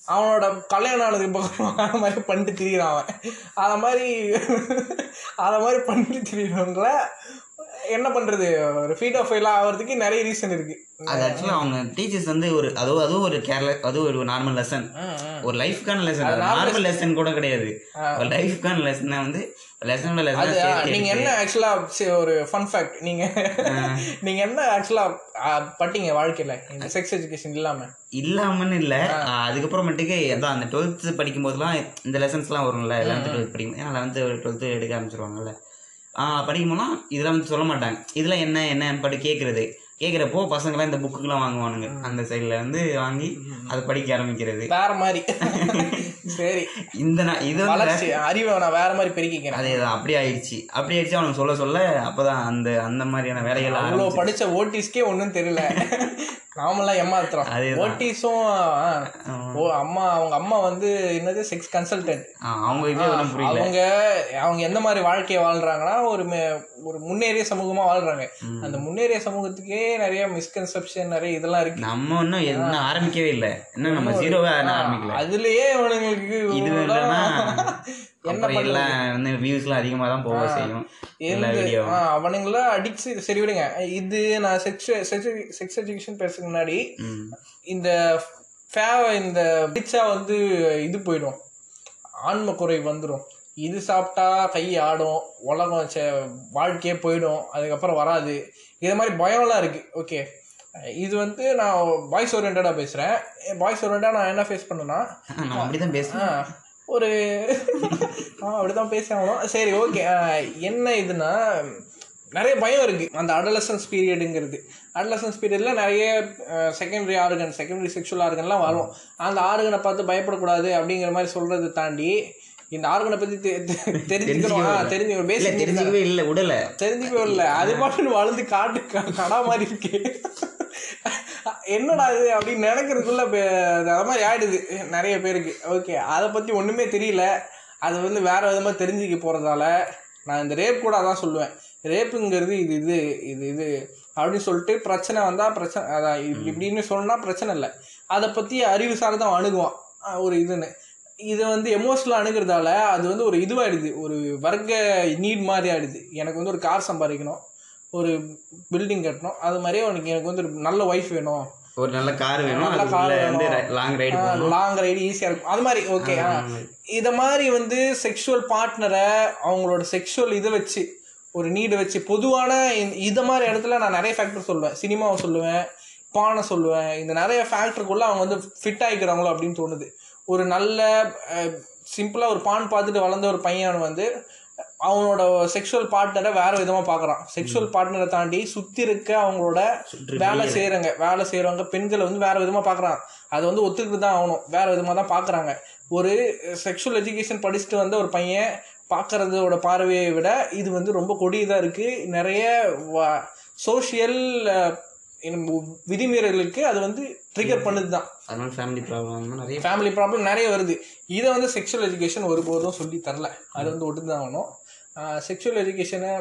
அவனோட கல்யாணம் ஆனதுக்கு பக்கம் அந்த மாதிரி பண்ணிட்டு திரியிறான் அவன். அதை மாதிரி அதை மாதிரி பண்ணிட்டு திரியிறவங்கள என்ன பண்றது? ஒரு ஃபீட் ஆஃப் ஃபெயில் ஆகிறதுக்கு நிறைய ரீசன் இருக்கு. அது ஆக்சுவலா அவங்க டீச்சர்ஸ் வந்து ஒரு அதோ அதுவும் ஒரு கேர்ல அதுவும் ஒரு நார்மல் லெசன் ஒரு லைஃப்கான லெசன் நார்மல் லெசன் கூட கிடையாது. ஒரு லைஃப்கான லெசன் வந்து லெசனோட லெசன் நீங்க என்ன ஆக்சுவலா ஒரு ஃபன் ஃபேக்ட் நீங்க நீங்க என்ன ஆக்சுவலா பட்டீங்க வாழ்க்கையில? செக்ஸ் எஜுகேஷன் இல்லாம. இல்லாமன்னு இல்ல. அதுக்கப்புறமேட்டுக்கு அதான் அந்த டுவெல்த் படிக்கும் போதெல்லாம் இந்த லெசன்ஸ்லாம் வரும்ல லெவன்த் டுவெல்த் படிக்கும். ஏன்னா லெவன்த்து டுவெல்த்து எடுக்க ஆரம்பிச்சிருவாங்கல்ல. ஆஹ் படிக்கும் போதெல்லாம் இதெல்லாம் வந்து சொல்ல மாட்டாங்க. இதெல்லாம் என்ன என்ன படி கேட்கறது கேட்குறப்போ பசங்களாம் இந்த புக்குலாம் வாங்குவானுங்க. அந்த சைடில் வந்து வாங்கி அதை படிக்க ஆரம்பிக்கிறது. வேற மாதிரி. சரி. இந்த நா- இது வளர்ச்சி அறிவை நான் வேற மாதிரி பெருக்கிக்கிறேன். அதே தான் அப்படி ஆயிடுச்சு. அப்படி ஆயிடுச்சு அவனுக்கு சொல்ல சொல்ல அப்பதான் அந்த அந்த மாதிரியான வேலைகள் அவ்வளோ படிச்ச ஓட்டிஸ்க்கே ஒன்றும் தெரியல. நாமெல்லாம் ஏமாத்துறோம். ஓட்டிஸும் ஓ அம்மா அவங்க அம்மா வந்து என்னது செக்ஸ் கன்சல்டன்ட் அவங்க அவங்க அவங்க எந்த மாதிரி வாழ்க்கையை வாழ்றாங்கன்னா ஒரு ஒரு முன்னேறிய சமூகமா வாழ்றாங்க. அந்த முன்னேறிய சமூகத்துக்கே நிறைய மிஸ்கன்செப்ஷன் நிறைய இதெல்லாம் இருக்கு. நம்ம இன்னும் என்ன ஆரம்பிக்கவே இல்லை. இன்னும் நம்ம ஜீரோவே ஆரம்பிக்கல? அதுலயே அவனுங்களுக்கு இது இல்லைன்னா என்ன எல்லாம் வந்து வியூஸ்லாம் அதிகமாக தான் போக செய்யும். எல்லா எந்த- வீடியோ ஆ, அவனுங்களா அடிக்ஸ் சரி விடுங்க. இது நான் செக்ஸ் செக்ஸ் எஜுகேஷன் பேசுறதுக்கு முன்னாடி இந்த ஃபேவ இந்த பிடிச்சா வந்து இது போயிடும். ஆன்ம குறை வந்துடும் இது சாப்பிட்டா கை ஆடும் உலகம் சே வாழ்க்கையே போயிடும் அதுக்கப்புறம் வராது. இது மாதிரி பயம்லாம் இருக்கு. ஓகே இது வந்து நான் பாய்ஸ் ஓரியன்டாக பேசுகிறேன் பாய்ஸ் ஓரியன்டாக நான் என்ன ஃபேஸ் பண்ணேன்னா அப்படிதான் ஆ, ஒரு ஆ அப்படிதான் பேசாமலும் சரி ஓகே என்ன இதுனா நிறைய பயம் இருக்கு. அந்த அடலசன்ஸ் பீரியடுங்கிறது அடலசன்ஸ் பீரியட்ல நிறைய செகண்டரி ஆர்கன் செகண்டரி செக்ஷுவல் ஆர்கன்லாம் வரும். அந்த ஆர்கனை பார்த்து பயப்படக்கூடாது அப்படிங்கிற மாதிரி சொல்றதை தாண்டி இந்த ஆர்கனை பத்தி தெரிஞ்சுக்கணும். ஆ, தெரிஞ்சு இல்ல பேசிக் தெரிஞ்சுக்கவே இல்லை உடல தெரிஞ்சுக்கவே இல்லை. அது பாட்டு வளர்ந்து காட்டு கடா மாதிரி இருக்கு. என்னடா இது அப்படின்னு நினைக்கிறதுக்குள்ள அது மாதிரி ஆயிடுது நிறைய பேருக்கு. ஓகே அதை பத்தி ஒண்ணுமே தெரியல. அது வந்து வேற விதமா தெரிஞ்சுக்க போறதால நான் இந்த ரேப் கூட அதான் சொல்லுவேன். ரேப்புங்கிறது இது இது இது இது அப்படின்னு சொல்லிட்டு பிரச்சனை வந்தா பிரச்சனை அதான் இப்படி இப்படின்னு சொன்னா பிரச்சனை இல்லை. அதை பத்தி அறிவு அவன் அணுகுவான். ஒரு இதுன்னு. இது வந்து எமோஷனலாக அணுகிறதால அது வந்து ஒரு இதுவாயிடுது. ஒரு வர்க்க நீட் மாதிரி ஆயிடுது எனக்கு வந்து ஒரு கார் சம்பாதிக்கணும். ஒரு பில்டிங் கட்டணும். அது மாதிரியே உனக்கு எனக்கு வந்து ஒரு நல்ல ஒய்ஃப் வேணும். ஒரு நல்ல கார் வேணும். நல்ல அதுக்குள்ள வந்து. லாங் ரைடு லாங் ரைடு ஈஸியாக இருக்கும். அது மாதிரி ஓகே இதை மாதிரி வந்து செக்ஷுவல் பார்ட்னரை அவங்களோட செக்ஷுவல் இதை வச்சு ஒரு நீடை வச்சு பொதுவான இந்த- இதை மாதிரி இடத்துல நான் நிறைய ஃபேக்டர் சொல்லுவேன். சினிமாவை சொல்லுவேன். பானை சொல்லுவேன். இந்த நிறைய ஃபேக்டருக்குள்ள அவங்க வந்து ஃபிட் ஆகிக்கிறாங்களோ அப்படின்னு தோணுது. ஒரு நல்ல சிம்பிளாக ஒரு பான் பார்த்துட்டு வளர்ந்த ஒரு பையன் வந்து அவனோட செக்ஷுவல் பார்ட்னரை வேற விதமா பார்க்கறான். செக்ஷுவல் பார்ட்னரை தாண்டி சுத்தி இருக்க அவங்களோட வேலை செய்யறவங்க வேலை செய்யறவங்க பெண்களை வந்து வேற விதமா பார்க்கறான். அதை வந்து ஒத்துக்கிட்டு தான் ஆகணும். வேற விதமா தான் பார்க்கறாங்க. ஒரு செக்ஷுவல் எஜுகேஷன் படிச்சுட்டு வந்த ஒரு பையன் பார்க்கறதோட பார்வையை விட இது வந்து ரொம்ப கொடியதாக இருக்கு. நிறைய சோஷியல் விதிமீறலுக்கு அது வந்து ட்ரிகர் பண்ணுது தான் அதனால ஃபேமிலி ப்ராப்ளம் நிறைய ஃபேமிலி ப்ராப்ளம் நிறைய வருது. இதை வந்து செக்ஷுவல் எஜுகேஷன் ஒருபோதும் சொல்லி தரல. அது வந்து விட்டு தான் ஆகணும் செக்ஷுவல் எஜுகேஷனை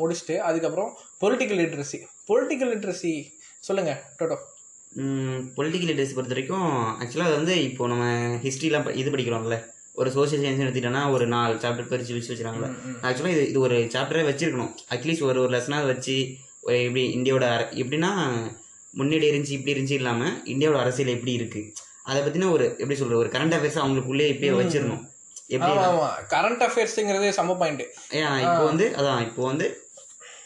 முடிச்சுட்டு அதுக்கப்புறம் பொலிட்டிக்கல் லிட்ரஸி பொலிட்டிக்கல் லிட்ரஸி சொல்லுங்க டோட்டோ. பொலிட்டிக்கல் லிட்டரேசி பொறுத்த வரைக்கும் ஆக்சுவலாக அது வந்து இப்போ நம்ம ஹிஸ்ட்ரிலாம் இது படிக்கிறோம்ல. ஒரு சோஷியல் சயின்ஸ் எடுத்துட்டோம்னா ஒரு நாலு சாப்டர் பிரித்து வச்சு வச்சுருக்காங்களே ஆக்சுவலாக இது இது ஒரு சாப்டரே வச்சிருக்கணும். அட்லீஸ்ட் ஒரு ஒரு லெசனாக வச்சு எப்படி இந்தியாவோட அர எப்படின்னா முன்னாடி இருந்துச்சு இப்படி இருந்துச்சு இல்லாமல் இந்தியாவோட அரசியல் எப்படி இருக்குது அதை பற்றின ஒரு எப்படி சொல்கிறது ஒரு கரண்ட் அஃபேர்ஸ் அவங்களுக்குள்ளே இப்பயே வச்சிடணும். எப்படி கரண்ட் அஃபேர்ஸுங்கிறதே செம்ம பாயிண்ட் ஏன்னா இப்போ வந்து அதான் இப்போ வந்து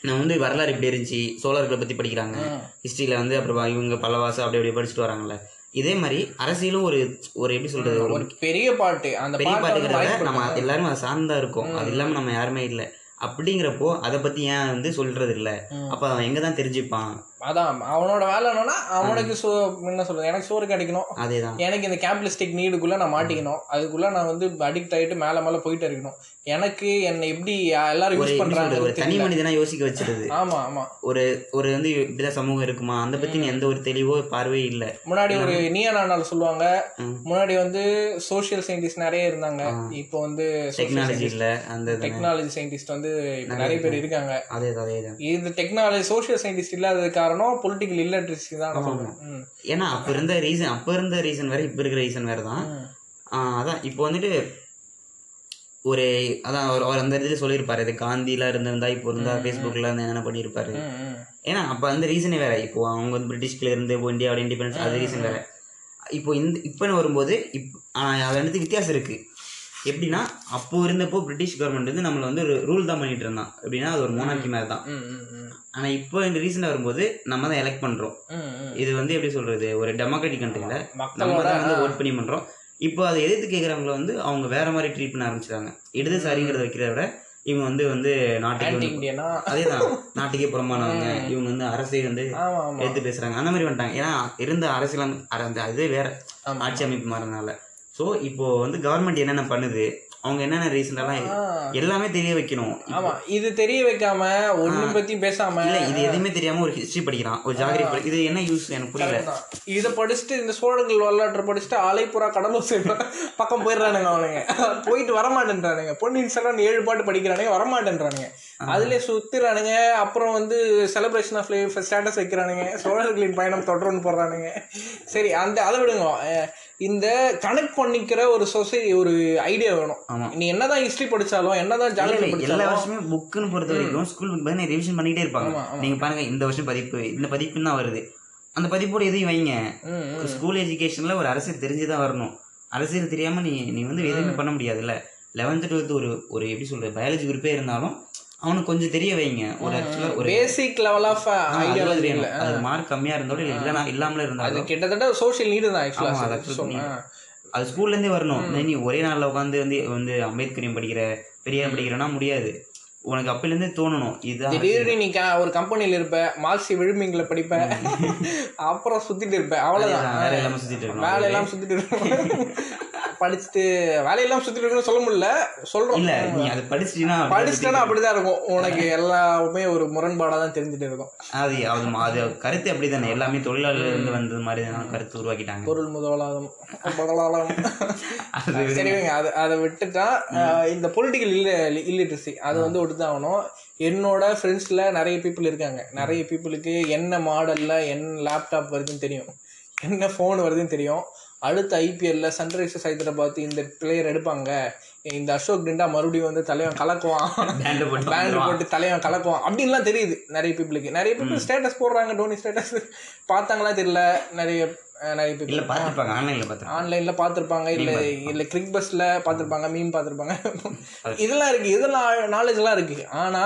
நான் வந்து வரலாறு இப்படி இருந்துச்சு சோழர்களை பற்றி படிக்கிறாங்க. ஹிஸ்ட்ரியில் வந்து அப்புறம் இவங்க பல்லவாசம் அப்படி அப்படி படிச்சுட்டு வராங்கல்ல. இதே மாதிரி அரசியலும் ஒரு ஒரு எப்படி சொல்றது ஒரு பெரிய பாட்டு அந்த பெரிய பாட்டுங்கிறத நம்ம எல்லாரும் அதை சார்ந்தா இருக்கோம். அது இல்லாம நம்ம யாருமே இல்லை. அப்படிங்கிறப்போ அதை பத்தி ஏன் வந்து சொல்றது இல்ல அப்ப அவன் எங்க தான் தெரிஞ்சுப்பான்? அதான் அவனோட வேலை என்னன்னா அவனுக்கு சோ என்ன சொல்றது எனக்கு சோறு கிடைக்கணும். அதேதான். எனக்கு இந்த கேபிலிஸ்டிக் நீடுக்குள்ள நான் மாட்டிக்கணும். அதுக்குள்ள நான் வந்து அடிக்ட் ஆயிட்டு மேல மேல போயிட்டு இருக்கணும். எனக்கு என்னை எப்படி எல்லாரும் யூஸ் சொல்றது ஒரு பண்றாங்க தனி மனிதனா யோசிக்க வச்சிருது. ஆமா ஆமா. ஒரு ஒரு வந்து இப்படிதான் சமூகம் இருக்குமா? அந்த பத்தி எந்த ஒரு தெளிவோ பார்வையும் இல்ல. முன்னாடி ஒரு நீயா நானால் சொல்லுவாங்க. முன்னாடி வந்து சோஷியல் சயின்டிஸ்ட் நிறைய இருந்தாங்க. இப்போ வந்து டெக்னாலஜி இல்ல அந்த. டெக்னாலஜி சயின்டிஸ்ட் வந்து நிறைய பேர் இருக்காங்க. அதேதான் அதேதான். இது டெக்னாலஜி சோஷியல் சயின்டிஸ்ட் இல்லாதது காரணம் பொலிட்டிக்கல் இல்லட்ரஸி தான் நான் சொல்றேன். ம். ஏன்னா அப்ப இருந்த ரீசன் அப்ப இருந்த ரீசன் வேற இப்ப இருக்கிற ரீசன் வேற தான். அதான் இப்போ வந்துட்டு ஒரு அதான் அவர் அவர் அந்த இதுல சொல்லியிருப்பாரு இது காந்திலாம் இருந்திருந்தா இப்போ இருந்தா ஃபேஸ்புக்ல இருந்து என்னென்ன பண்ணியிருப்பாரு. ஏன்னா அப்ப அந்த ரீசனே வேற. இப்போ அவங்க வந்து பிரிட்டிஷ்ல இருந்து இப்போ இந்தியாவோட இண்டிபெண்டன்ஸ் அது ரீசன் வேற. இப்போ இந்த இப்போன்னு வரும்போது இப் ஆஹ் அது ரெண்டுத்துக்கு வித்தியாசம் இருக்கு. எப்படின்னா அப்போ இருந்தப்போ பிரிட்டிஷ் கவர்மெண்ட் வந்து நம்மளை வந்து ரூல் தான் பண்ணிட்டு இருந்தான். எப்படின்னா அது ஒரு மோனாக்கி மாதிரி தான். ஆனா இப்போ இந்த ரீசன் வரும்போது நம்ம தான் எலெக்ட் பண்றோம். இது வந்து எப்படி சொல்றது? ஒரு டெமோக்ராட்டிக் கண்ட்ரில நம்ம தான் வந்து ஓட் பண்ணி பண்றோம். இப்போ அதை எதிர்த்து கேட்குறவங்கள வந்து அவங்க வேற மாதிரி ட்ரீட் பண்ண ஆரம்பிச்சிட்டாங்க. இடதுசாரிங்கிறத வைக்கிறத விட இவங்க வந்து வந்து நாட்டுக்கு அதேதான். நாட்டுக்கே புறம்பானவங்க. இவங்க வந்து அரசை வந்து எடுத்து பேசுறாங்க. அந்த மாதிரி வந்துட்டாங்க. ஏன்னா இருந்த அரசியல் அந்த- அந்த அதே வேற. ஆட்சி அமைப்பு மாறினால ஸோ இப்போ வந்து கவர்மெண்ட் என்னென்ன பண்ணுது? அவங்க என்னென்ன ரீசன்லாம். எல்லாமே தெரிய வைக்கணும். ஆமா இது தெரிய வைக்காம ஒண்ணும் பத்தி பேசாம. இல்ல இது எதுவுமே தெரியாம ஒரு ஹிஸ்டரி படிக்கிறான். ஒரு ஜாகிரபி இது என்ன யூஸ் எனக்கு புரியல. இத படிச்சுட்டு இந்த சோழர்கள் வரலாற்றை படிச்சுட்டு ஆலைப்புறா கடலூர் சைடு பக்கம் போயிடுறானுங்க அவனுங்க. போயிட்டு வரமாட்டேன்றானுங்க. பொன்னியின் செல்வன் ஏழு பாட்டு படிக்கிறானுங்க வரமாட்டேன்றானுங்க. அதுலயே சுத்துறானுங்க. அப்புறம் வந்து செலிப்ரேஷன் ஆஃப் லைஃப் ஸ்டேட்டஸ் வைக்கிறானுங்க. சோழர்களின் பயணம் தொடர்ந்து போடுறானுங்க. சரி அந்த அதை விடுங்க. இந்த கனெக்ட் பண்ணிக்கிற ஒரு சொசைட்டி ஒரு ஐடியா வேணும். ஆமா. நீ என்னதான் ஹிஸ்டரி படிச்சாலும் என்னதான் ஜாகிரபி எல்லா வருஷமே புக்குன்னு பொறுத்த வரைக்கும் ஸ்கூல் புக் பார்த்தீங்கன்னா ரிவிஷன் பண்ணிட்டே இருப்பாங்க. நீங்க பாருங்க இந்த வருஷம் பதிப்பு இந்த பதிப்புன்னு தான் வருது. அந்த பதிப்போட எதையும் வைங்க. ஒரு ஸ்கூல் எஜுகேஷன்ல ஒரு அரசியல் தெரிஞ்சுதான் வரணும். அரசியல் தெரியாம நீ நீ வந்து எதுவுமே பண்ண முடியாதுல்ல. லெவன்த் டுவெல்த் ஒரு ஒரு எப்படி சொல்றது பயாலஜி குரூப்பே இருந்தாலும் அவனுக்கு கொஞ்சம் தெரிய வைங்க. ஒரு ஆக்சுவலா ஒரு பேசிக் லெவல் ஆஃப் ஐடியாலஜி இல்ல. அது மார்க் கம்மியா இருந்தாலும் இல்ல இல்லைனா இல்லாமல அது இருந்தாலும் கிட்டத்தட்ட சோஷியல் நீடு தான் அது ஆக்சுவலா அது ஸ்கூல்ல இருந்தே வரணும். நீ ஒரே நாள்ல உட்காந்து வந்து வந்து அம்பேத்கரையும் படிக்கிற பெரியார் படிக்கிறனா முடியாது. உனக்கு அப்பையில இருந்தே தோணணும். திடீர்னு நீ ஒரு கம்பெனில இருப்ப மார்க்சி விழுமிங்கள படிப்ப. அப்புறம் சுத்திட்டு இருப்ப. அவ்வளவுதான். வேற எல்லாமே சுத்திட்டு இருக்கணும். வேலையெல்லாம் சுத்திட்டு இருக்கணும். படிச்சுட்டு வேலையெல்லாம் சுத்திட்டு இருக்கணும்னு சொல்ல முடியல. சொல்றோம். இல்ல நீ அதை படிச்சிட்டீங்கன்னா படிச்சுட்டா அப்படிதான் இருக்கும். உனக்கு எல்லாமே ஒரு முரண்பாடா தான் தெரிஞ்சுட்டு இருக்கும். அது அது அது கருத்து அப்படிதானே. எல்லாமே தொழிலாளர்ல இருந்து வந்தது மாதிரி தான் கருத்து உருவாக்கிட்டாங்க. பொருள் முதலாளம் முதலாளம் அது சரிங்க அது அதை விட்டுட்டா இந்த பொலிட்டிக்கல் இல்ல இல்லிட்ரஸி அது வந்து விட்டுதான் ஆகணும் என்னோட ஃப்ரெண்ட்ஸ்ல நிறைய பீப்புள் இருக்காங்க. நிறைய பீப்புளுக்கு என்ன மாடல்ல என்ன லேப்டாப் வருதுன்னு தெரியும். என்ன ஃபோன் வருதுன்னு தெரியும். அடுத்த ஐபிஎல்ல சன்ரைசர்ஸ் ஹைதராபாத் இந்த பிளேயர் எடுப்பாங்க. இந்த அசோக் டிண்டா மறுபடியும் வந்து தலைவன் கலக்குவான். பேண்ட் போட்டு தலைவன் கலக்குவான். அப்படின்லாம் தெரியுது நிறைய பீப்புளுக்கு நிறைய பீப்புள் ஸ்டேட்டஸ் போடுறாங்க டோனி ஸ்டேட்டஸ் பார்த்தாங்களா தெரியல. நிறைய நிறைய பீப்புள் பாத்துருப்பாங்க ஆன்லைன்ல பாத்துருப்பாங்க ஆன்லைன்ல பார்த்துருப்பாங்க. இல்ல இல்ல கிளிக் பஸ்ல பார்த்துருப்பாங்க மீம் பார்த்துருப்பாங்க. இதெல்லாம் இருக்கு. இதெல்லாம் நாலேஜ் எல்லாம் இருக்கு. ஆனா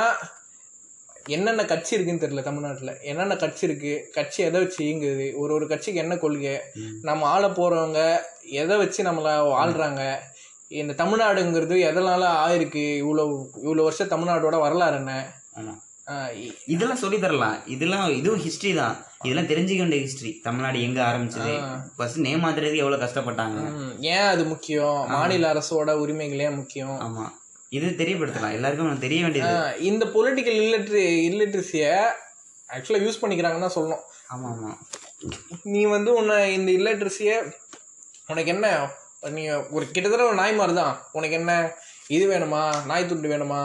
என்னென்ன கட்சி இருக்குன்னு தெரியல தமிழ்நாட்டுல. என்னென்ன கட்சி இருக்கு கட்சி எதை வச்சு இயங்குது ஒரு ஒரு கட்சிக்கு என்ன கொள்கை நம்ம ஆள போறவங்க எதை வச்சு நம்மள ஆள்றாங்க இந்த தமிழ்நாடுங்கிறது எதனால ஆயிருக்கு இவ்வளோ இவ்வளோ வருஷம் தமிழ்நாடோட வரலாறு என்ன? இதெல்லாம் சொல்லி தரலாம். இதெல்லாம் இதுவும் ஹிஸ்டரி தான். இதெல்லாம் தெரிஞ்சுக்க வேண்டிய ஹிஸ்டரி தமிழ்நாடு எங்க ஆரம்பிச்சது? ஃபர்ஸ்ட் நேம் மாத்துறதுக்கு எவ்வளவு கஷ்டப்பட்டாங்க? ஏன் அது முக்கியம்? மாநில அரசோட உரிமைகள் ஏன் முக்கியம்? ஆமா. இது தெரியப்படுத்தலாம். எல்லாருக்கும் தெரிய வேண்டியது. இந்த பொலிட்டிக்கல் இல்லட்ரி இல்லட்ரஸியை ஆக்சுவலாக யூஸ் பண்ணிக்கிறாங்கன்னு தான் சொல்லணும். ஆமா ஆமா. நீ வந்து உன்னை இந்த இல்லட்ரஸியை உனக்கு என்ன? நீ ஒரு கிட்டத்தட்ட ஒரு நாய் மாதிரி தான். உனக்கு என்ன? இது வேணுமா? நாய் துண்டு வேணுமா?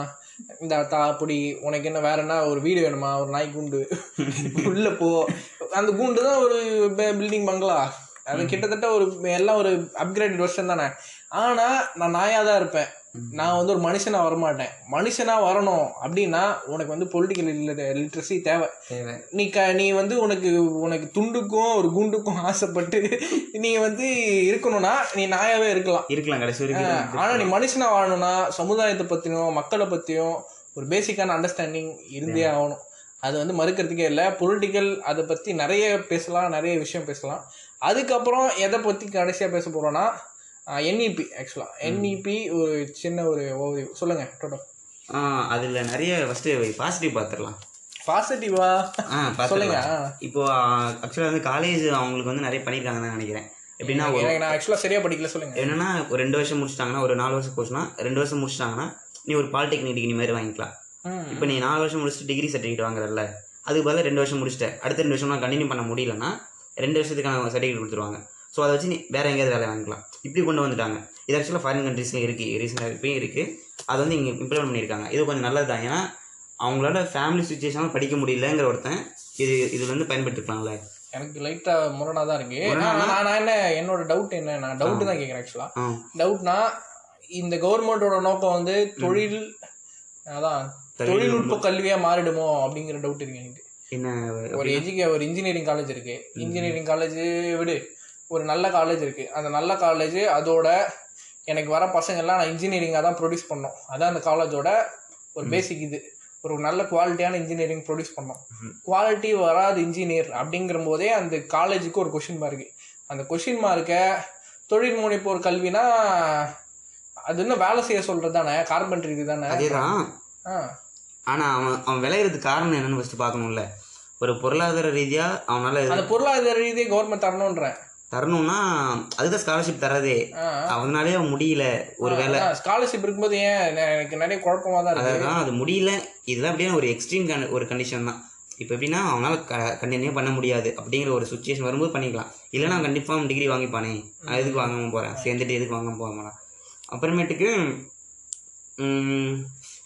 இந்த தா பொடி உனக்கு என்ன வேற என்ன? ஒரு வீடு வேணுமா? ஒரு நாய் கூண்டு. உள்ள போ. அந்த கூண்டு தான் ஒரு பில்டிங் பங்களா அது கிட்டத்தட்ட ஒரு எல்லாம் ஒரு அப்கிரேடட் வெர்ஷன் தானே. ஆனா நான் நாயா தான் இருப்பேன். நான் வந்து ஒரு மனுஷனா வரமாட்டேன். மனுஷனா வரணும் அப்படின்னா உனக்கு வந்து பொலிட்டிக்கல் லிட்ரஸி தேவை. நீ க நீ வந்து உனக்கு உனக்கு துண்டுக்கும் ஒரு குண்டுக்கும் ஆசைப்பட்டு நீ வந்து இருக்கணும்னா நீ நாயாவே இருக்கலாம். இருக்கலாம் கடைசி வரைக்கும் ஆனா நீ மனுஷனா வாழணும்னா சமுதாயத்தை பத்தியும் மக்களை பத்தியும் ஒரு பேசிக்கான அண்டர்ஸ்டாண்டிங் இருந்தே ஆகணும். அது வந்து மறுக்கிறதுக்கே இல்லை. பொலிட்டிக்கல் அதை பத்தி நிறைய பேசலாம் நிறைய விஷயம் பேசலாம். அதுக்கப்புறம் எதை பத்தி கடைசியா பேச போறோம்னா என்இபி ஆக்சுவலா என்இபி ஒரு சின்ன ஒரு overview. சொல்லுங்க டோட்டல் அதுல நிறைய ஃபர்ஸ்ட் பாசிட்டிவ் பார்த்துடலாம் பாசிட்டிவா சொல்லுங்க. இப்போ ஆக்சுவலாக வந்து காலேஜ் அவங்களுக்கு வந்து நிறைய பண்ணியிருக்காங்கன்னு நினைக்கிறேன். எப்படின்னா நான் ஆக்சுவலா சரியா படிக்கல சொல்லுங்க. என்னன்னா ஒரு ரெண்டு வருஷம் முடிச்சிட்டாங்கன்னா ஒரு நாலு வருஷம் கோர்ஸ்னா ரெண்டு வருஷம் முடிச்சிட்டாங்கன்னா நீ ஒரு பாலிடெக்னிக் டிகிரி மாதிரி வாங்கிக்கலாம். இப்போ நீ நாலு வருஷம் முடிச்சுட்டு டிகிரி சர்டிஃபிகேட் வாங்குறல்ல அதுக்கு பதிலாக ரெண்டு வருஷம் முடிச்சிட்ட அடுத்த ரெண்டு வருஷம் கண்டினியூ பண்ண முடியலன்னா ரெண்டு வருஷத்துக்கான சர்டிஃபிகேட் கொடுத்துருவாங்க. ஸோ அதை வச்சு நீ வேற எங்கேயாவது வேலை வாங்கிக்கலாம். இப்படி கொண்டு வந்துட்டாங்க. இது ஆக்சுவலாக ஃபாரின் கண்ட்ரீஸ்லையும் இருக்குது ரீசெண்டாக இப்பயும் இருக்குது அது வந்து இங்கே இம்ப்ளிமெண்ட் பண்ணியிருக்காங்க. இது கொஞ்சம் நல்லது தான். ஏன்னா அவங்களால ஃபேமிலி சுச்சுவேஷனால படிக்க முடியலங்கிற ஒருத்தன் இது இது வந்து பயன்படுத்திக்கலாம்ல. எனக்கு லைட்டா முரணா தான் இருக்கு. நான் நான் என்ன என்னோட டவுட் என்ன? நான் டவுட் தான் கேட்குறேன் ஆக்சுவலா ஆ. டவுட்னா இந்த கவர்மெண்டோட நோக்கம் வந்து தொழில் அதான் தொழில்நுட்ப கல்வியா மாறிடுமோ அப்படிங்கிற டவுட் இருக்கு எனக்கு. என்ன ஒரு எஜுகே ஒரு இன்ஜினியரிங் காலேஜ் இருக்கு. இன்ஜினியரிங் காலேஜ் விடு. ஒரு நல்ல காலேஜ் இருக்கு. அந்த நல்ல காலேஜ் அதோட எனக்கு வர பசங்க எல்லாம் நான் இன்ஜினியரிங்காக தான் ப்ரொடியூஸ் பண்ணோம். அதான் அந்த காலேஜோட ஒரு பேசிக் இது. ஒரு நல்ல குவாலிட்டியான இன்ஜினியரிங் ப்ரொடியூஸ் பண்ணோம். குவாலிட்டி வராது இன்ஜினியர் அப்படிங்கிற போதே அந்த காலேஜுக்கு ஒரு கொஷின் மார்க்கு அந்த கொஷின் மார்க்கை தொழில் முனைப்போர் கல்வினா அது இன்னும் வேலை செய்ய சொல்றது தானே? கார்பெண்டர் இது தானே? அதேதான் ஆ. ஆனா அவன் அவன் விளையிறதுக்கு காரணம் என்னன்னு ஃபர்ஸ்ட் பார்க்கணும்ல. ஒரு பொருளாதார ரீதியா அவனால அந்த பொருளாதார ரீதியை கவர்மெண்ட் தரணுன்றேன் தரணும்னா அதுதான் ஸ்காலர்ஷிப் தரதே அவன் முடியல. ஒரு வேலை ஸ்காலர்ஷிப் இருக்கும்போது ஏன் எனக்கு நிறைய குழப்பமா தான் அதான் அது முடியல. இதெல்லாம் அப்படியே ஒரு எக்ஸ்ட்ரீம் ஒரு கண்டிஷன் தான். இப்போ எப்படின்னா அவனால கண்டினியூ பண்ண முடியாது அப்படிங்கிற ஒரு சுச்சுவேஷன் வரும்போது பண்ணிக்கலாம். இல்லைன்னா கண்டிப்பாக டிகிரி வாங்கிப்பானே. நான் எதுக்கு வாங்காம போறேன்? சேர்ந்துட்டு எதுக்கு வாங்காம போக அப்புறமேட்டுக்கு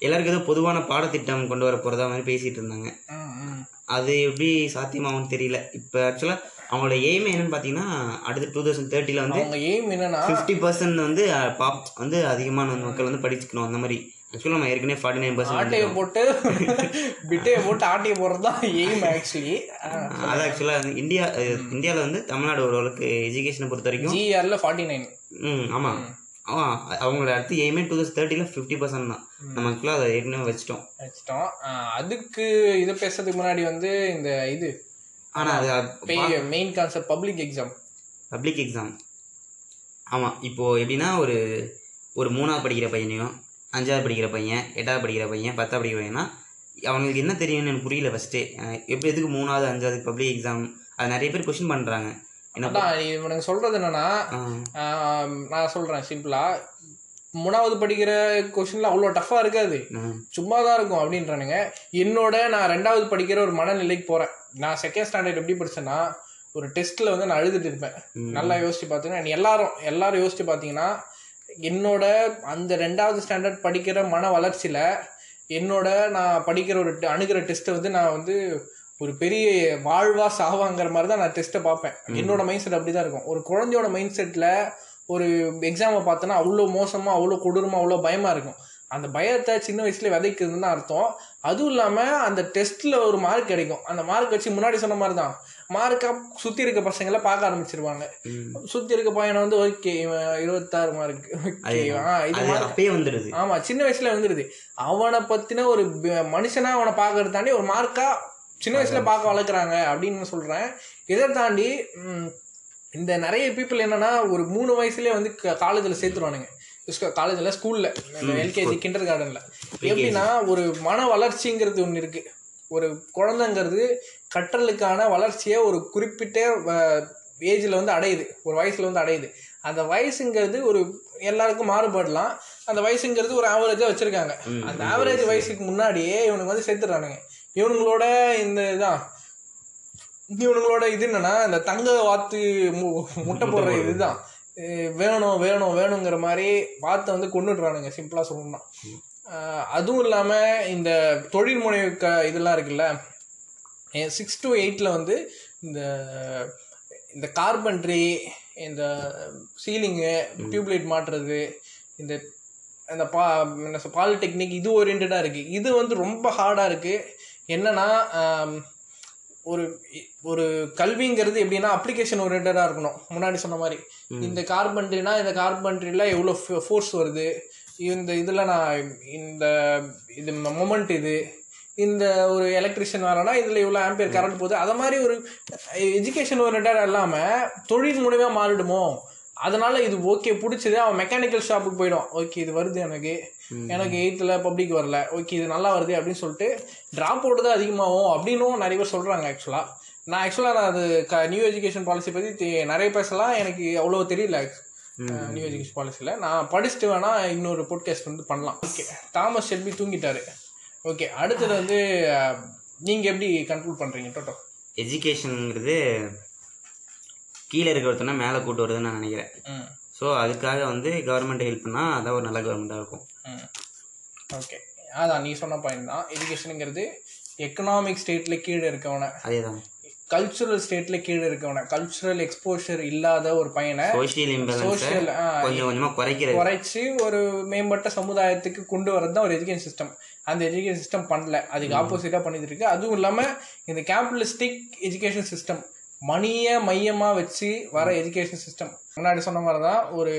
எல்லாருக்கும் ஏதோ பொதுவான பாடத்திட்டம் கொண்டு வர போறதா மாதிரி பேசிட்டு இருந்தாங்க. அது எப்படி சாத்தியமாகும்னு தெரியல. இப்போ ஆக்சுவலாக அவங்களோட எய்ம் என்னன்னு பார்த்தீங்கன்னா அடுத்த டூ தௌசண்ட் தேர்ட்டியில் வந்து அவங்க எய்ம் என்னன்னா ஃபிஃப்டி பர்சன்ட் வந்து பாப் வந்து அதிகமான மக்கள் வந்து படிச்சுக்கணும் அந்த மாதிரி. ஆக்சுவலாக நம்ம ஏற்கனவே ஃபார்ட்டி நைன் ஆட்டையை பர்சன்ட் போட்டு பிட்டையை போட்டு ஆட்டையை போடுறது தான் எய்ம் ஆக்சுவலி அது ஆக்சுவலாக வந்து இந்தியா இந்தியாவில் வந்து தமிழ்நாடு ஓரளவுக்கு எஜுகேஷனை பொறுத்த வரைக்கும் ஜிஆர்ல ஃபார்ட்டி நைன் ம் ஆமாம் ஆமாம் அவங்களோட அடுத்து எய்மே டூ தௌசண்ட் தேர்ட்டியில் ஃபிஃப்டி பர்சன்ட் தான். நம்ம ஆக்சுவலாக அதை ஏற்கனவே வச்சிட்டோம். வச்சிட்டோம். அதுக்கு இது பேசுறதுக்கு முன்னாடி வந்து இந்த இது ஆனால் அது main concept public exam public exam ஆமாம் இப்போது எப்படின்னா ஒரு ஒரு மூணாவது படிக்கிற பையனையும் அஞ்சாவது படிக்கிற பையன் எட்டாவது படிக்கிற பையன் பத்தாவது படிக்கிற பையனா அவங்களுக்கு என்ன தெரியும்னு எனக்கு புரியல ஃபஸ்ட்டு எப்படி எதுக்கு மூணாவது அஞ்சாவது பப்ளிக் எக்ஸாம் அது நிறைய பேர் கொஷின் பண்ணுறாங்க என்ன அதான் இவனுக்கு சொல்றது என்னன்னா நான் சொல்றேன் சிம்பிளா மூணாவது படிக்கிற கொஸ்டின்ல அவ்வளோ டஃபா இருக்காது. சும்மா தான் இருக்கும் அப்படின்றானுங்க. என்னோட நான் ரெண்டாவது படிக்கிற ஒரு மனநிலைக்கு போறேன். நான் செகண்ட் ஸ்டாண்டர்ட் எப்படி படிச்சேன்னா ஒரு டெஸ்ட்ல வந்து நான் அழுதுட்டு இருப்பேன். நல்லா யோசிச்சு பார்த்தீங்கன்னா எல்லாரும் எல்லாரும் யோசிச்சு பார்த்தீங்கன்னா என்னோட அந்த ரெண்டாவது ஸ்டாண்டர்ட் படிக்கிற மன வளர்ச்சியில என்னோட நான் படிக்கிற ஒரு அணுகிற டெஸ்ட்டை வந்து நான் வந்து ஒரு பெரிய வாழ்வா சாவாங்கிற மாதிரி தான் நான் டெஸ்ட்டை பார்ப்பேன். என்னோட மைண்ட் செட் அப்படி தான் இருக்கும். ஒரு குழந்தையோட மைண்ட் செட்டில் ஒரு எக்ஸாமை பார்த்தோன்னா அவ்வளோ மோசமாக அவ்வளோ கொடூரமாக அவ்வளோ பயமாக இருக்கும். அந்த பயத்தை சின்ன வயசுல விதைக்குதுன்னு தான் அர்த்தம். அதுவும் இல்லாமல் அந்த டெஸ்ட்டில் ஒரு மார்க் கிடைக்கும். அந்த மார்க் வச்சு முன்னாடி சொன்ன மாதிரி தான் மார்க்கை சுற்றி இருக்க பசங்களை பார்க்க ஆரம்பிச்சிருவாங்க. சுற்றி இருக்க பையனை வந்து ஓகே இருபத்தாறு மார்க் ஓகே இது வந்துடுது. ஆமா சின்ன வயசுல வந்துடுது. அவனை பத்தின ஒரு மனுஷனா அவனை பாக்குறது தாண்டி ஒரு மார்க்கா சின்ன வயசுல பார்க்க வளர்க்குறாங்க அப்படின்னு சொல்றேன். இதை தாண்டி இந்த நிறைய பீப்புள் என்னன்னா ஒரு மூணு வயசுலயே வந்து காலேஜில் சேர்த்துருவானுங்க. காலேஜில் ஸ்கூலில் எல்கேஜி கிண்டர் கார்டனில் எப்படின்னா ஒரு மன வளர்ச்சிங்கிறது ஒன்று இருக்கு. ஒரு குழந்தைங்கிறது கற்றலுக்கான வளர்ச்சியை ஒரு குறிப்பிட்ட ஏஜில் வந்து அடையுது. ஒரு வயசில் வந்து அடையுது. அந்த வயசுங்கிறது ஒரு எல்லாருக்கும் மாறுபடலாம். அந்த வயசுங்கிறது ஒரு ஆவரேஜாக வச்சுருக்காங்க. அந்த ஆவரேஜ் வயசுக்கு முன்னாடியே இவனுக்கு வந்து சேர்த்துறானுங்க இவனுங்களோட இந்த இதான் இவனுங்களோட இது என்னன்னா இந்த தங்க வாத்து மு- முட்டை போடுற இதுதான். வேணும் வேணும் வேணுங்கிற மாதிரி வாத்தை வந்து கொண்டுடுறானுங்க சிம்பிளா சொல்லணும்னா. அதுவும் இல்லாம இந்த தொழில் முனைவு க இதெல்லாம் இருக்குல்ல சிக்ஸ் டு எயிட்டில் வந்து இந்த இந்த கார்பன்ட்ரி இந்த சீலிங்கு டியூப்லைட் மாட்டுறது இந்த இந்த பா என்ன பாலிடெக்னிக் இது ஓரியன்டாக இருக்குது இது வந்து ரொம்ப ஹார்டாக இருக்குது என்னன்னா ஒரு ஒரு கல்விங்கிறது எப்படின்னா அப்ளிகேஷன் ஓரியன்டாக இருக்கணும். முன்னாடி சொன்ன மாதிரி. இந்த கார்பன்ட்ரினா இந்த கார்பன்ட்ரியில் எவ்வளோ ஃபோர்ஸ் வருது? இந்த இதில் நான் இந்த இது மொமெண்ட் இது. இந்த ஒரு எலக்ட்ரிஷியன் வரனா இதில் இவ்வளோ ஆம்பியர் கரண்ட் போகுது. அது மாதிரி ஒரு எஜுகேஷன் ஓரியன்டாக இல்லாமல் தொழில் மூலியமாக மாறிடுமோ? அதனால இது ஓகே பிடிச்சது அவன் மெக்கானிக்கல் ஷாப்புக்கு போயிடும். ஓகே இது வருது எனக்கு. எனக்கு எயித்தில் பப்ளிக் வரல. ஓகே இது நல்லா வருது அப்படின்னு சொல்லிட்டு ட்ராப் அவுட் தான் அதிகமாகும் அப்படின்னும் நிறைய பேர் சொல்கிறாங்க ஆக்சுவலாக நான் ஆக்சுவலாக நான் அது க நியூ எஜுகேஷன் பாலிசி பற்றி நிறைய பேசலாம். எனக்கு அவ்வளோ தெரியல நியூ எஜுகேஷன் பாலிசியில் நான் படிச்சுட்டு வேணா இன்னொரு போட்காஸ்ட் வந்து பண்ணலாம். ஓகே தாமஸ் ஷெல்பி தூங்கிட்டாரு. ஓகே அடுத்தது வந்து நீங்கள் எப்படி கண்ட்ரோல் பண்ணுறீங்க டோட்டோ எஜுகேஷனுங்கிறது கீழே இருக்க ஒருத்தனை மேலே கூட்டு வருதுன்னு நான் நினைக்கிறேன். ஸோ அதுக்காக வந்து கவர்மெண்ட் ஹெல்ப் பண்ணால் அதான் ஒரு நல்ல கவர்மெண்ட்டாக இருக்கும். ஓகே அதான் நீ சொன்ன பாயிண்ட் தான். எஜுகேஷனுங்கிறது எக்கனாமிக் ஸ்டேட்டில் கீழே இருக்கவனை. அதே தான் கல்ச்சுரல் ஸ்டேட்டில் கீழே இருக்கவனை. கல்ச்சுரல் எக்ஸ்போஷர் இல்லாத ஒரு பையனை சோஷியல் குறைச்சி ஒரு மேம்பட்ட சமுதாயத்துக்கு கொண்டு வரது தான் ஒரு எஜுகேஷன் சிஸ்டம் அந்த எஜுகேஷன் சிஸ்டம் பண்ணல. அதுக்கு ஆப்போசிட்டாக பண்ணிட்டு இருக்கு. அதுவும் இல்லாமல் இந்த கேபிட்டலிஸ்டிக் எஜுகேஷன் சிஸ்டம் மணியை மையமாக வச்சு வர எஜுகேஷன் சிஸ்டம் முன்னாடி சொன்ன மாதிரி தான் ஒரு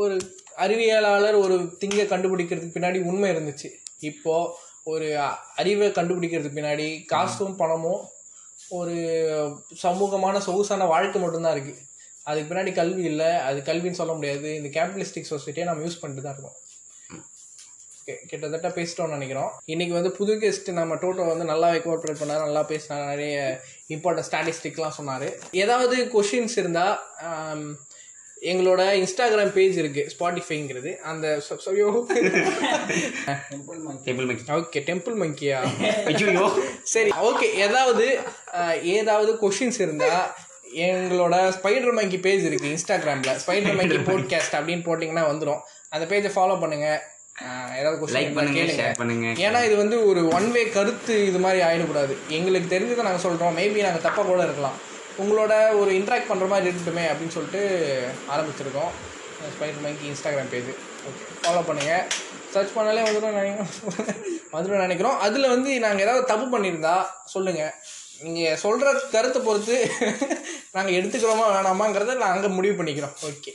ஒரு அறிவியலாளர் ஒரு திங்கை கண்டுபிடிக்கிறதுக்கு பின்னாடி உண்மை இருந்துச்சு. இப்போ ஒரு அறிவை கண்டுபிடிக்கிறதுக்கு பின்னாடி காசும் பணமும் ஒரு சமூகமான சொகுசான வாழ்க்கை மட்டும்தான் இருக்குது அதுக்கு பின்னாடி கல்வி இல்லை. அது கல்வின்னு சொல்ல முடியாது. இந்த கேபிட்டலிஸ்டிக் சொசைட்டியை நம்ம யூஸ் பண்ணிட்டு தான் இருக்கோம் கிட்டத்தட்ட பேசிட்டோம்னு நினைக்கிறோம். இன்னைக்கு வந்து புது கெஸ்ட் நம்ம டோட்டோ வந்து நல்லாவே கோஆப்ரேட் பண்ணார் நல்லா பேசினார் நிறைய இம்பார்ட்டன்ட் ஸ்டாட்டிஸ்டிக்லாம் சொன்னார். ஏதாவது கொஷின்ஸ் இருந்தால் எங்களோட இன்ஸ்டாகிராம் பேஜ் இருக்கு ஸ்பாட்டிஃபைங்கிறது அந்த டேபிள் மேக்ஸ் ஓகே டெம்பிள் மங்கியா ஐயோ சரி ஓகே ஏதாவது ஏதாவது கொஷின்ஸ் இருந்தா எங்களோட ஸ்பைடர் மங்கி பேஜ் இருக்கு இன்ஸ்டாகிராம்ல ஸ்பைடர் மங்கி போட்காஸ்ட் அப்படின்னு போட்டிங்கன்னா வந்துடும் அந்த பேஜை ஃபாலோ பண்ணுங்க. ஏதாவது கொஸ்டின் லைக் பண்ணுங்க கேளுங்க. ஷேர் பண்ணுங்க. ஏன்னா இது வந்து ஒரு ஒன் வே கருத்து இது மாதிரி ஆயிடக்கூடாது. எங்களுக்கு தெரிஞ்சதை நாங்கள் சொல்கிறோம் மேபி நாங்கள் தப்பாக கூட இருக்கலாம். உங்களோட ஒரு இன்ட்ராக்ட் பண்ணுற மாதிரி இருக்கட்டுமே அப்படின்னு சொல்லிட்டு ஆரம்பிச்சிருக்கோம். Spider mic Instagram page okay follow பண்ணுங்கள் சர்ச் பண்ணாலே வந்துடும் நினைக்கிறோம் வந்துடும் நினைக்கிறோம். அதில் வந்து நாங்கள் ஏதாவது தப்பு பண்ணியிருந்தா சொல்லுங்கள் நீங்கள் சொல்கிற கருத்தை பொறுத்து நாங்கள் எடுத்துக்கிறோமா வேணாமாங்கிறத நாங்கள் முடிவு பண்ணிக்கிறோம். ஓகே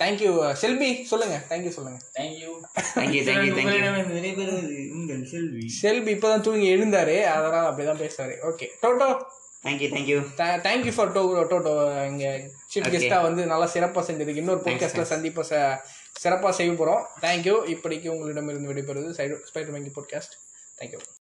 தேங்க்யூ செல்பி சொல்லுங்கள் தேங்க்யூ சொல்லுங்கள் thank you thank you thank you thank you Selvi. Shelby இப்பதான் தூங்கி எழுந்தாரு. அதனால அப்படிதான் பேசுறாரு. Okay Toto thank you thank you thank you for to Toto இங்க சீஃப் Okay. கெஸ்டா வந்து நல்லா சிறப்பா செஞ்சதுக்கு இன்னொரு பாட்காஸ்ட்ல சந்திப்பா ச- சிறப்பா செய்ய போறோம். தேங்க்யூ இப்படிக்கு உங்களிடமிருந்து விடைபெறுவது ஸ்பைடர் மங்கி பாட்காஸ்ட் தேங்க்யூ